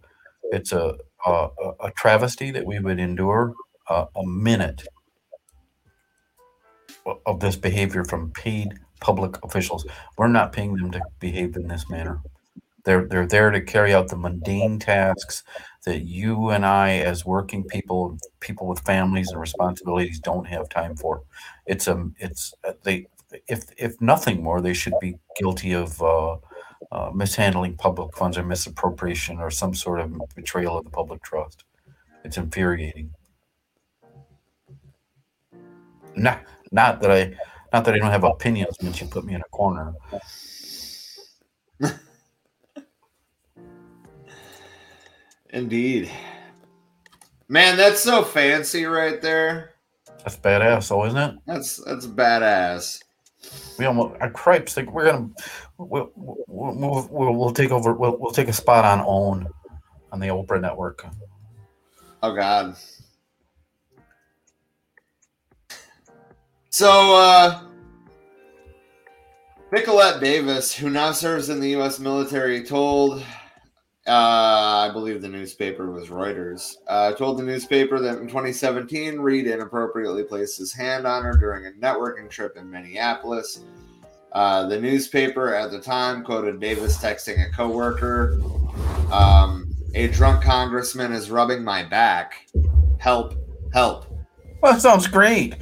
it's a a, a travesty that we would endure uh, a minute of this behavior from paid public officials. We're not paying them to behave in this manner. They're they're there to carry out the mundane tasks that you and I, as working people, people with families and responsibilities, don't have time for. It's a it's uh, they if if nothing more, they should be guilty of uh, uh, mishandling public funds or misappropriation or some sort of betrayal of the public trust. It's infuriating. Not not that I not that I don't have opinions once you put me in a corner. [LAUGHS] Indeed. Man, that's so fancy right there. That's badass, though, isn't it? That's that's badass. We almost our cripes. Like we're gonna we'll we'll, we'll, we'll, we'll take over. We'll, we'll take a spot on OWN on the Oprah network. Oh God. So uh Nicolette Davis, who now serves in the U.S. military, told, uh, I believe the newspaper was Reuters, uh, told the newspaper that in 2017, Reed inappropriately placed his hand on her during a networking trip in Minneapolis. Uh, the newspaper at the time quoted Davis texting a coworker, um, "A drunk congressman is rubbing my back. Help! Help!" Well, that sounds great.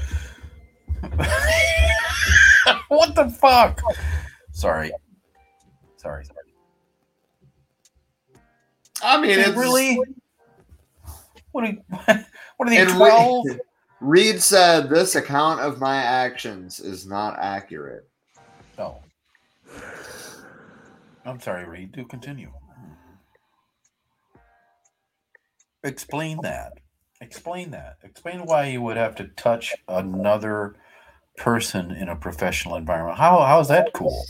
[LAUGHS] what the fuck? Sorry. Sorry. Sorry. I mean, it's really? What are, you, [LAUGHS] what are they, 12? Reed, Reed said, This account of my actions is not accurate. No. I'm sorry, Reed. Do continue. Explain that. Explain that. Explain why you would have to touch another person in a professional environment. How how is that cool?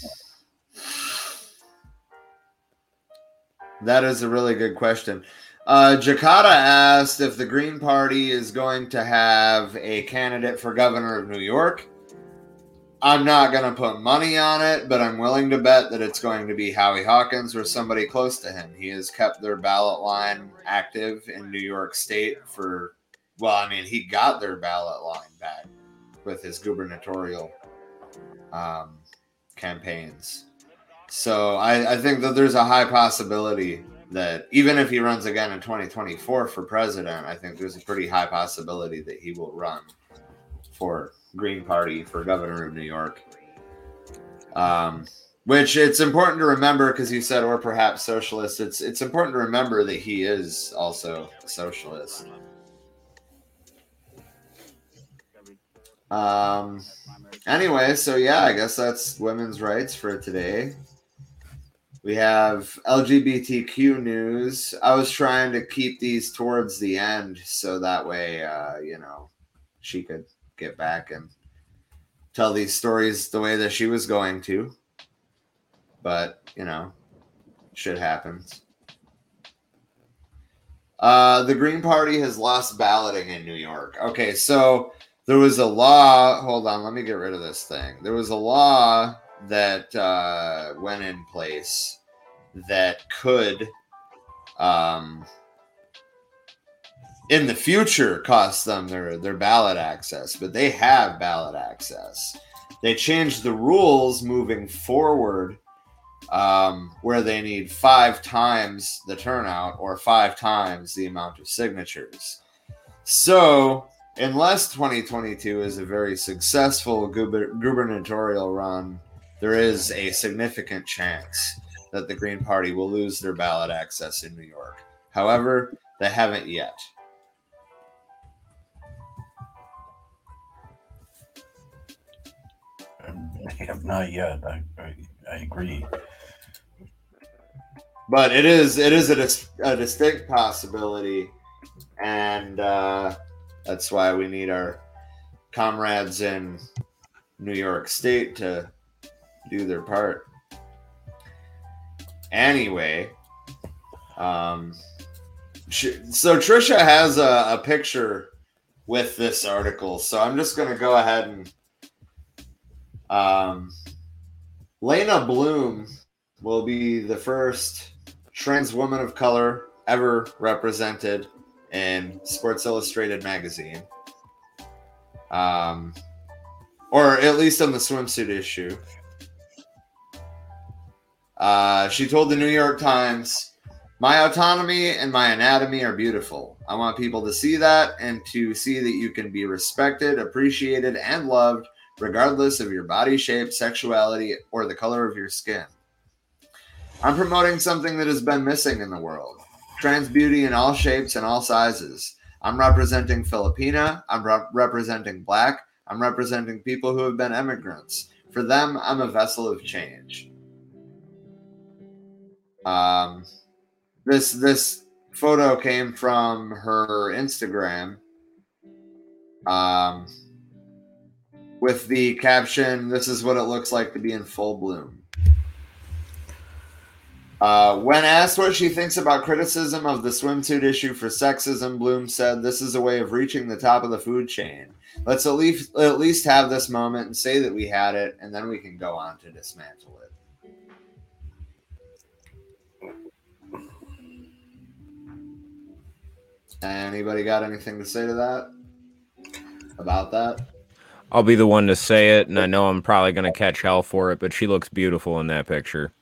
That is a really good question. Uh, Jakarta asked if the Green Party is going to have a candidate for governor of New York. I'm not going to put money on it, but I'm willing to bet that it's going to be Howie Hawkins or somebody close to him. He has kept their ballot line active in New York State for, well, I mean, he got their ballot line back with his gubernatorial um, campaigns. So I, I think that there's a high possibility that even if he runs again in 2024 for president, I think there's a pretty high possibility that he will run for Green Party for governor of New York. Um, which it's important to remember because you said, or perhaps socialist. It's it's important to remember that he is also a socialist. Um. Anyway, so yeah, I guess that's women's rights for today. We have LGBTQ news. I was trying to keep these towards the end so that way, uh, you know, she could get back and tell these stories the way that she was going to. But, you know, shit happens. Uh, the Green Party has lost balloting in New York. Okay, so there was a law. Hold on, let me get rid of this thing. There was a law that uh, went in place that could, um, in the future, cost them their their ballot access, but they have ballot access. they changed the rules moving forward um, where they need five times the turnout or five times the amount of signatures. So, unless 2022 is a very successful guber- gubernatorial run, there is a significant chance that the Green Party will lose their ballot access in New York. However, they haven't yet. They have not yet. I, I, I agree. but it is it is a, dis- a distinct possibility and uh, that's why we need our comrades in new york state to do their part. Anyway um, sh- so trisha has a, a picture with this article so i'm just to go ahead and um, leyna bloom will be the first trans woman of color ever represented in Sports Illustrated magazine. Um, or at least on the swimsuit issue. Uh, she told the New York Times, My autonomy and my anatomy are beautiful. I want people to see that and to see that you can be respected, appreciated, and loved regardless of your body shape, sexuality, or the color of your skin. I'm promoting something that has been missing in the world trans beauty in all shapes and all sizes. I'm representing Filipina. I'm re- representing Black. I'm representing people who have been immigrants. For them, I'm a vessel of change. Um, this this photo came from her Instagram. Um, with the caption, "This is what it looks like to be in full bloom." Uh, when asked what she thinks about criticism of the swimsuit issue for sexism, Bloom said, "This is a way of reaching the top of the food chain. Let's at least at least have this moment and say that we had it, and then we can go on to dismantle it." Anybody got anything to say to that? About that? I'll be the one to say it, and I know I'm probably going to catch hell for it, but she looks beautiful in that picture.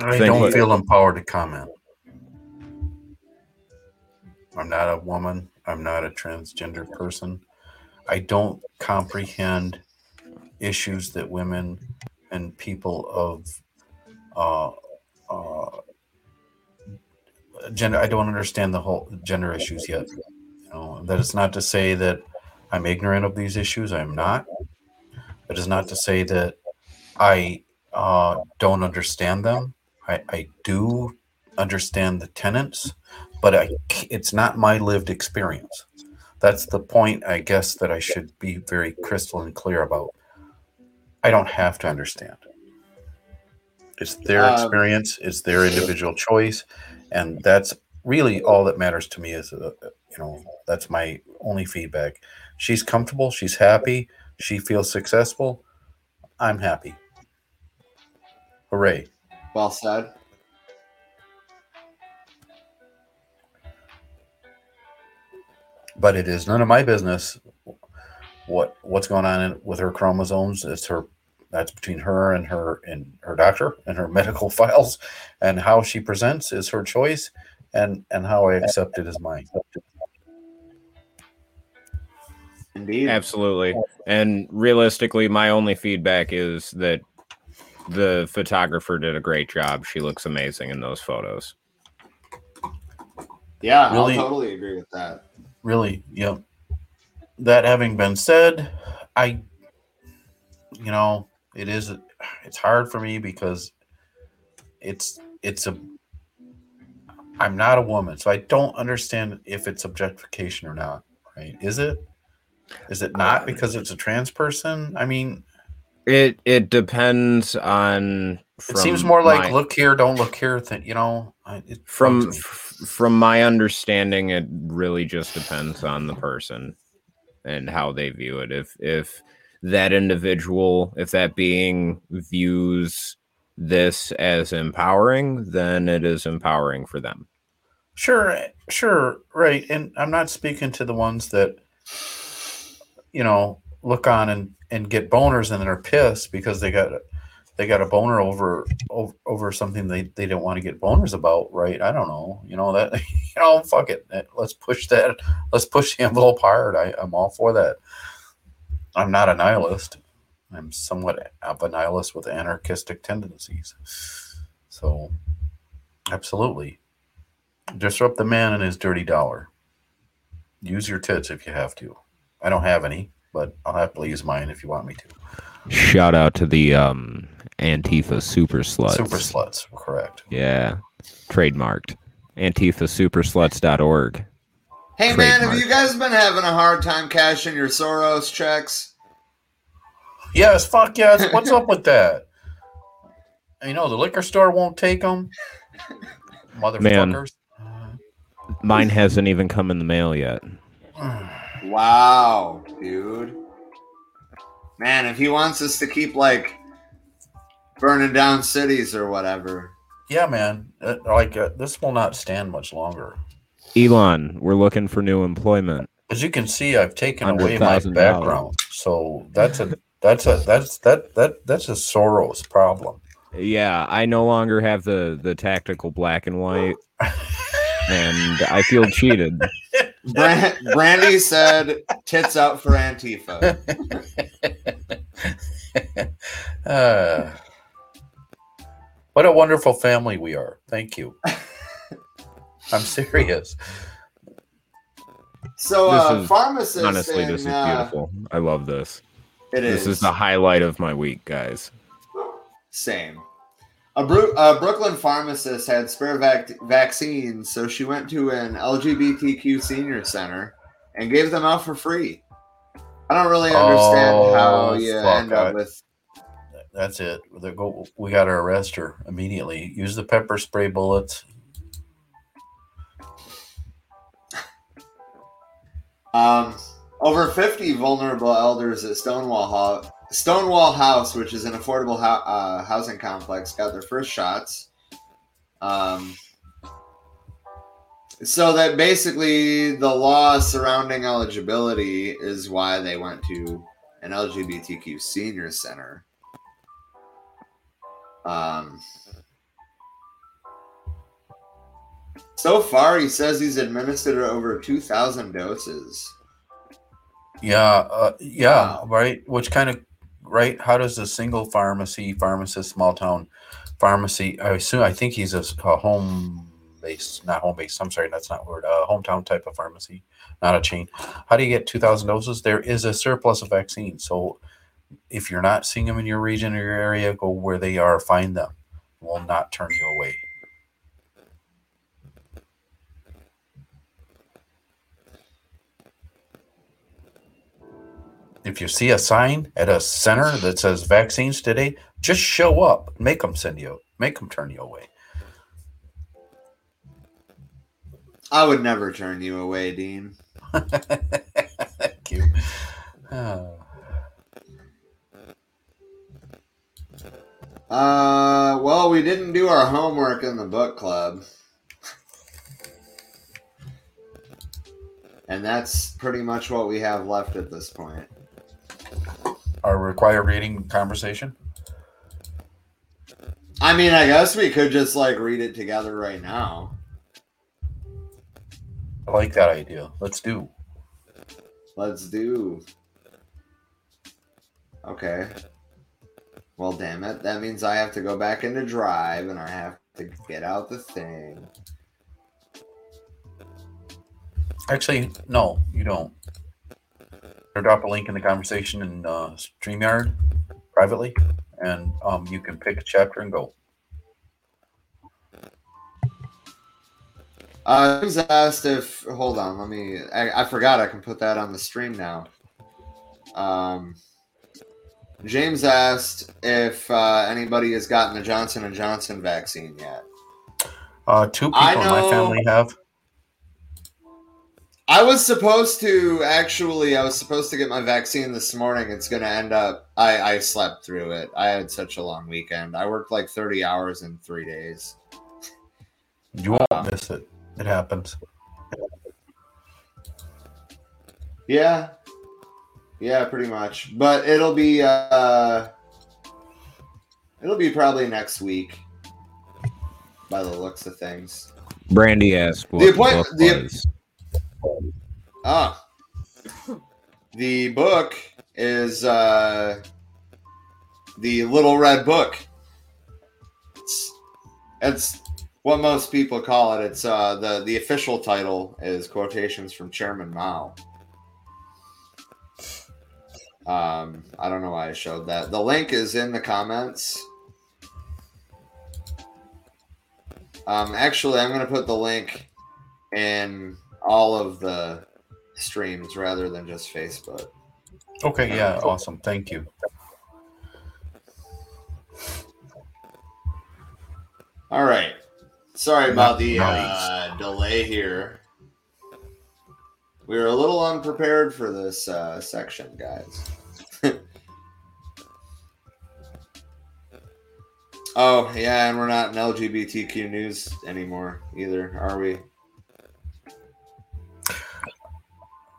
I don't you. feel empowered to comment. I'm not a woman. I'm not a transgender person. I don't comprehend issues that women and people of uh, uh, gender. I don't understand the whole gender issues yet. You know, that is not to say that I'm ignorant of these issues. I'm not. That is not to say that I uh, don't understand them. I, I do understand the tenants, but I, it's not my lived experience. That's the point, I guess, that I should be very crystal and clear about. I don't have to understand. It's their Um, experience, it's their individual choice, and that's really all that matters to me. Is uh, you know that's my only feedback. She's comfortable, she's happy, she feels successful. I'm happy. Hooray! Well said. but it is none of my business what what's going on in, with her chromosomes it's her that's between her and her and her doctor and her [LAUGHS] medical files and how she presents is her choice and and how i accept it is mine Indeed. Absolutely. And realistically, my only feedback is that the photographer did a great job. She looks amazing in those photos. Yeah, Really- I'll totally agree with that. really yep that having been said i you know it is it's hard for me because it's it's a i'm not a woman so i don't understand if it's objectification or not right is it is it not uh, because it's a trans person i mean It it depends on. it seems more like my- look here don't look here thing you know it from from my understanding it really just depends on the person and how they view it if if that individual if that being views this as empowering then it is empowering for them Sure, sure, right. And I'm not speaking to the ones that you know, look on and and get boners and they're pissed because they got they got a boner over over, over something they, they don't want to get boners about, right? I don't know. You know that [LAUGHS] you know, fuck it. Eh, let's push that. Let's push the envelope hard. I, I'm all for that. I'm not a nihilist. I'm somewhat of a nihilist with anarchistic tendencies. So, absolutely, disrupt the man and his dirty dollar. Use your tits if you have to. I don't have any, but I'll happily use mine if you want me to. Shout out to the um, Antifa super sluts. Super sluts, correct. Yeah, trademarked. AntifaSupersluts.org. Hey man, have you guys been having a hard time cashing your Soros checks? Yes, fuck yes. What's up with that? You know, the liquor store won't take them. Motherfuckers. Mine hasn't even come in the mail yet. [SIGHS] [SIGHS] [SIGHS] Wow, dude. Man, if he wants us to keep like burning down cities or whatever. Yeah, man. Uh, like, uh, this will not stand much longer. Elon, we're looking for new employment. As you can see, I've taken away my background. So that's a that's a that's that that that's a Soros problem. Yeah, I no longer have the the tactical black and white, [LAUGHS] and I feel cheated. [LAUGHS] Bran- [LAUGHS] Brandy said, "Tits out for Antifa." [LAUGHS] uh, what a wonderful family we are. Thank you. [LAUGHS] I'm serious. So, uh, is- pharmacist. Honestly, this is in, uh, beautiful. I love this. It is. This is the highlight of my week, guys. Same. A, Bru- a Brooklyn pharmacist had spare vac- vaccines, so she went to an LGBTQ senior center and gave them out for free. I don't really understand Oh, how you end up I- with. That's it. Go, we got to arrest her immediately. Use the pepper spray bullets. Um, over 50 vulnerable elders at Stonewall, Stonewall House, which is an affordable hou- uh, housing complex, got their first shots. Um, so that basically the law surrounding eligibility is why they went to an LGBTQ senior center. Um, so far, he says he's administered over 2,000 doses. Yeah, uh, yeah, Wow. right. Which kind of right? How does a single pharmacy, pharmacist, small town pharmacy? I assume I think he's a home based, not home based. I'm sorry, that's not word. A hometown type of pharmacy, not a chain. How do you get two thousand doses? There is a surplus of vaccine, so if you're not seeing them in your region or your area, go where they are, find them. Will not turn you away. If you see a sign at a center that says vaccines today, just show up. Make them send you. Make them turn you away. I would never turn you away, Dean. Thank you. Uh, [SIGHS] Uh, well, we didn't do our homework in the book club. And that's pretty much what we have left at this point. Our required reading conversation. I mean, I guess we could just like read it together right now. I like that idea. Let's do. Let's do. Okay. Well, damn it. That means I have to go back into Drive and I have to get out the thing. Actually, no, you don't. Or drop a link in the conversation in uh, Streamyard privately, and um, you can pick a chapter and go. Uh, James asked if. Hold on, let me. I, I forgot I can put that on the stream now. Um, James asked if uh, anybody has gotten the Johnson and Johnson vaccine yet. Uh, two people I in my family have. I was supposed to actually. I was supposed to get my vaccine this morning. It's going to end up. I I slept through it. I had such a long weekend. I worked like thirty hours in three days. You won't miss it. It happens. Yeah. Yeah, pretty much. But it'll be uh it'll be probably next week by the looks of things. Brandy asked what The the, appoint- book the- was. Ah. The book is uh the Little Red Book. It's it's what most people call it. It's uh the the official title is quotations from Chairman Mao. Um, I don't know why I showed that. The link is in the comments. Um, actually, I'm going to put the link in all of the streams rather than just Facebook. Okay, yeah, awesome. Thank you. All right. Sorry about the uh, delay here. We were a little unprepared for this uh, section, guys. [LAUGHS] oh, yeah, and we're not in LGBTQ news anymore either, are we?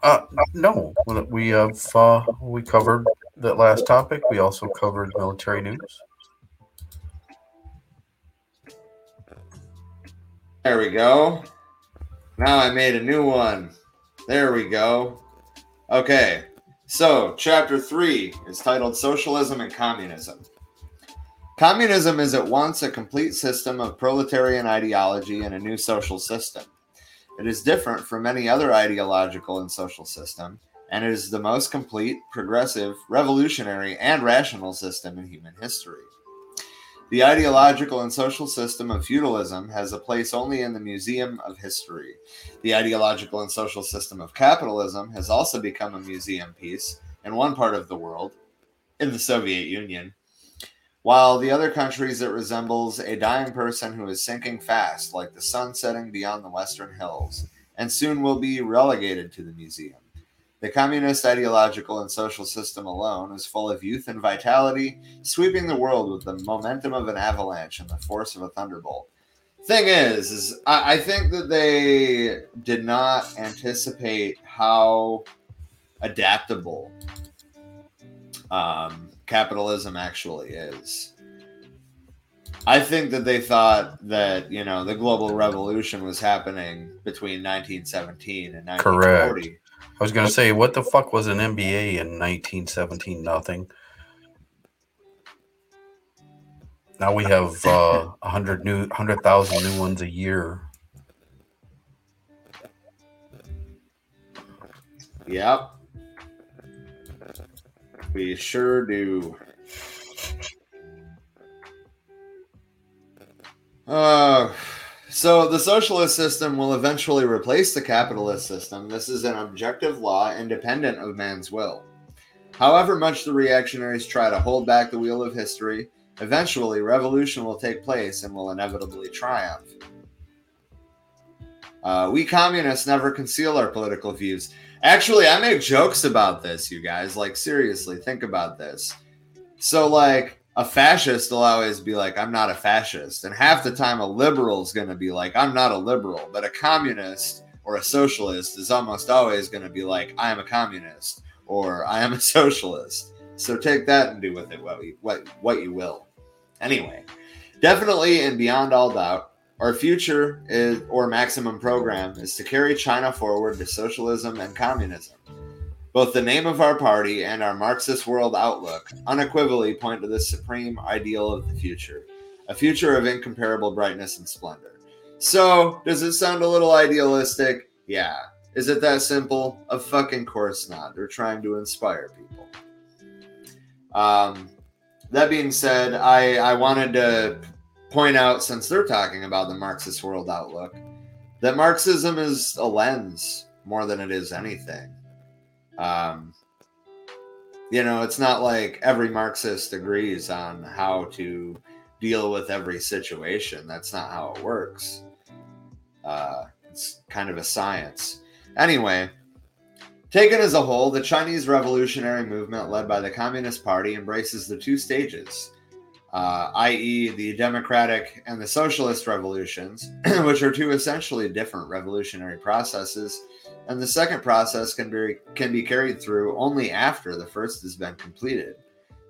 Uh, no, we have uh, we covered that last topic. We also covered military news. There we go. Now I made a new one. There we go. Okay. So, chapter three is titled Socialism and Communism. Communism is at once a complete system of proletarian ideology and a new social system. It is different from any other ideological and social system, and it is the most complete, progressive, revolutionary, and rational system in human history. The ideological and social system of feudalism has a place only in the Museum of History. The ideological and social system of capitalism has also become a museum piece in one part of the world, in the Soviet Union, while the other countries it resembles a dying person who is sinking fast, like the sun setting beyond the western hills, and soon will be relegated to the museum. The communist ideological and social system alone is full of youth and vitality, sweeping the world with the momentum of an avalanche and the force of a thunderbolt. Thing is, is I, I think that they did not anticipate how adaptable um, capitalism actually is. I think that they thought that you know the global revolution was happening between 1917 and 1940. Correct. I was gonna say, what the fuck was an MBA in 1917? Nothing. Now we have uh, [LAUGHS] a hundred new, hundred thousand new ones a year. Yep. We sure do. Uh, so the socialist system will eventually replace the capitalist system. This is an objective law independent of man's will. However much the reactionaries try to hold back the wheel of history, eventually revolution will take place and will inevitably triumph. Uh, we communists never conceal our political views. Actually, I make jokes about this, you guys. Like, seriously, think about this. So, like, a fascist will always be like, I'm not a fascist. And half the time, a liberal is going to be like, I'm not a liberal. But a communist or a socialist is almost always going to be like, I am a communist or I am a [LAUGHS] socialist. So take that and do with it what, you, what, what you will. Anyway, definitely and beyond all doubt, our future is, or maximum program is to carry China forward to socialism and communism. Both the name of our party and our Marxist world outlook unequivocally point to this supreme ideal of the future, a future of incomparable brightness and splendor. So, does it sound a little idealistic? Yeah. Is it that simple? Of fucking course not. They're trying to inspire people. Um, that being said, I, I wanted to point out, since they're talking about the Marxist world outlook, that Marxism is a lens more than it is anything. Um, you know, it's not like every Marxist agrees on how to deal with every situation. That's not how it works. Uh, it's kind of a science. Anyway, taken as a whole, the Chinese revolutionary movement led by the Communist Party embraces the two stages uh, i.e., the democratic and the socialist revolutions, [CLEARS THROAT] which are two essentially different revolutionary processes and the second process can be can be carried through only after the first has been completed.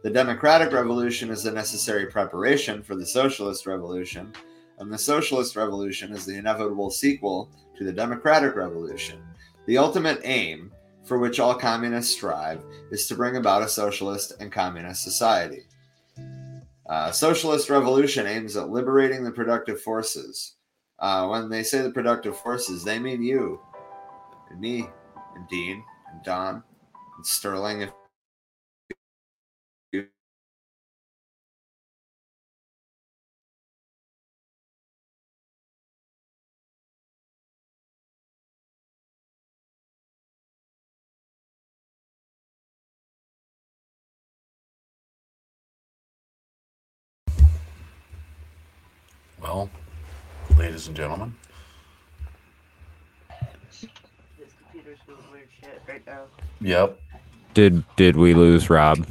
The democratic revolution is the necessary preparation for the socialist revolution, and the socialist revolution is the inevitable sequel to the democratic revolution. The ultimate aim, for which all communists strive, is to bring about a socialist and communist society. Uh, socialist revolution aims at liberating the productive forces. Uh, when they say the productive forces, they mean you, and me, and Dean, and Don, and Sterling. If ladies and gentlemen, This computer's doing weird shit right now. yep, Did did we lose Rob?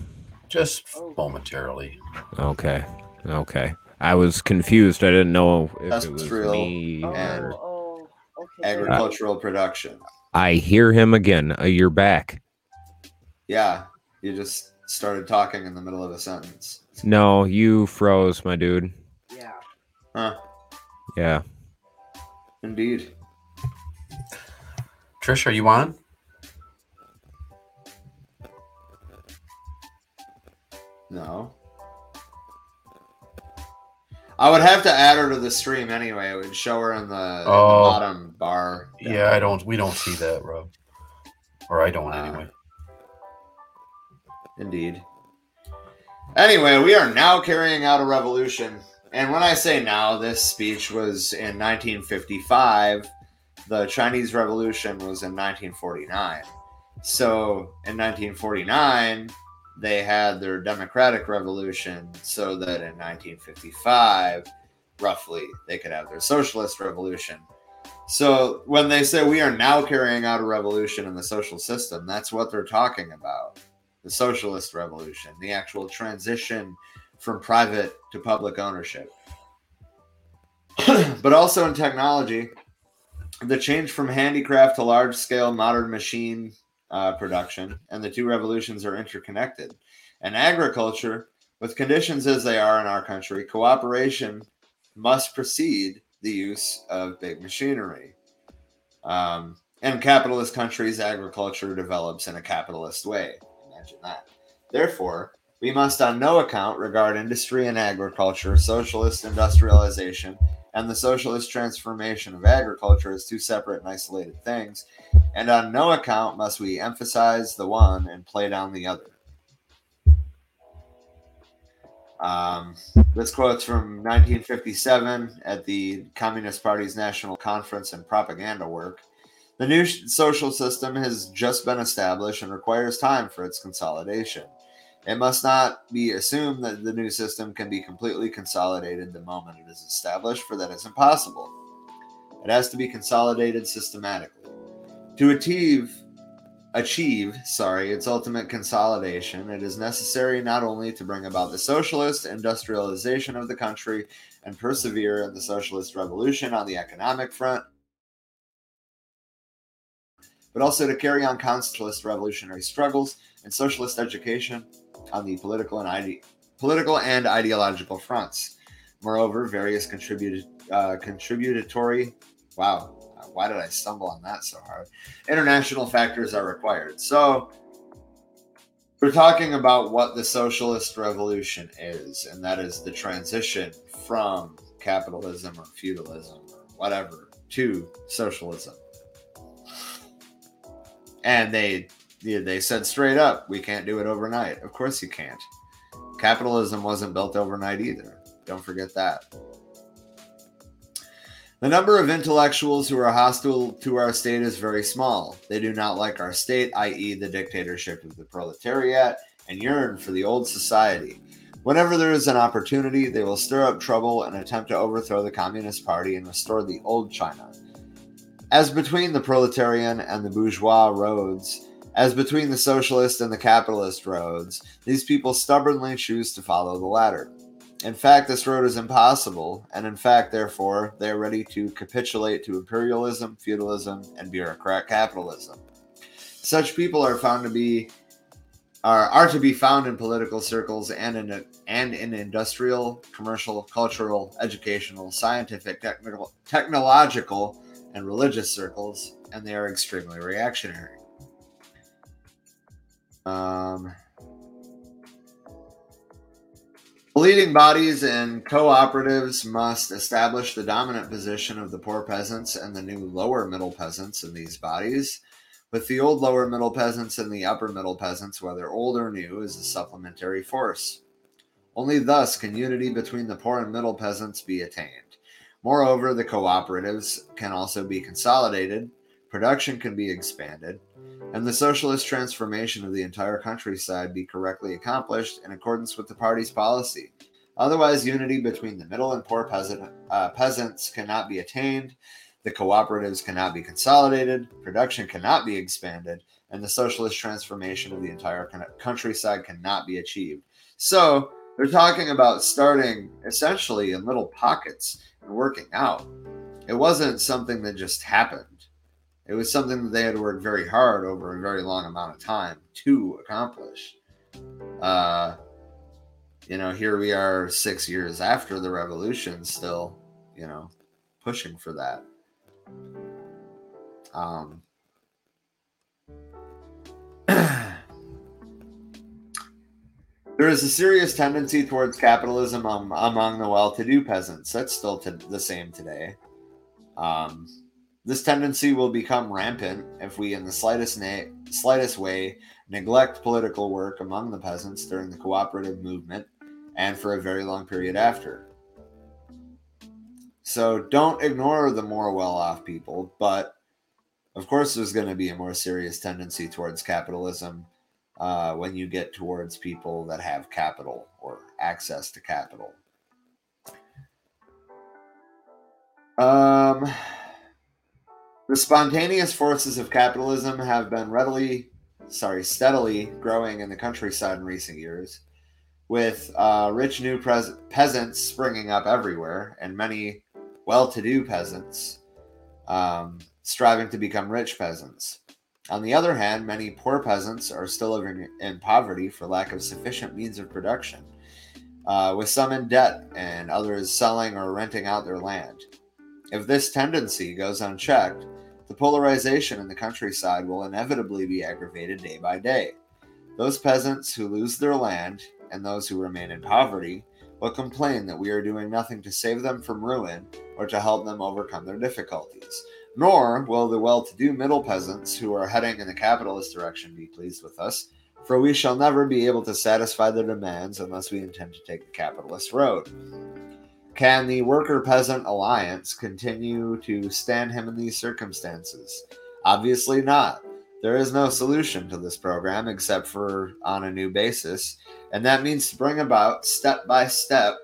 just Oh. momentarily. Okay. Okay. I was confused. I didn't know if That's it was real. me. Oh, And or- oh, okay. agricultural production. I hear him again. Uh, you're back. Yeah, you just started talking in the middle of a sentence. No, you froze, my dude. Yeah. Huh? Yeah. Indeed. Trish, are you on? No. I would have to add her to the stream anyway. It would show her in the, in the Oh. bottom bar. Yeah, I don't. We don't see that, Rob. Or I don't Uh, anyway. Indeed. Anyway, we are now carrying out a revolution. And when I say now, this speech was in 1955. The Chinese Revolution was in 1949. So in 1949, they had their democratic revolution so that in 1955, roughly, they could have their socialist revolution. So when they say we are now carrying out a revolution in the social system, that's what they're talking about the socialist revolution, the actual transition from private to public ownership. [CLEARS THROAT] but also in technology, the change from handicraft to large scale modern machine uh, production, and the two revolutions are interconnected. And agriculture, with conditions as they are in our country, cooperation must precede the use of big machinery. Um, in capitalist countries, agriculture develops in a capitalist way. Imagine that. Therefore, we must on no account regard industry and agriculture, socialist industrialization, and the socialist transformation of agriculture as two separate and isolated things, and on no account must we emphasize the one and play down the other. Um, this quote's from 1957 at the Communist Party's National Conference and Propaganda Work. The new social system has just been established and requires time for its consolidation. It must not be assumed that the new system can be completely consolidated the moment it is established, for that is impossible. It has to be consolidated systematically. To achieve achieve, sorry, its ultimate consolidation, it is necessary not only to bring about the socialist industrialization of the country and persevere in the socialist revolution on the economic front, but also to carry on constitutionalist revolutionary struggles and socialist education on the political and ide- political and ideological fronts. Moreover, various contributed uh, contributory wow, why did I stumble on that so hard? International factors are required. So we're talking about what the socialist revolution is, and that is the transition from capitalism or feudalism or whatever to socialism and they they said straight up we can't do it overnight. Of course you can't. Capitalism wasn't built overnight either. Don't forget that. The number of intellectuals who are hostile to our state is very small. They do not like our state i.e the dictatorship of the proletariat and yearn for the old society. Whenever there is an opportunity they will stir up trouble and attempt to overthrow the communist party and restore the old china. As between the proletarian and the bourgeois roads, as between the socialist and the capitalist roads, these people stubbornly choose to follow the latter. In fact, this road is impossible, and in fact, therefore, they are ready to capitulate to imperialism, feudalism, and bureaucrat capitalism. Such people are found to be are, are to be found in political circles and in and in industrial, commercial, cultural, educational, scientific, technical, technological, and religious circles, and they are extremely reactionary. Um, leading bodies and cooperatives must establish the dominant position of the poor peasants and the new lower middle peasants in these bodies, with the old lower middle peasants and the upper middle peasants, whether old or new, as a supplementary force. Only thus can unity between the poor and middle peasants be attained. Moreover, the cooperatives can also be consolidated, production can be expanded, and the socialist transformation of the entire countryside be correctly accomplished in accordance with the party's policy. Otherwise, unity between the middle and poor peasant, uh, peasants cannot be attained, the cooperatives cannot be consolidated, production cannot be expanded, and the socialist transformation of the entire countryside cannot be achieved. So, they're talking about starting essentially in little pockets and working out. It wasn't something that just happened. It was something that they had worked very hard over a very long amount of time to accomplish. Uh, you know, here we are six years after the revolution, still, you know, pushing for that. Um, [CLEARS THROAT] there is a serious tendency towards capitalism among the well-to-do peasants. That's still to, the same today. Um, this tendency will become rampant if we, in the slightest na- slightest way, neglect political work among the peasants during the cooperative movement and for a very long period after. So don't ignore the more well-off people, but of course, there's going to be a more serious tendency towards capitalism uh, when you get towards people that have capital or access to capital. Um, the spontaneous forces of capitalism have been readily, sorry, steadily growing in the countryside in recent years, with uh, rich new pres- peasants springing up everywhere and many well-to-do peasants um, striving to become rich peasants. On the other hand, many poor peasants are still living in poverty for lack of sufficient means of production, uh, with some in debt and others selling or renting out their land. If this tendency goes unchecked, the polarization in the countryside will inevitably be aggravated day by day. Those peasants who lose their land and those who remain in poverty will complain that we are doing nothing to save them from ruin or to help them overcome their difficulties. Nor will the well to do middle peasants who are heading in the capitalist direction be pleased with us, for we shall never be able to satisfy their demands unless we intend to take the capitalist road. Can the worker peasant alliance continue to stand him in these circumstances? Obviously not. There is no solution to this program except for on a new basis, and that means to bring about step by step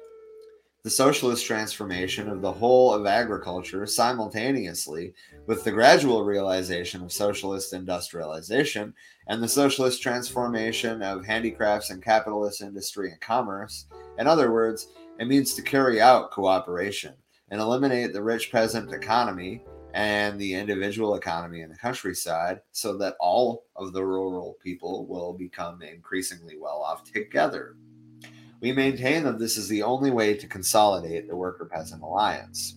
the socialist transformation of the whole of agriculture simultaneously with the gradual realization of socialist industrialization and the socialist transformation of handicrafts and capitalist industry and commerce. In other words, it means to carry out cooperation and eliminate the rich peasant economy and the individual economy in the countryside so that all of the rural people will become increasingly well off together. We maintain that this is the only way to consolidate the worker peasant alliance.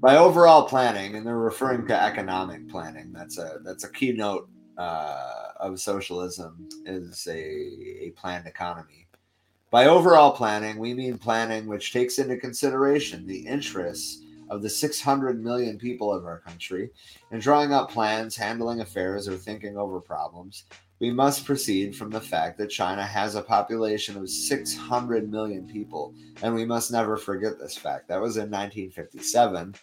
By overall planning, and they're referring to economic planning, that's a that's a keynote uh, of socialism is a, a planned economy. By overall planning, we mean planning which takes into consideration the interests of the 600 million people of our country in drawing up plans, handling affairs, or thinking over problems. We must proceed from the fact that China has a population of 600 million people, and we must never forget this fact. That was in 1957.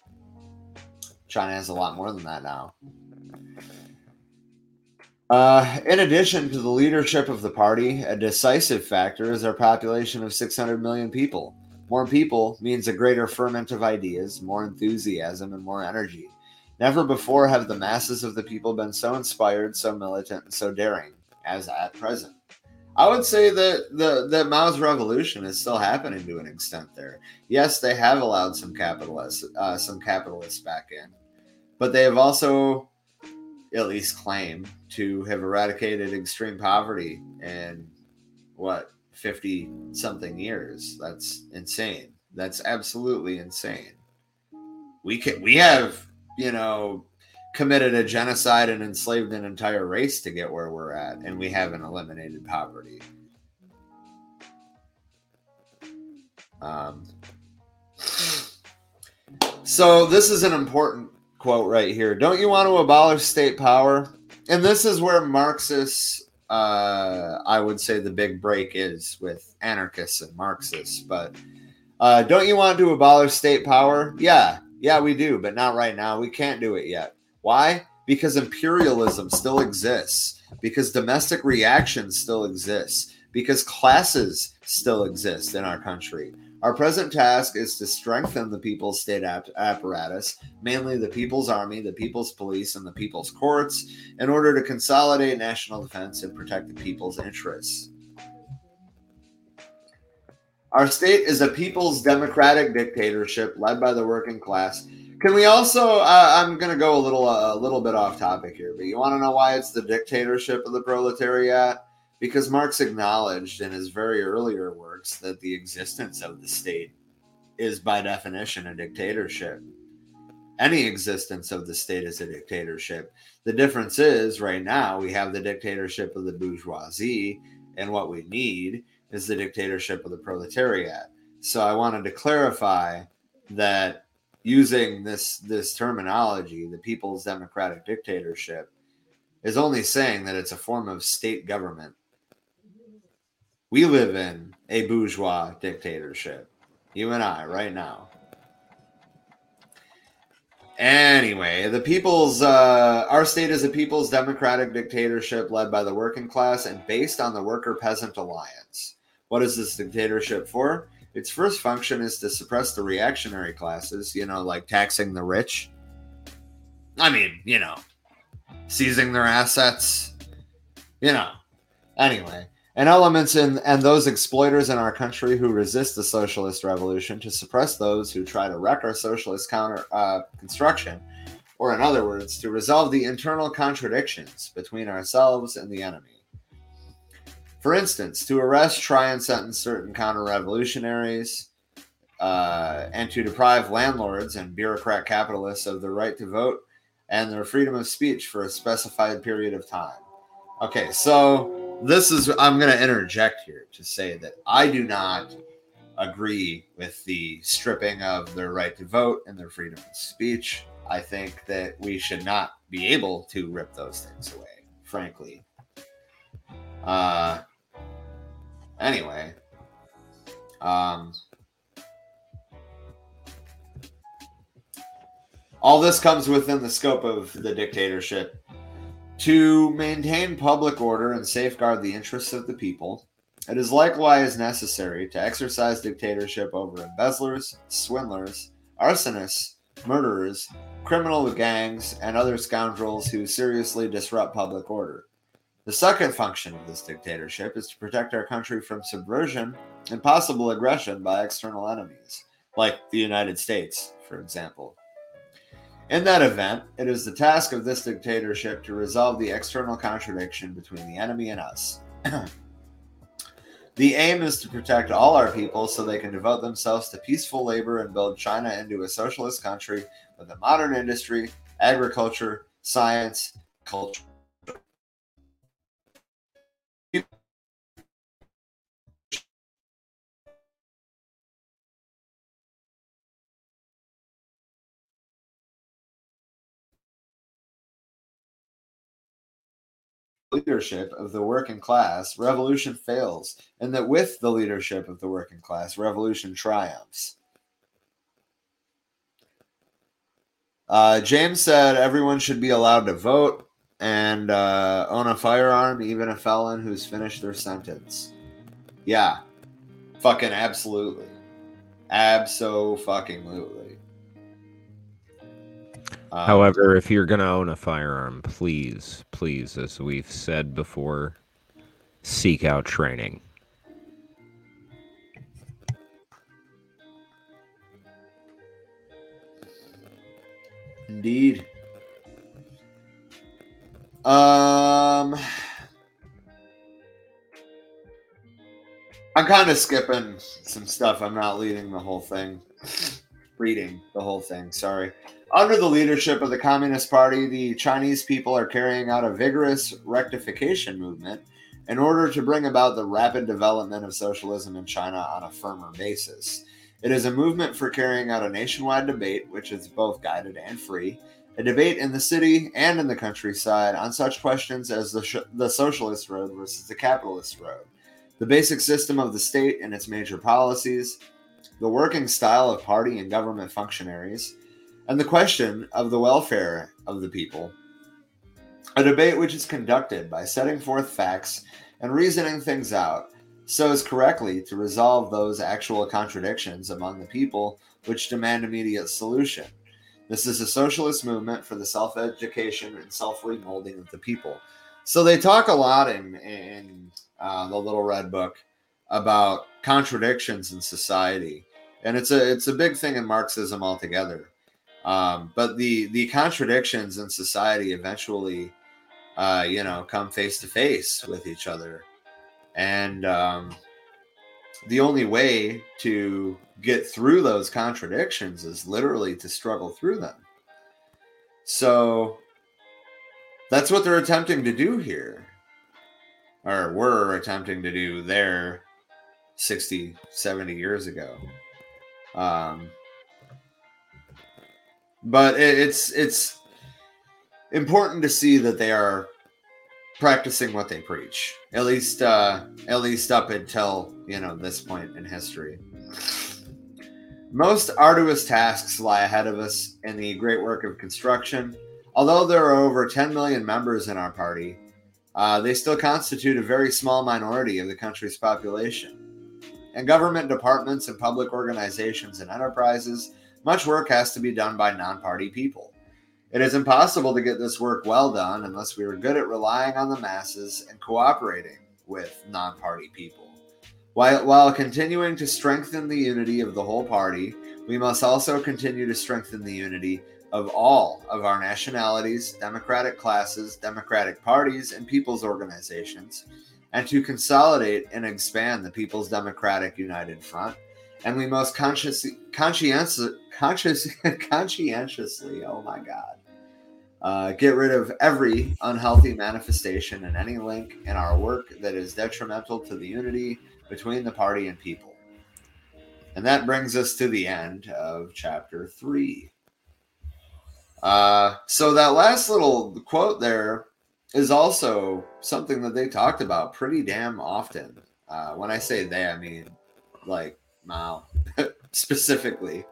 China has a lot more than that now. Uh, in addition to the leadership of the party, a decisive factor is our population of 600 million people. More people means a greater ferment of ideas, more enthusiasm, and more energy. Never before have the masses of the people been so inspired, so militant, and so daring as at present. I would say that the that Mao's revolution is still happening to an extent there. Yes, they have allowed some capitalists uh, some capitalists back in, but they have also at least claimed to have eradicated extreme poverty in what 50 something years. That's insane. That's absolutely insane. We can we have, you know, committed a genocide and enslaved an entire race to get where we're at, and we haven't eliminated poverty. Um, so this is an important quote right here. Don't you want to abolish state power? And this is where Marxists, uh, I would say, the big break is with anarchists and Marxists. But uh, don't you want to abolish state power? Yeah, yeah, we do, but not right now. We can't do it yet. Why? Because imperialism still exists, because domestic reaction still exists, because classes still exist in our country. Our present task is to strengthen the people's state ap- apparatus, mainly the people's army, the people's police, and the people's courts, in order to consolidate national defense and protect the people's interests. Our state is a people's democratic dictatorship led by the working class. Can we also? Uh, I'm going to go a little uh, a little bit off topic here, but you want to know why it's the dictatorship of the proletariat? Because Marx acknowledged in his very earlier works that the existence of the state is by definition a dictatorship. Any existence of the state is a dictatorship. The difference is right now we have the dictatorship of the bourgeoisie, and what we need is the dictatorship of the proletariat. So I wanted to clarify that using this this terminology, the people's democratic dictatorship, is only saying that it's a form of state government. We live in a bourgeois dictatorship. You and I, right now. Anyway, the people's uh, our state is a people's democratic dictatorship led by the working class and based on the worker peasant alliance. What is this dictatorship for? Its first function is to suppress the reactionary classes, you know, like taxing the rich. I mean, you know, seizing their assets, you know. Anyway, and elements in and those exploiters in our country who resist the socialist revolution to suppress those who try to wreck our socialist counter uh, construction, or in other words, to resolve the internal contradictions between ourselves and the enemy. For instance, to arrest, try, and sentence certain counter revolutionaries, uh, and to deprive landlords and bureaucrat capitalists of the right to vote and their freedom of speech for a specified period of time. Okay, so this is, I'm going to interject here to say that I do not agree with the stripping of their right to vote and their freedom of speech. I think that we should not be able to rip those things away, frankly. Uh, anyway, um, all this comes within the scope of the dictatorship to maintain public order and safeguard the interests of the people. It is likewise necessary to exercise dictatorship over embezzlers, swindlers, arsonists, murderers, criminal gangs, and other scoundrels who seriously disrupt public order. The second function of this dictatorship is to protect our country from subversion and possible aggression by external enemies, like the United States, for example. In that event, it is the task of this dictatorship to resolve the external contradiction between the enemy and us. [CLEARS THROAT] the aim is to protect all our people so they can devote themselves to peaceful labor and build China into a socialist country with a modern industry, agriculture, science, culture. Leadership of the working class, revolution fails, and that with the leadership of the working class, revolution triumphs. Uh, James said everyone should be allowed to vote and uh, own a firearm, even a felon who's finished their sentence. Yeah, fucking absolutely, abso fucking lutely. Um, However, if you're going to own a firearm, please, please, as we've said before, seek out training. Indeed. Um, I'm kind of skipping some stuff. I'm not leading the whole thing, reading the whole thing. Sorry. Under the leadership of the Communist Party, the Chinese people are carrying out a vigorous rectification movement in order to bring about the rapid development of socialism in China on a firmer basis. It is a movement for carrying out a nationwide debate, which is both guided and free, a debate in the city and in the countryside on such questions as the, sh- the socialist road versus the capitalist road, the basic system of the state and its major policies, the working style of party and government functionaries, and the question of the welfare of the people. A debate which is conducted by setting forth facts and reasoning things out so as correctly to resolve those actual contradictions among the people which demand immediate solution. This is a socialist movement for the self education and self remolding of the people. So they talk a lot in, in uh, the Little Red Book about contradictions in society, and it's a it's a big thing in Marxism altogether. Um, but the the contradictions in society eventually, uh, you know, come face to face with each other, and um, the only way to get through those contradictions is literally to struggle through them. So that's what they're attempting to do here, or were attempting to do there 60, 70 years ago. Um, but it, it's it's important to see that they are practicing what they preach at least uh at least up until you know this point in history. Most arduous tasks lie ahead of us in the great work of construction. Although there are over 10 million members in our party uh, they still constitute a very small minority of the country's population in government departments and public organizations and enterprises much work has to be done by non-party people it is impossible to get this work well done unless we are good at relying on the masses and cooperating with non party people. While, while continuing to strengthen the unity of the whole party, we must also continue to strengthen the unity of all of our nationalities, democratic classes, democratic parties, and people's organizations, and to consolidate and expand the People's Democratic United Front. And we most conscientious, [LAUGHS] conscientiously, oh my God, uh, get rid of every unhealthy manifestation and any link in our work that is detrimental to the unity between the party and people. And that brings us to the end of chapter three. Uh, so that last little quote there is also something that they talked about pretty damn often. Uh, when I say they, I mean like Mao [LAUGHS] specifically.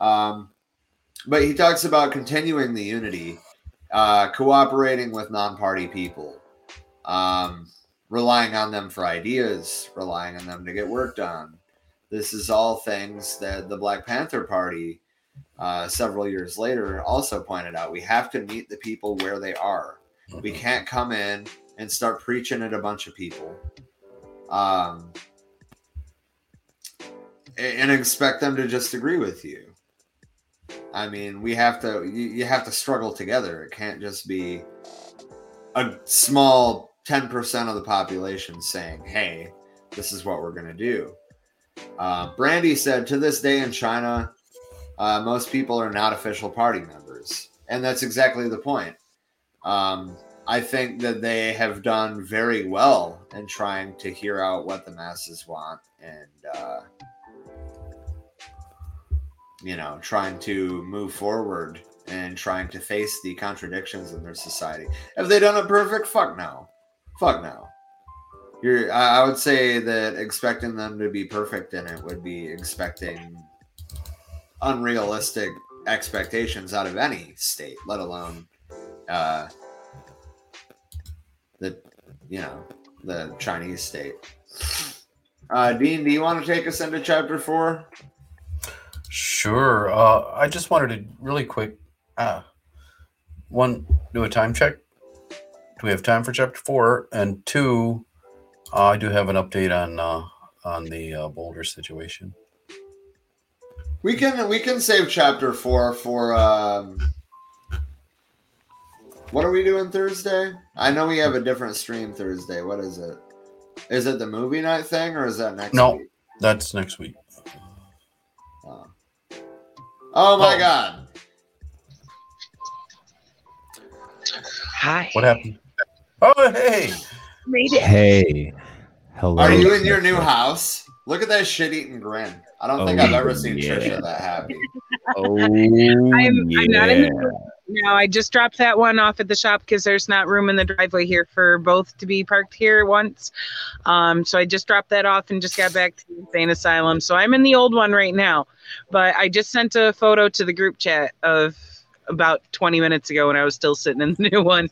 Um, but he talks about continuing the unity, uh, cooperating with non-party people, um, relying on them for ideas, relying on them to get work done. This is all things that the Black Panther Party, uh, several years later, also pointed out. We have to meet the people where they are. We can't come in and start preaching at a bunch of people. Um, and expect them to just agree with you. I mean, we have to you, you have to struggle together. It can't just be a small 10% of the population saying, "Hey, this is what we're going to do." Uh, Brandy said, "To this day in China, uh, most people are not official party members, and that's exactly the point." Um, I think that they have done very well in trying to hear out what the masses want and uh, you know, trying to move forward and trying to face the contradictions in their society. Have they done it perfect? Fuck no. Fuck no. You're, I would say that expecting them to be perfect in it would be expecting unrealistic expectations out of any state, let alone uh, the, you know, the Chinese state. Uh, Dean, do you want to take us into chapter four? Sure. Uh, I just wanted to really quick, uh, one, do a time check. Do we have time for chapter four? And two, Uh, I do have an update on uh, on the uh, Boulder situation. We can we can save chapter four for um. What are we doing Thursday? I know we have a different stream Thursday. What is it? Is it the movie night thing or is that next No. week? That's next week. Oh, oh my Oh. god. Hi. What happened? Oh, hey! Made it. Hey. Hello. Are you in your new house? Look at that shit eating grin. I don't think Oh, I've ever seen yeah. Trisha that happy. Oh, [LAUGHS] I'm, I'm not in oh, yeah. the No, I just dropped that one off at the shop because there's not room in the driveway here for both to be parked here once. Um, so I just dropped that off and just got back to the insane asylum. So I'm in the old one right now, but I just sent a photo to the group chat of about 20 minutes ago when I was still sitting in the [LAUGHS] new one.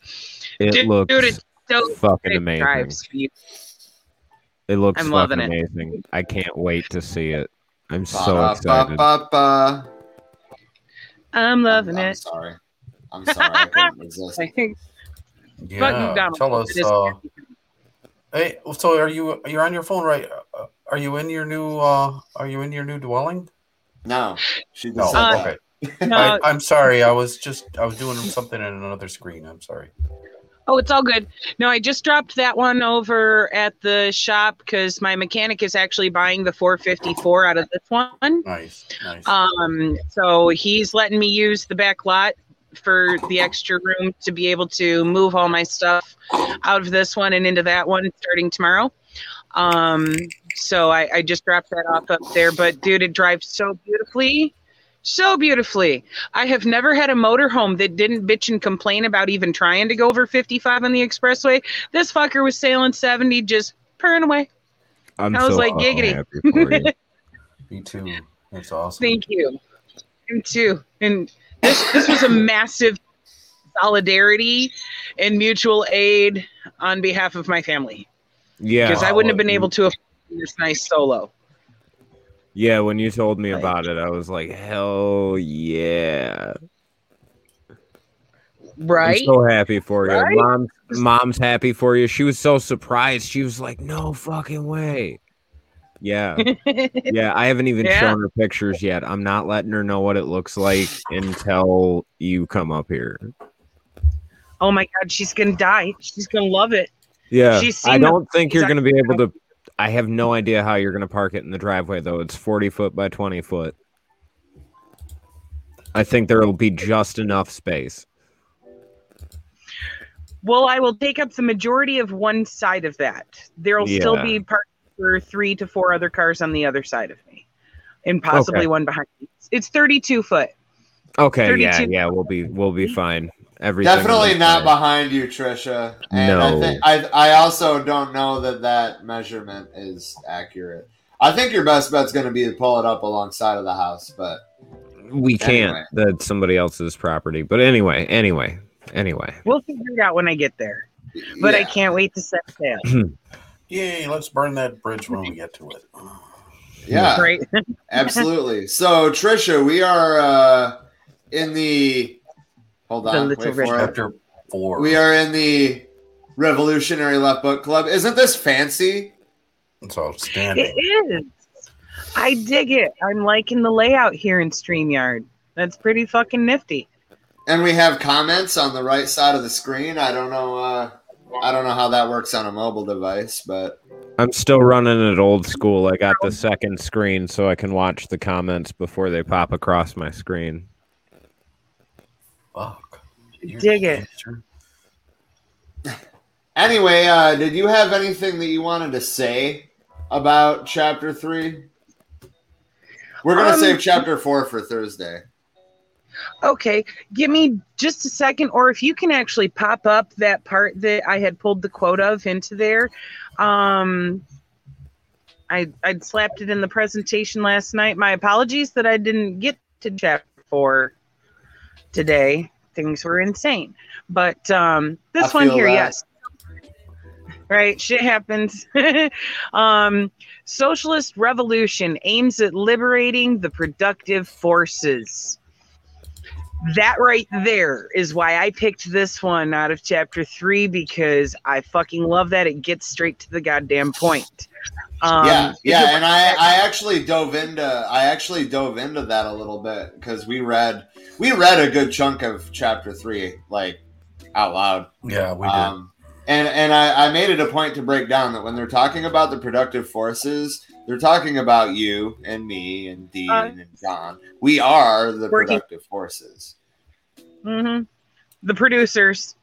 It Dude, looks dude, it's so fucking amazing. drives you. It looks I'm fucking loving it. I can't wait to see it. I'm so Ba, excited. ba, ba. I'm loving I'm it. sorry. I'm sorry. I couldn't [LAUGHS] resist. Yeah, McDonald's. tell us. Uh, hey, so are you you're on your phone right? Uh, are you in your new uh Are you in your new dwelling? No, she No. said Uh, okay. No, I, I'm sorry. I was just I was doing something in another screen. I'm sorry. Oh, it's all good. No, I just dropped that one over at the shop because my mechanic is actually buying the 454 out of this one. Nice, nice. Um, so he's letting me use the back lot for the extra room to be able to move all my stuff out of this one and into that one starting tomorrow. Um, so I, I just dropped that off up there. But dude, it drives so beautifully. So beautifully. I have never had a motorhome that didn't bitch and complain about even trying to go over 55 on the expressway. This fucker was sailing 70, just purring away. I'm I was so like, fucking giggity. happy for you. [LAUGHS] Me too. That's awesome. Thank you. Him too. And this this was a massive solidarity and mutual aid on behalf of my family Yeah. because I wouldn't have been able to afford this nice solo. Yeah, when you told me about it, I was like, hell yeah. Right? I'm so happy for you. Right? Mom's mom's happy for you. She was so surprised. She was like, "No fucking way." Yeah. [LAUGHS] Yeah, I haven't even Yeah. shown her pictures yet. I'm not letting her know what it looks like until you come up here. oh my god, she's gonna die. She's gonna love it. Yeah. She's I don't think you're going to be able to I have no idea how you're going to park it in the driveway though. It's 40 foot by 20 foot. I think there will be just enough space. Well, I will take up the majority of one side of that. There'll still be parked for three to four other cars on the other side of me, and possibly Okay. one behind me. It's 32 foot. Okay, yeah, 32. yeah, we'll be we'll be fine. Everything Definitely not fine. behind you, Trisha. And I, No. think, I I also don't know that that measurement is accurate. I think your best bet's going to be to pull it up alongside of the house, but We can't. Anyway. That's somebody else's property. But anyway, anyway, anyway. We'll figure it out when I get there. But I can't wait to set sail. [CLEARS THROAT] Yay! Let's burn that bridge when we get to it. [SIGHS] Yeah, Right? [LAUGHS] absolutely. So, Trisha, we are uh, in the. Hold on, Little wait Red for it. Chapter four. We are in the Revolutionary Left Book Club. Isn't this fancy? It's outstanding. It is. I dig it. I'm liking the layout here in StreamYard. That's pretty fucking nifty. And we have comments on the right side of the screen. I don't know. Uh, I don't know how that works on a mobile device, but I'm still running it old school. I got the second screen so I can watch the comments before they pop across my screen. Fuck. You're Dig it. [LAUGHS] anyway, uh, did you have anything that you wanted to say about chapter three? We're gonna Um, save chapter four for Thursday. Okay, give me just a second, or if you can actually pop up that part that I had pulled the quote of into there. Um, I I'd slapped it in the presentation last night. My apologies that I didn't get to chapter for today. Things were insane, but um, this I one here, that. yes. Right, shit happens. [LAUGHS] um, socialist revolution aims at liberating the productive forces. That right there is why I picked this one out of chapter three because I fucking love that it gets straight to the goddamn point. Um, yeah, yeah, and I, I actually dove into I actually dove into that a little bit because we read we read a good chunk of chapter three like out loud. Yeah, we did. Um, and and I, I made it a point to break down that when they're talking about the productive forces, they're talking about you and me and Dean Uh, and John. We are the Working- productive forces. hmm The producers.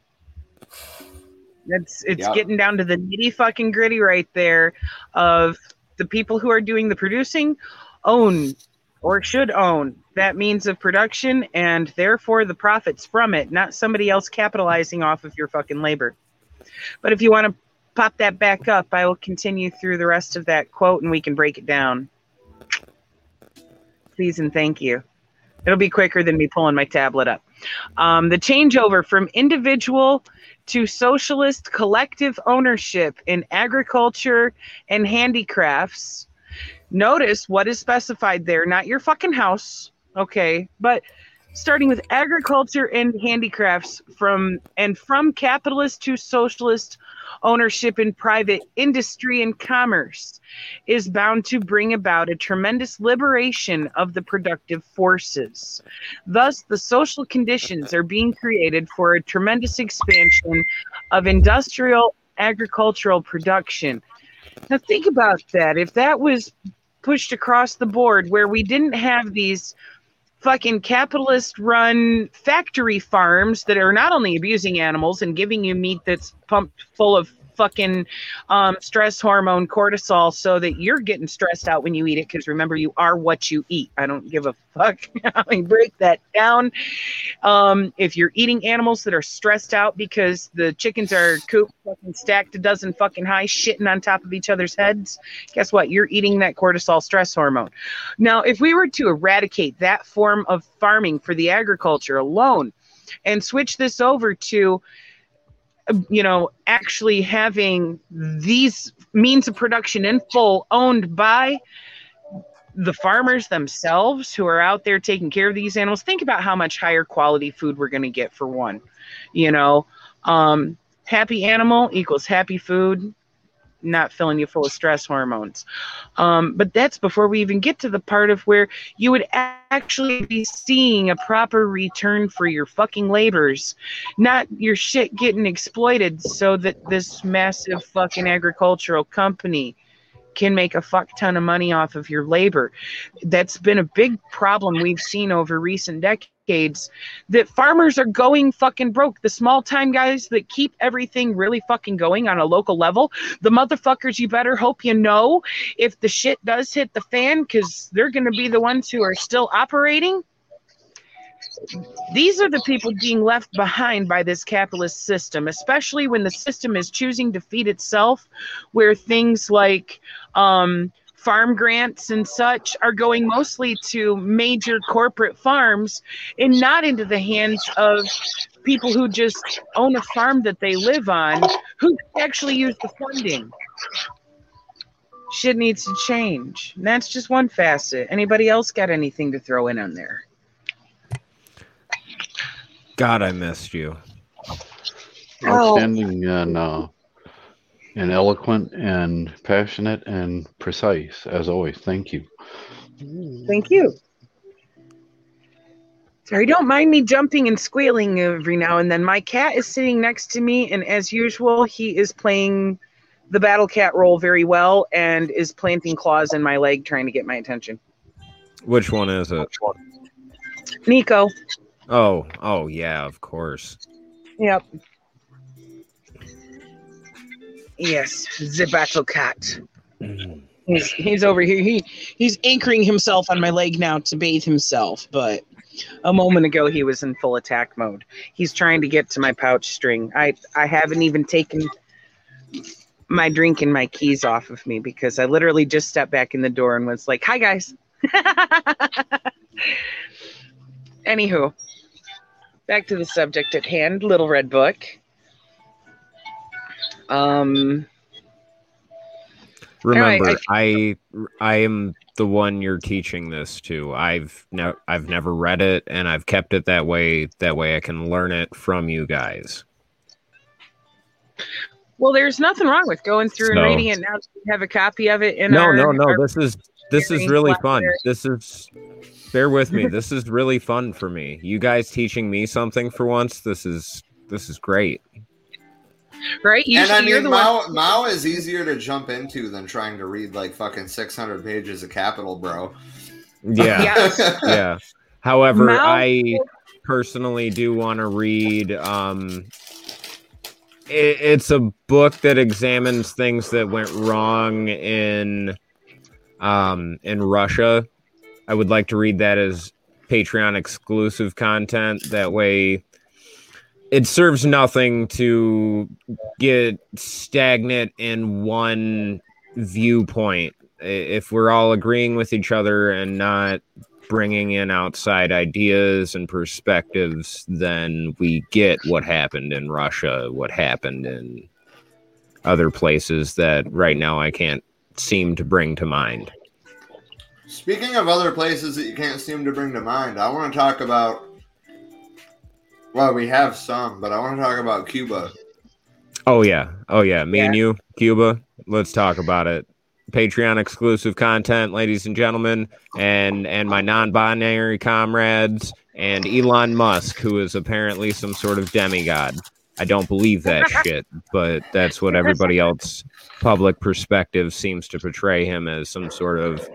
It's it's Yep. getting down to the nitty fucking gritty right there of the people who are doing the producing own or should own that means of production and therefore the profits from it, not somebody else capitalizing off of your fucking labor. But if you want to pop that back up, I will continue through the rest of that quote and we can break it down. Please and thank you. It'll be quicker than me pulling my tablet up. Um, the changeover from individual to socialist collective ownership in agriculture and handicrafts. Notice what is specified there, not your fucking house, okay, but starting with agriculture and handicrafts from and from capitalist to socialist ownership in private industry and commerce is bound to bring about a tremendous liberation of the productive forces. Thus, the social conditions are being created for a tremendous expansion of industrial agricultural production. Now, think about that. If that was pushed across the board where we didn't have these fucking capitalist run factory farms that are not only abusing animals and giving you meat that's pumped full of fucking um, stress hormone cortisol so that you're getting stressed out when you eat it because remember you are what you eat. I don't give a fuck. How [LAUGHS] i break that down. Um, if you're eating animals that are stressed out because the chickens are cooped fucking stacked a dozen fucking high shitting on top of each other's heads guess what? You're eating that cortisol stress hormone. Now if we were to eradicate that form of farming for the agriculture alone and switch this over to you know, actually having these means of production in full owned by the farmers themselves who are out there taking care of these animals. Think about how much higher quality food we're going to get for one. You know, um, happy animal equals happy food, not filling you full of stress hormones. Um, but that's before we even get to the part of where you would actually be seeing a proper return for your fucking labors, not your shit getting exploited so that this massive fucking agricultural company can make a fuck ton of money off of your labor. That's been a big problem we've seen over recent decades that farmers are going fucking broke. The small time guys that keep everything really fucking going on a local level, the motherfuckers you better hope you know if the shit does hit the fan because they're going to be the ones who are still operating. These are the people being left behind by this capitalist system, especially when the system is choosing to feed itself, where things like um, farm grants and such are going mostly to major corporate farms and not into the hands of people who just own a farm that they live on who actually use the funding. Shit needs to change. And that's just one facet. Anybody else got anything to throw in on there? God, I missed you. Oh. Outstanding and uh, and eloquent and passionate and precise as always. Thank you. Thank you. Sorry, don't mind me jumping and squealing every now and then. My cat is sitting next to me, and as usual, he is playing the battle cat role very well and is planting claws in my leg trying to get my attention. Which one is it? Nico. Oh, oh yeah, of course. Yep. Yes, the battle cat. Mm-hmm. He's, he's over here. He he's anchoring himself on my leg now to bathe himself, but a moment ago he was in full attack mode. He's trying to get to my pouch string. I I haven't even taken my drink and my keys off of me because I literally just stepped back in the door and was like, "Hi guys." [LAUGHS] Anywho, back to the subject at hand, Little Red Book. Um Remember, All I I am the one you're teaching this to. I've never I've never read it and I've kept it that way that way I can learn it from you guys. Well, there's nothing wrong with going through and reading it now. have a copy of it in No, our, no, no. our- This is this is really fun. This is bear with me. [LAUGHS] This is really fun for me. You guys teaching me something for once. This is this is great. Right. You and I you're mean, Mao, one. Mao is easier to jump into than trying to read like fucking 600 pages of Capital, bro. Yeah. [LAUGHS] Yes. [LAUGHS] yeah. However, Mal- I personally do want to read. Um, it, it's a book that examines things that went wrong in um, in Russia. I would like to read that as Patreon exclusive content. That way, it serves nothing to get stagnant in one viewpoint. If we're all agreeing with each other and not bringing in outside ideas and perspectives, then we get what happened in Russia, what happened in other places that right now I can't seem to bring to mind. Speaking of other places that you can't seem to bring to mind, I want to talk about. Well, we have some, but I want to talk about Cuba. Oh yeah, oh yeah, me and you, Cuba. Let's talk about it. Patreon exclusive content, ladies and gentlemen, and and my non-binary comrades, and Elon Musk, who is apparently some sort of demigod. I don't believe that [LAUGHS] shit, but that's what everybody else public perspective seems to portray him as some sort of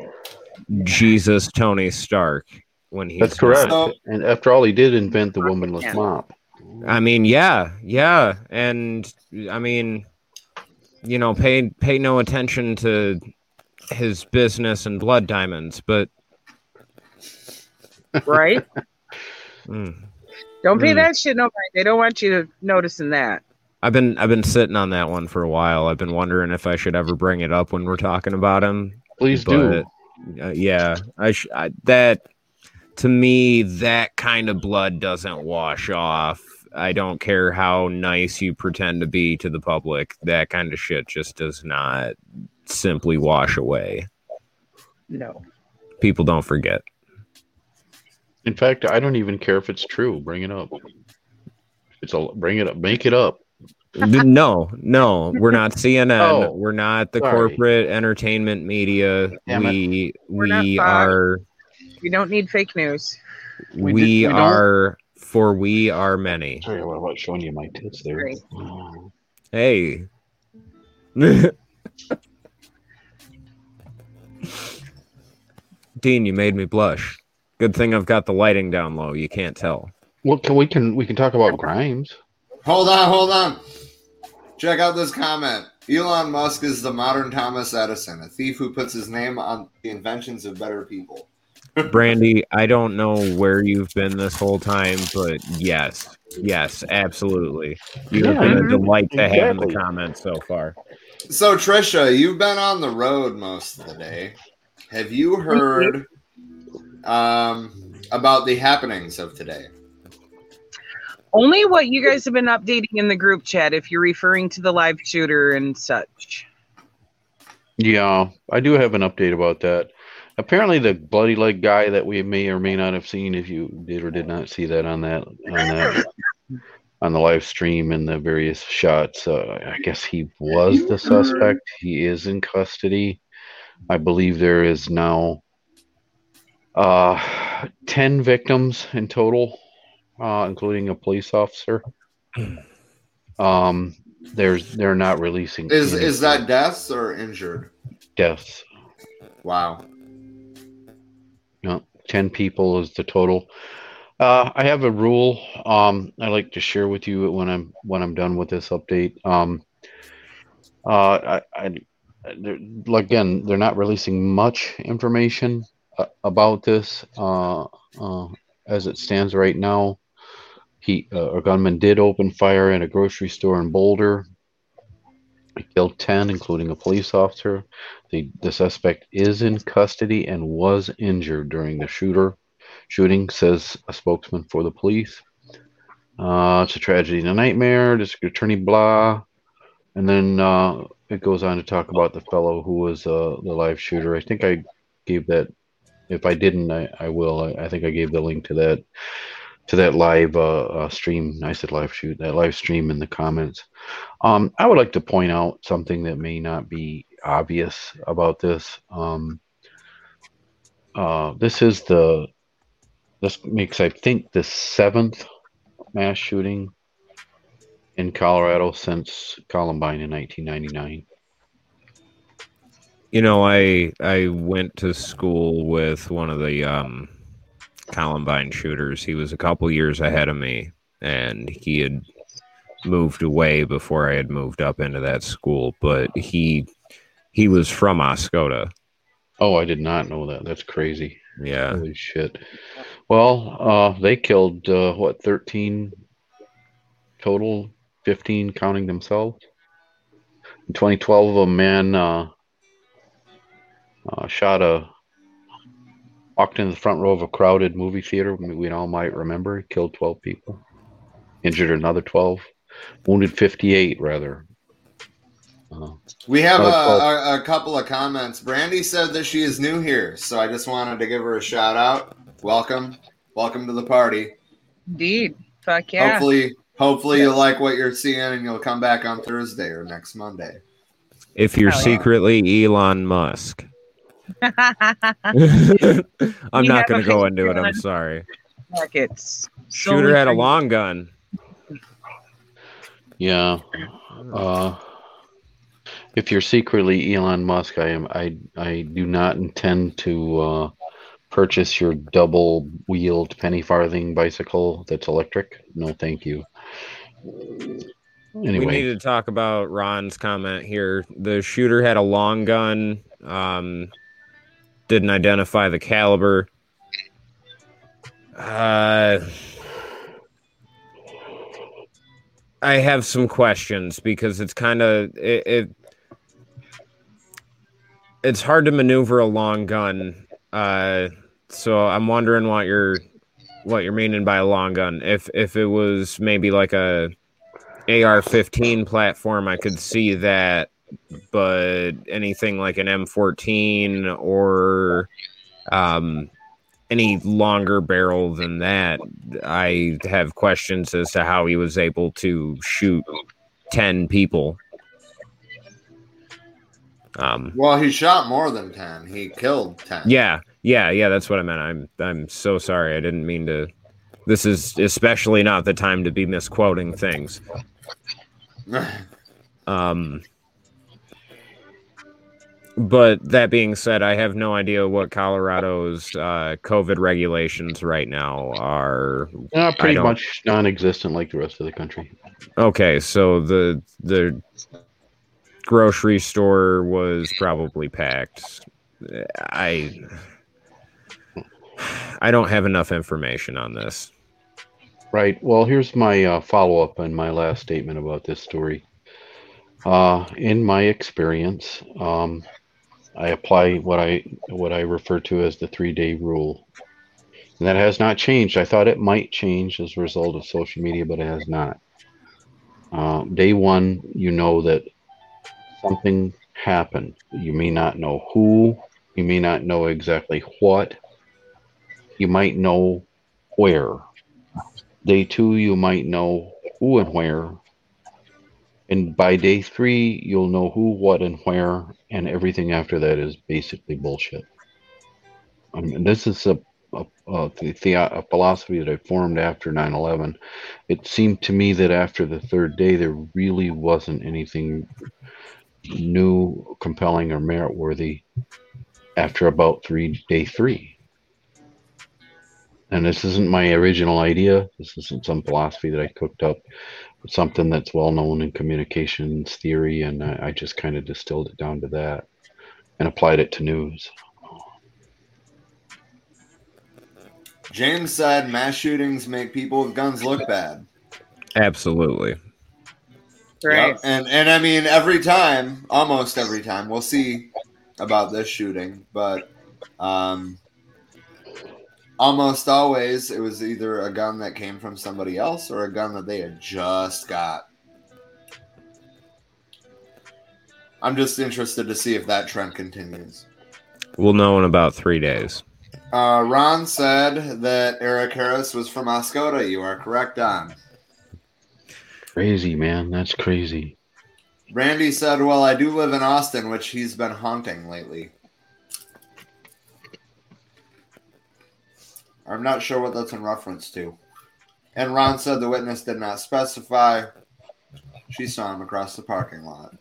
Jesus Tony Stark when he's That's correct. So- And after all, he did invent the womanless Yeah. mop. I mean, yeah, yeah, and I mean, you know, pay pay no attention to his business and blood diamonds, but right. [LAUGHS] mm, Don't pay Mm. that shit no mind. They don't want you noticing that. I've been I've been sitting on that one for a while. I've been wondering if I should ever bring it up when we're talking about him. Please do. But uh, yeah, I, sh- I that to me that kind of blood doesn't wash off. I don't care how nice you pretend to be to the public. That kind of shit just does not simply wash away. No. People don't forget. In fact, I don't even care if it's true. Bring it up. It's a bring it up. Make it up. no, no, we're not CNN. Oh, we're not the sorry. corporate entertainment media. Damn we We're not we are We don't need fake news. We we, did- we don't- are for we are many. Sorry, what about showing you my tits there? Great. Oh. Hey. [LAUGHS] Dean, you made me blush. Good thing I've got the lighting down low. You can't tell. Well, can, we can we can talk about Grimes. Hold on, hold on. Check out this comment. Elon Musk is the modern Thomas Edison, a thief who puts his name on the inventions of better people. Brandy, I don't know where you've been this whole time, but yes, yes, absolutely. You have Yeah, been a delight to have in the comments so far. So, Trisha, you've been on the road most of the day. Have you heard um, about the happenings of today? Only what you guys have been updating in the group chat if you're referring to the live shooter and such. Yeah, I do have an update about that. Apparently, the bloody leg guy that we may or may not have seen, if you did or did not see that on that on that [LAUGHS] on the live stream and the various shots, uh, I guess he was the suspect. He is in custody. I believe there is now uh, ten victims in total, uh, including a police officer. [CLEARS THROAT] Um, there's they're not releasing Is any is that deaths or injured? deaths. Wow. No, 10 people is the total. Uh, I have a rule um, I like to share with you when I'm when I'm done with this update. Um, uh, I, I again, they're not releasing much information uh, about this uh, uh, as it stands right now. He uh, a gunman did open fire in a grocery store in Boulder. Killed 10, including a police officer. The, the suspect is in custody and was injured during the shooter shooting, says a spokesman for the police. Uh, it's a tragedy and a nightmare. District Attorney blah, and then uh, it goes on to talk about the fellow who was uh, the live shooter. I think I gave that. If I didn't, I, I will. I, I think I gave the link to that to that live uh, uh, stream. I said live shoot that live stream in the comments. Um, I would like to point out something that may not be obvious about this. Um, uh, this is the this makes I think the seventh mass shooting in Colorado since Columbine in 1999. You know, I I went to school with one of the um, Columbine shooters. He was a couple years ahead of me, and he had moved away before I had moved up into that school. But he he was from Oscoda. Oh, I did not know that. That's crazy. Yeah, Holy shit. Well, uh, they killed uh, what 13 total, 15 counting themselves. In 2012, a man uh, uh, shot a walked into the front row of a crowded movie theater. We we all might remember. He killed 12 people, injured another 12, wounded 58 rather. Uh, We have a, Oh, oh. a, a couple of comments. Brandy said that she is new here, so I just wanted to give her a shout out. Welcome, welcome to the party. Indeed. Fuck yeah. Hopefully, hopefully you like what you're seeing, and you'll come back on Thursday or next Monday. if you're Hell yeah. secretly Elon Musk. [LAUGHS] [LAUGHS] I'm You not going to go into it. I'm sorry. Markets. Shooter had a long gun. yeah. Uh, if you're secretly Elon Musk, I am. I I do not intend to uh, purchase your double-wheeled penny farthing bicycle that's electric. No, thank you. Anyway. We need to talk about Ron's comment here. The shooter had a long gun. Um, didn't identify the caliber. Uh, I have some questions because it's kind of it, it. It's hard to maneuver a long gun. Uh, so I'm wondering what you're what you're meaning by a long gun. If if it was maybe like a AR-15 platform, I could see that, but anything like an M14 or um, any longer barrel than that, I have questions as to how he was able to shoot ten people. Um, Well, he shot more than ten. He killed ten. yeah, yeah, yeah. That's what I meant. I'm I'm so sorry. I didn't mean to. This is especially not the time to be misquoting things. [LAUGHS] Um, but that being said, I have no idea what Colorado's uh, COVID regulations right now are. uh, pretty much non-existent like the rest of the country. Okay, so the the grocery store was probably packed. I I don't have enough information on this. Right. Well, here's my uh, follow up on my last statement about this story. Uh, in my experience, um, I apply what I what I refer to as the three day rule, and that has not changed. I thought it might change as a result of social media, but it has not. Uh, day one, you know that something happened. You may not know who. You may not know exactly what. You might know where. Day two, you might know who and where. And by day three, you'll know who, what, and where, and everything after that is basically bullshit. I mean, this is a, a, a, the, uh, a philosophy that I formed after 9 11. It seemed to me that after the third day, there really wasn't anything new, compelling, or merit worthy after about three day three. And this isn't my original idea. This isn't some philosophy that I cooked up. It's something that's well known in communications theory, and I, I just kind of distilled it down to that and applied it to news. James said mass shootings make people with guns look bad. Absolutely. Right. Yep. And and I mean every time, almost every time, we'll see about this shooting, but um almost always it was either a gun that came from somebody else or a gun that they had just got. I'm just interested to see if that trend continues. We'll know in about three days. Uh, Ron said that Eric Harris was from Oscoda. You are correct, Don. Crazy, man. That's crazy. Randy said, Well, I do live in Austin, which he's been haunting lately. I'm not sure what that's in reference to. And Ron said the witness did not specify. She saw him across the parking lot.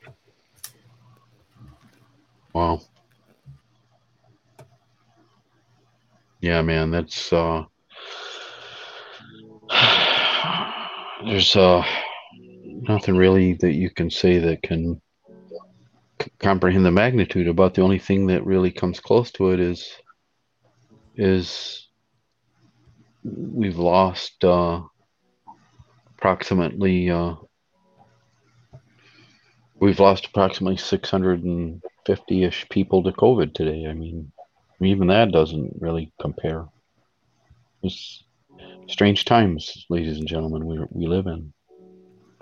Wow. Yeah, man, that's uh [SIGHS] there's uh nothing really that you can say that can c- comprehend the magnitude about the only thing that really comes close to it is is we've lost uh approximately uh we've lost approximately 650-ish people to covid today. I mean even that doesn't really compare. It's strange times ladies and gentlemen we, we live in.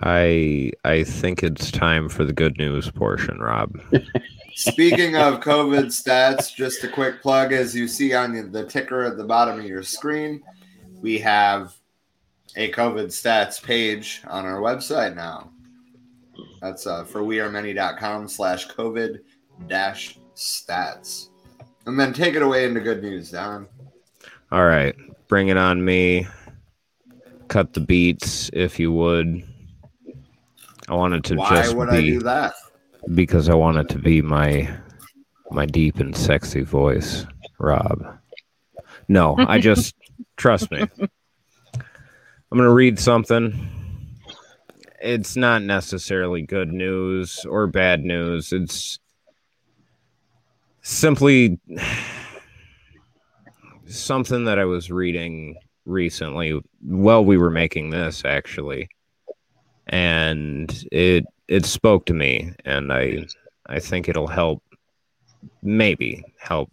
I I think it's time for the good news portion, Rob. [LAUGHS] Speaking of COVID stats, just a quick plug as you see on the ticker at the bottom of your screen, we have a COVID stats page on our website now. That's uh, for wearemany.com slash COVID dash stats. And then take it away into good news, Don. All right, bring it on me. Cut the beats, if you would. I wanted to just Why just would be I do that? because I want it to be my my deep and sexy voice, Rob. No, I just trust me. I'm gonna read something. It's not necessarily good news or bad news. It's simply something that I was reading recently while we were making this actually. And it it spoke to me and I I think it'll help maybe help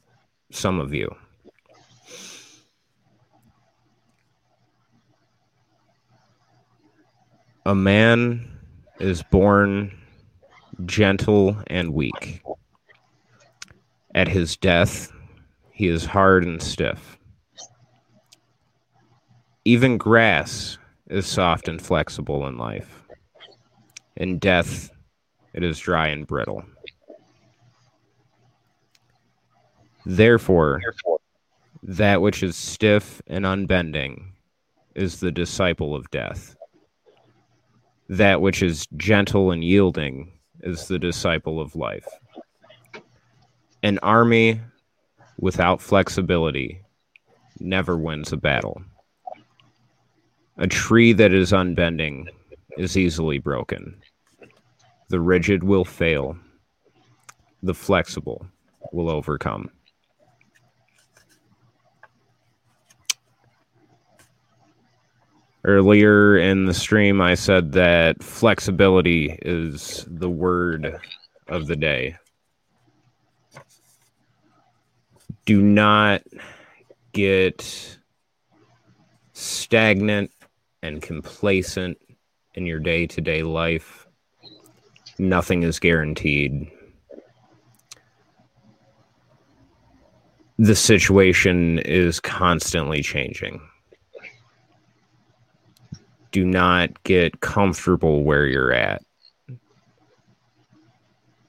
some of you. A man is born gentle and weak. At his death, he is hard and stiff. Even grass is soft and flexible in life. In death, it is dry and brittle. Therefore, that which is stiff and unbending is the disciple of death. That which is gentle and yielding is the disciple of life. An army without flexibility never wins a battle. A tree that is unbending is easily broken. The rigid will fail. The flexible will overcome. Earlier in the stream, I said that flexibility is the word of the day. Do not get stagnant and complacent in your day to day life. Nothing is guaranteed. The situation is constantly changing. Do not get comfortable where you're at.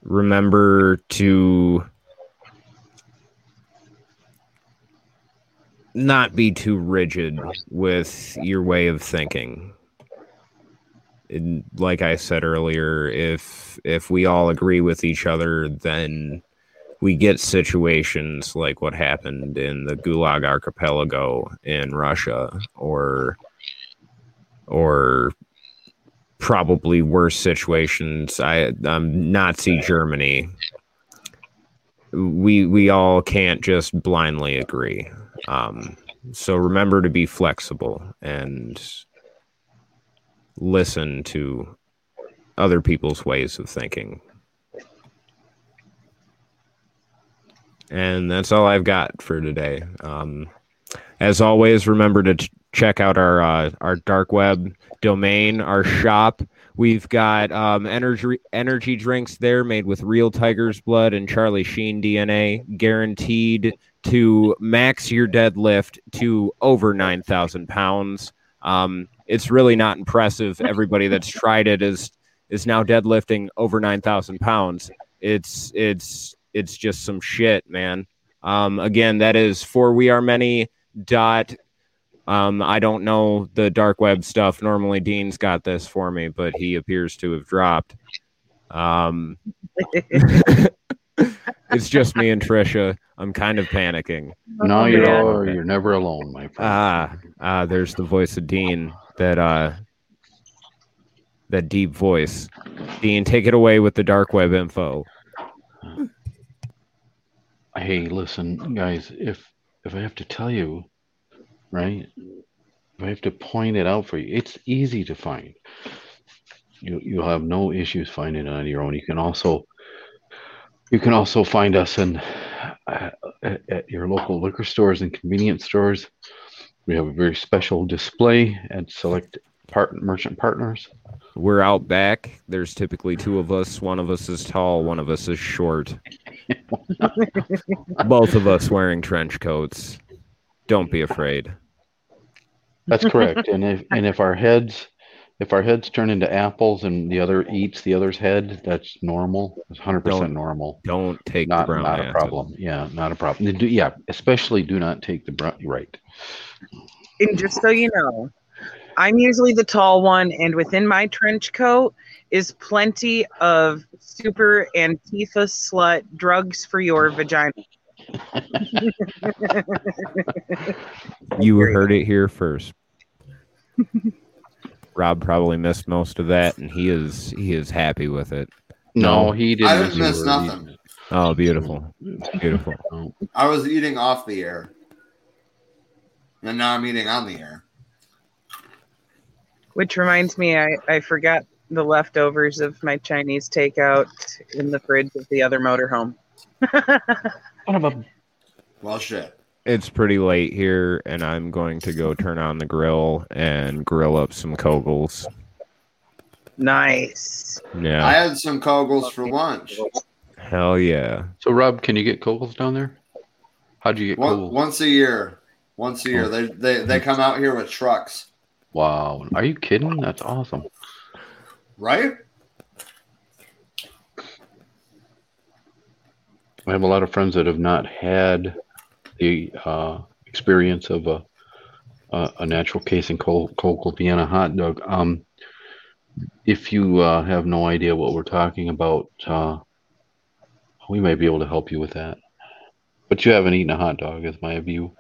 Remember to not be too rigid with your way of thinking and like I said earlier, if if we all agree with each other, then we get situations like what happened in the Gulag Archipelago in Russia, or or probably worse situations. I um, Nazi Germany. We we all can't just blindly agree. Um, so remember to be flexible and listen to other people's ways of thinking. And that's all I've got for today. Um, as always, remember to t- check out our uh, our dark web domain, our shop. We've got um, energy energy drinks there made with real tiger's blood and Charlie Sheen DNA, guaranteed to max your deadlift to over nine thousand pounds. Um, it's really not impressive. Everybody that's tried it is is now deadlifting over nine thousand pounds. It's it's it's just some shit, man. Um, again, that is for we are many dot. Um, I don't know the dark web stuff. Normally, Dean's got this for me, but he appears to have dropped. Um, [LAUGHS] it's just me and Trisha. I'm kind of panicking. No, Oh, you're all, you're never alone, my friend. Ah, ah, there's the voice of Dean. That uh, that deep voice. Dean, take it away with the dark web info. hey, listen, guys, if if I have to tell you, right? I have to point it out for you, it's easy to find. You you'll have no issues finding it on your own. You can also you can also find us in uh, at, at your local liquor stores and convenience stores. We have a very special display at select part merchant partners. We're out back. There's typically two of us. One of us is tall, one of us is short. [LAUGHS] Both of us wearing trench coats. Don't be afraid. That's correct. and if and if our heads if our heads turn into apples and the other eats the other's head, that's normal. It's 100 percent normal. Don't take Not the brown not a acid. problem. Yeah, not a problem. Do- Yeah, especially do not take the brown. Right. And just so you know, I'm usually the tall one, and within my trench coat is plenty of super Antifa slut drugs for your vagina. [LAUGHS] You heard it here first. Rob probably missed most of that, and he is he is happy with it. No, he didn't. I didn't miss miss a word. nothing. Oh, beautiful, beautiful. I was eating off the air. And now I'm eating on the air. Which reminds me, I, I forgot the leftovers of my Chinese takeout in the fridge of the other motorhome. [LAUGHS] Son of a- Well, shit. It's pretty late here, and I'm going to go turn on the grill and grill up some koegels. Nice. Yeah, I had some Koegels for lunch. hell yeah. So Rob, can you get Koegels down there? How'd you get One, Koegels? once a year. Once a year. Oh. They, they they come out here with trucks. Wow, are you kidding? That's awesome. Right? I have a lot of friends that have not had the uh, experience of a a, a natural casing Col- cold Vienna hot dog. Um, if you uh, have no idea what we're talking about, uh, we might be able to help you with that. But you haven't eaten a hot dog, is my view.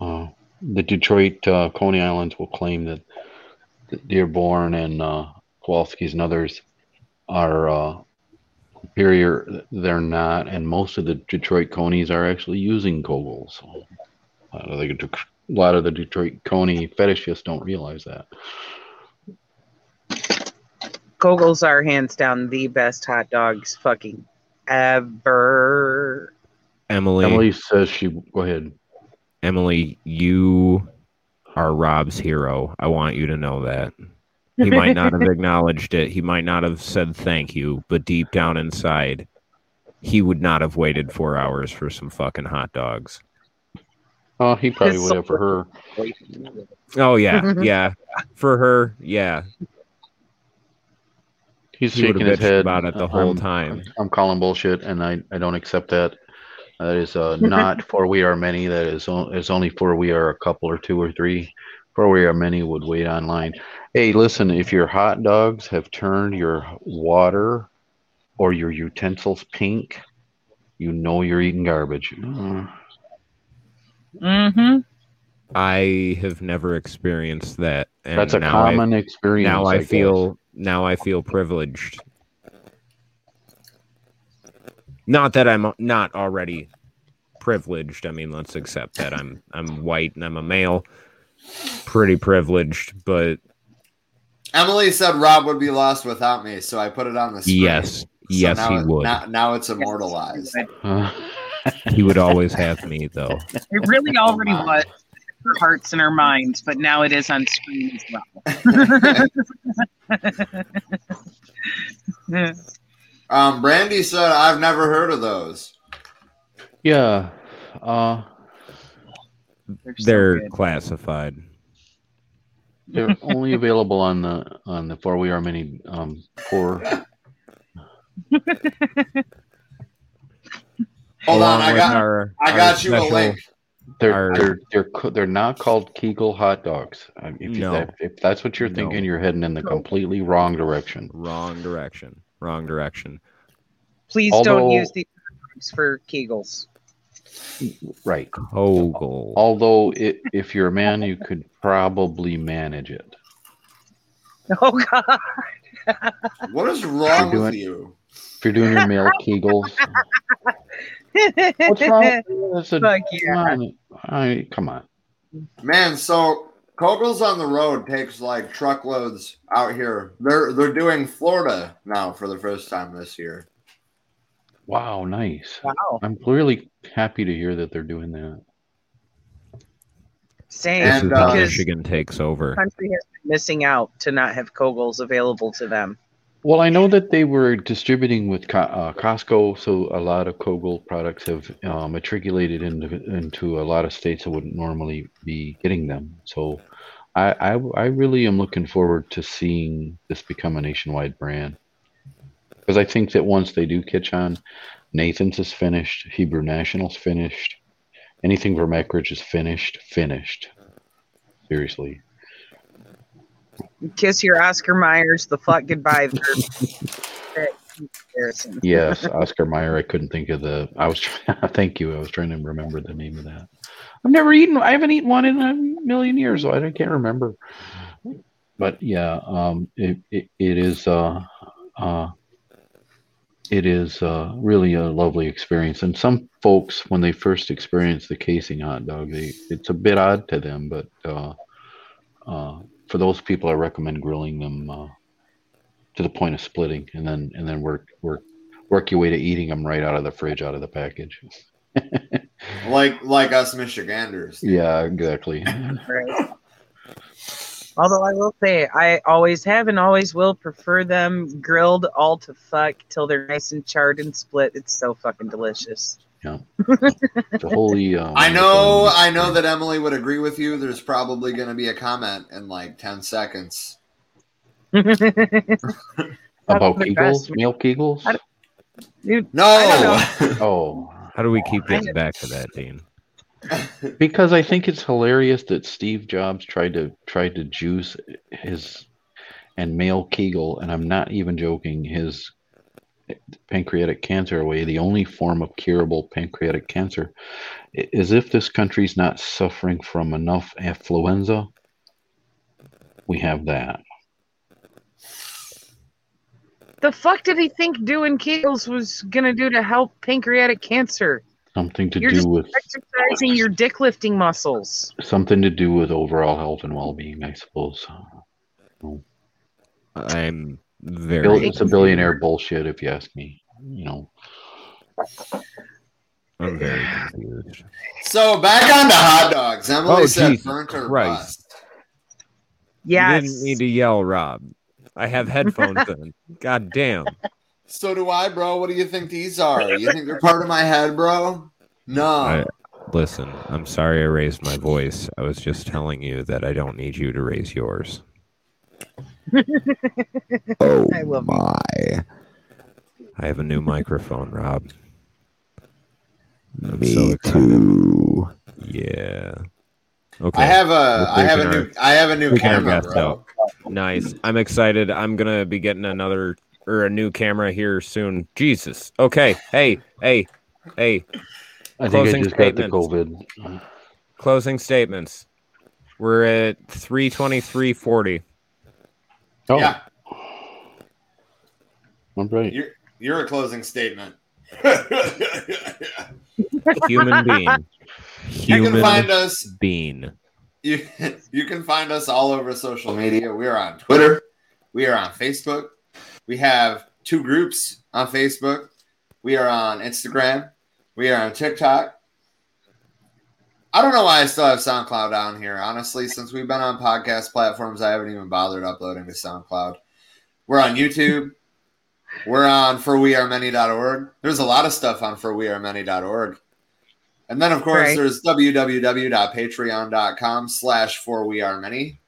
Uh, the Detroit uh, Coney Islands will claim that Dearborn and uh, Kowalski's and others are uh, superior. They're not, and most of the Detroit Conies are actually using Koegels. A lot of the, a lot of the Detroit Coney fetishists don't realize that. Koegels are hands down the best hot dogs fucking ever. Emily, Emily says she. Go ahead. Emily, you are Rob's hero. I want you to know that. He might not have [LAUGHS] acknowledged it. He might not have said thank you, but deep down inside, he would not have waited four hours for some fucking hot dogs. Oh, he probably would have for her. Oh yeah, [LAUGHS] yeah. For her, yeah. He's He shaking his head about it the whole I'm- time. I'm calling bullshit, and I, I don't accept that. That is uh, not [LAUGHS] for we are many. That is o- is only for we are a couple or two or three. For we are many would wait online. Hey, listen, if your hot dogs have turned your water or your utensils pink, you know you're eating garbage. Mm. Mm-hmm. I have never experienced that. And That's a now I- common experience. now I guess. feel now I feel privileged. Not that I'm not already privileged. I mean, let's accept that I'm I'm white and I'm a male. Pretty privileged, but Emily said Rob would be lost without me, so I put it on the screen. yes, So yes, now he would. Now, now it's immortalized. [LAUGHS] Uh, He would always have me though. It really already was. our hearts and our minds, but now it is on screen as well. [LAUGHS] Um, Brandy said, "I've never heard of those." Yeah. Uh, They're so They're good. classified. They're only available on the on the for we are many um poor [LAUGHS] Hold on, I got, our- I got you a link. they're Our- they're they're they're not called Kegel hot dogs. If, you, No. that, if that's what you're No. thinking, you're heading in the completely wrong direction. Wrong direction. Wrong direction. Please Although- don't use these drugs for Kegels. Right. Koegel. Although it, if you're a man, you could probably manage it. Oh God! [LAUGHS] What is wrong You're with doing- you? If you're doing your male Kegels, [LAUGHS] what's wrong? with you? That's a- Fuck come yeah! I, come on. Man, so Koegels on the road takes like truckloads out here. They're they're doing Florida now for the first time this year. Wow, nice. Wow. I'm really happy to hear that they're doing that. Same. This And, is how uh, because Michigan takes over. the country has been missing out to not have Koegels available to them. Well, I know that they were distributing with uh, Costco, so a lot of Koegel products have uh, matriculated into into a lot of states that wouldn't normally be getting them. So, I, I I really am looking forward to seeing this become a nationwide brand because I think that once they do catch on, Nathan's is finished, Hebrew National's finished, anything from Eckrich is finished, finished. Seriously. Kiss your Oscar Mayers the fuck goodbye. [LAUGHS] Yes, Oscar Mayer. I couldn't think of the. I was. Trying, [LAUGHS] thank you. I was trying to remember the name of that. I've never eaten. I haven't eaten one in a million years, so I can't remember. But yeah, um, it, it it is. Uh, uh, it is uh, really a lovely experience. And some folks, when they first experience the casing hot dog, they it's a bit odd to them. But uh, uh, for those people, I recommend grilling them. Uh, to the point of splitting and then and then work work work your way to eating them right out of the fridge out of the package [LAUGHS] Like like us Michiganders. yeah exactly [LAUGHS] Right. Although I will say, I always have and always will prefer them grilled all to fuck till they're nice and charred and split. It's so fucking delicious. the holy [LAUGHS] um, I know I know that Emily would agree with you. There's probably going to be a comment in like 10 seconds. [LAUGHS] about the kegels best. meal kegels Dude, No. [LAUGHS] Oh How do we keep getting back to that, Dean? Because i think it's hilarious that steve jobs tried to tried to juice his and male kegel and i'm not even joking his pancreatic cancer away the only form of curable pancreatic cancer as if this country's not suffering from enough affluenza we have that The fuck did he think doing Kegels was gonna do to help pancreatic cancer? Something to You're do just with exercising your dick lifting muscles. something to do with overall health and well-being i suppose I'm Bill- very. it's a billionaire bullshit if you ask me you know I'm very confused. So back on to hot dogs. Emily Oh, said Jesus burnt or Christ. bust. Yes. You didn't need to yell, Rob. I have headphones [LAUGHS] in. God damn. So do I, bro. What do you think these are? You think they're part of my head, bro? No. I, listen, I'm sorry I raised my voice. I was just telling you that I don't need you to raise yours. [LAUGHS] Oh I love my. I have a new microphone, Rob. I'm Me so too. Yeah. Okay. I have a I have a taking new our- I have a new camera, guest bro. Nice. I'm excited. I'm gonna be getting another or a new camera here soon. Jesus. Okay. Hey. Hey. Hey. i think i Closing just got the statements. covid Closing statements. We're at three twenty three forty. oh Yeah, i'm right you're you're a closing statement. [LAUGHS] Human being. you can Human find us being. you, you can find us all over social media. We are on Twitter. We are on Facebook. We have two groups on Facebook. We are on Instagram. We are on TikTok. I don't know why I still have SoundCloud down here. Honestly, since we've been on podcast platforms, I haven't even bothered uploading to SoundCloud. We're on YouTube. We're on forwearemany.org. There's a lot of stuff on forwearemany.org. And then, of course, Right. there's www.patreon.com slash forwearemany.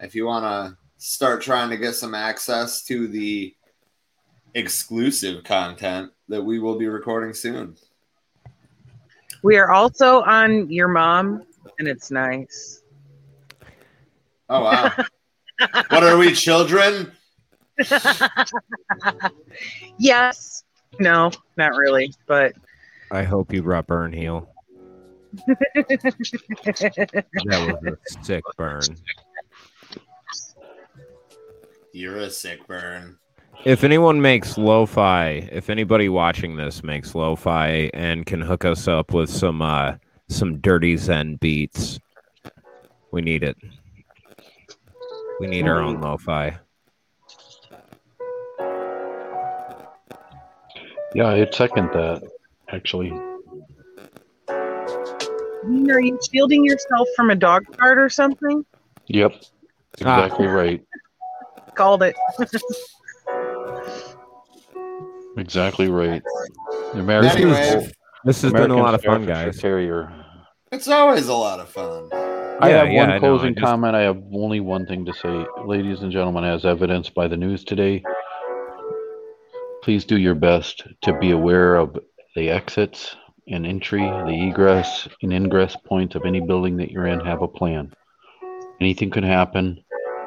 If you want to start trying to get some access to the exclusive content that we will be recording soon. We are also on your mom, and it's nice. Oh, wow. [LAUGHS] what are we, children? [LAUGHS] yes. No, not really, but I hope you brought burn heal. [LAUGHS] That was a sick burn. You're a sick burn. If anyone makes lo-fi, if anybody watching this makes lo-fi and can hook us up with some uh some dirty zen beats, we need it. We need our own lo-fi. Yeah, I'd second that. Actually, are you shielding yourself from a dog cart or something? yep, Ah. exactly right. Called it. Exactly right. American, Anyway, This has been a lot of fun, guys. Terrier. it's always a lot of fun. I Yeah, have yeah, I one know, closing I just- comment. I have only one thing to say. Ladies and gentlemen, as evidenced by the news today, please do your best to be aware of the exits and entry, the egress and ingress points of any building that you're in. Have a plan. Anything could happen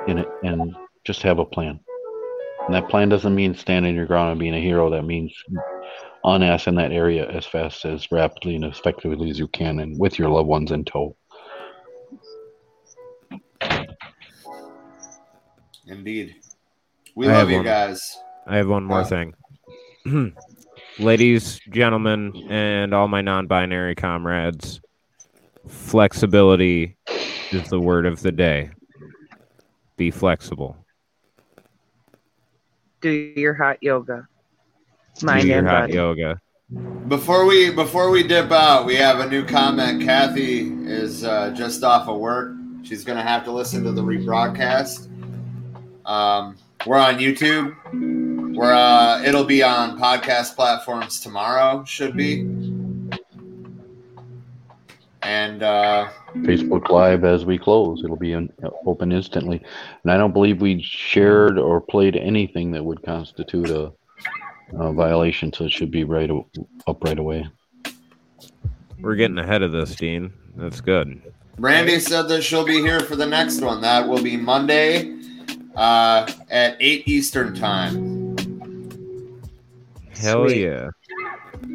in it, and just have a plan. And that plan doesn't mean standing your ground and being a hero. That means on ass in that area as fast, as rapidly, and as effectively as you can, and with your loved ones in tow. Indeed. We I love have you one. guys. I have one more Uh, thing. [CLEARS THROAT] Ladies, gentlemen, and all my non binary comrades, flexibility is the word of the day. Be flexible. Do your hot yoga. Do your and hot body. yoga. Before we before we dip out, we have a new comment. Kathy is uh, just off of work. She's gonna have to listen to the rebroadcast. Um, we're on YouTube. We're uh, it'll be on podcast platforms tomorrow. Should be. And uh, Facebook Live as we close. It'll be in, open instantly. And I don't believe we shared or played anything that would constitute a, a violation, so it should be right o- up right away. We're getting ahead of this, Dean. That's good. Randy said that she'll be here for the next one. That will be Monday uh, at eight Eastern time. Hell Sweet. yeah.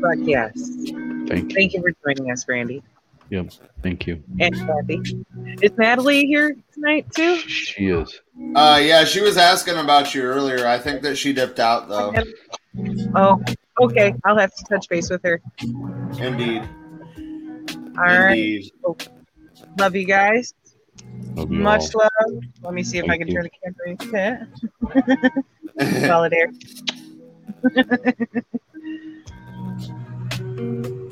Fuck yes. Thank you. Thank you for joining us, Randy Thank you. and Kathy. Is Natalie here tonight too? She is. Uh, yeah, she was asking about you earlier. I think that she dipped out though. Oh, okay. I'll have to touch base with her. Indeed. All right. Indeed. Love you guys. Love you Much all. love. Let me see if I can you. turn the camera. Yeah. [LAUGHS] Solid air. [LAUGHS]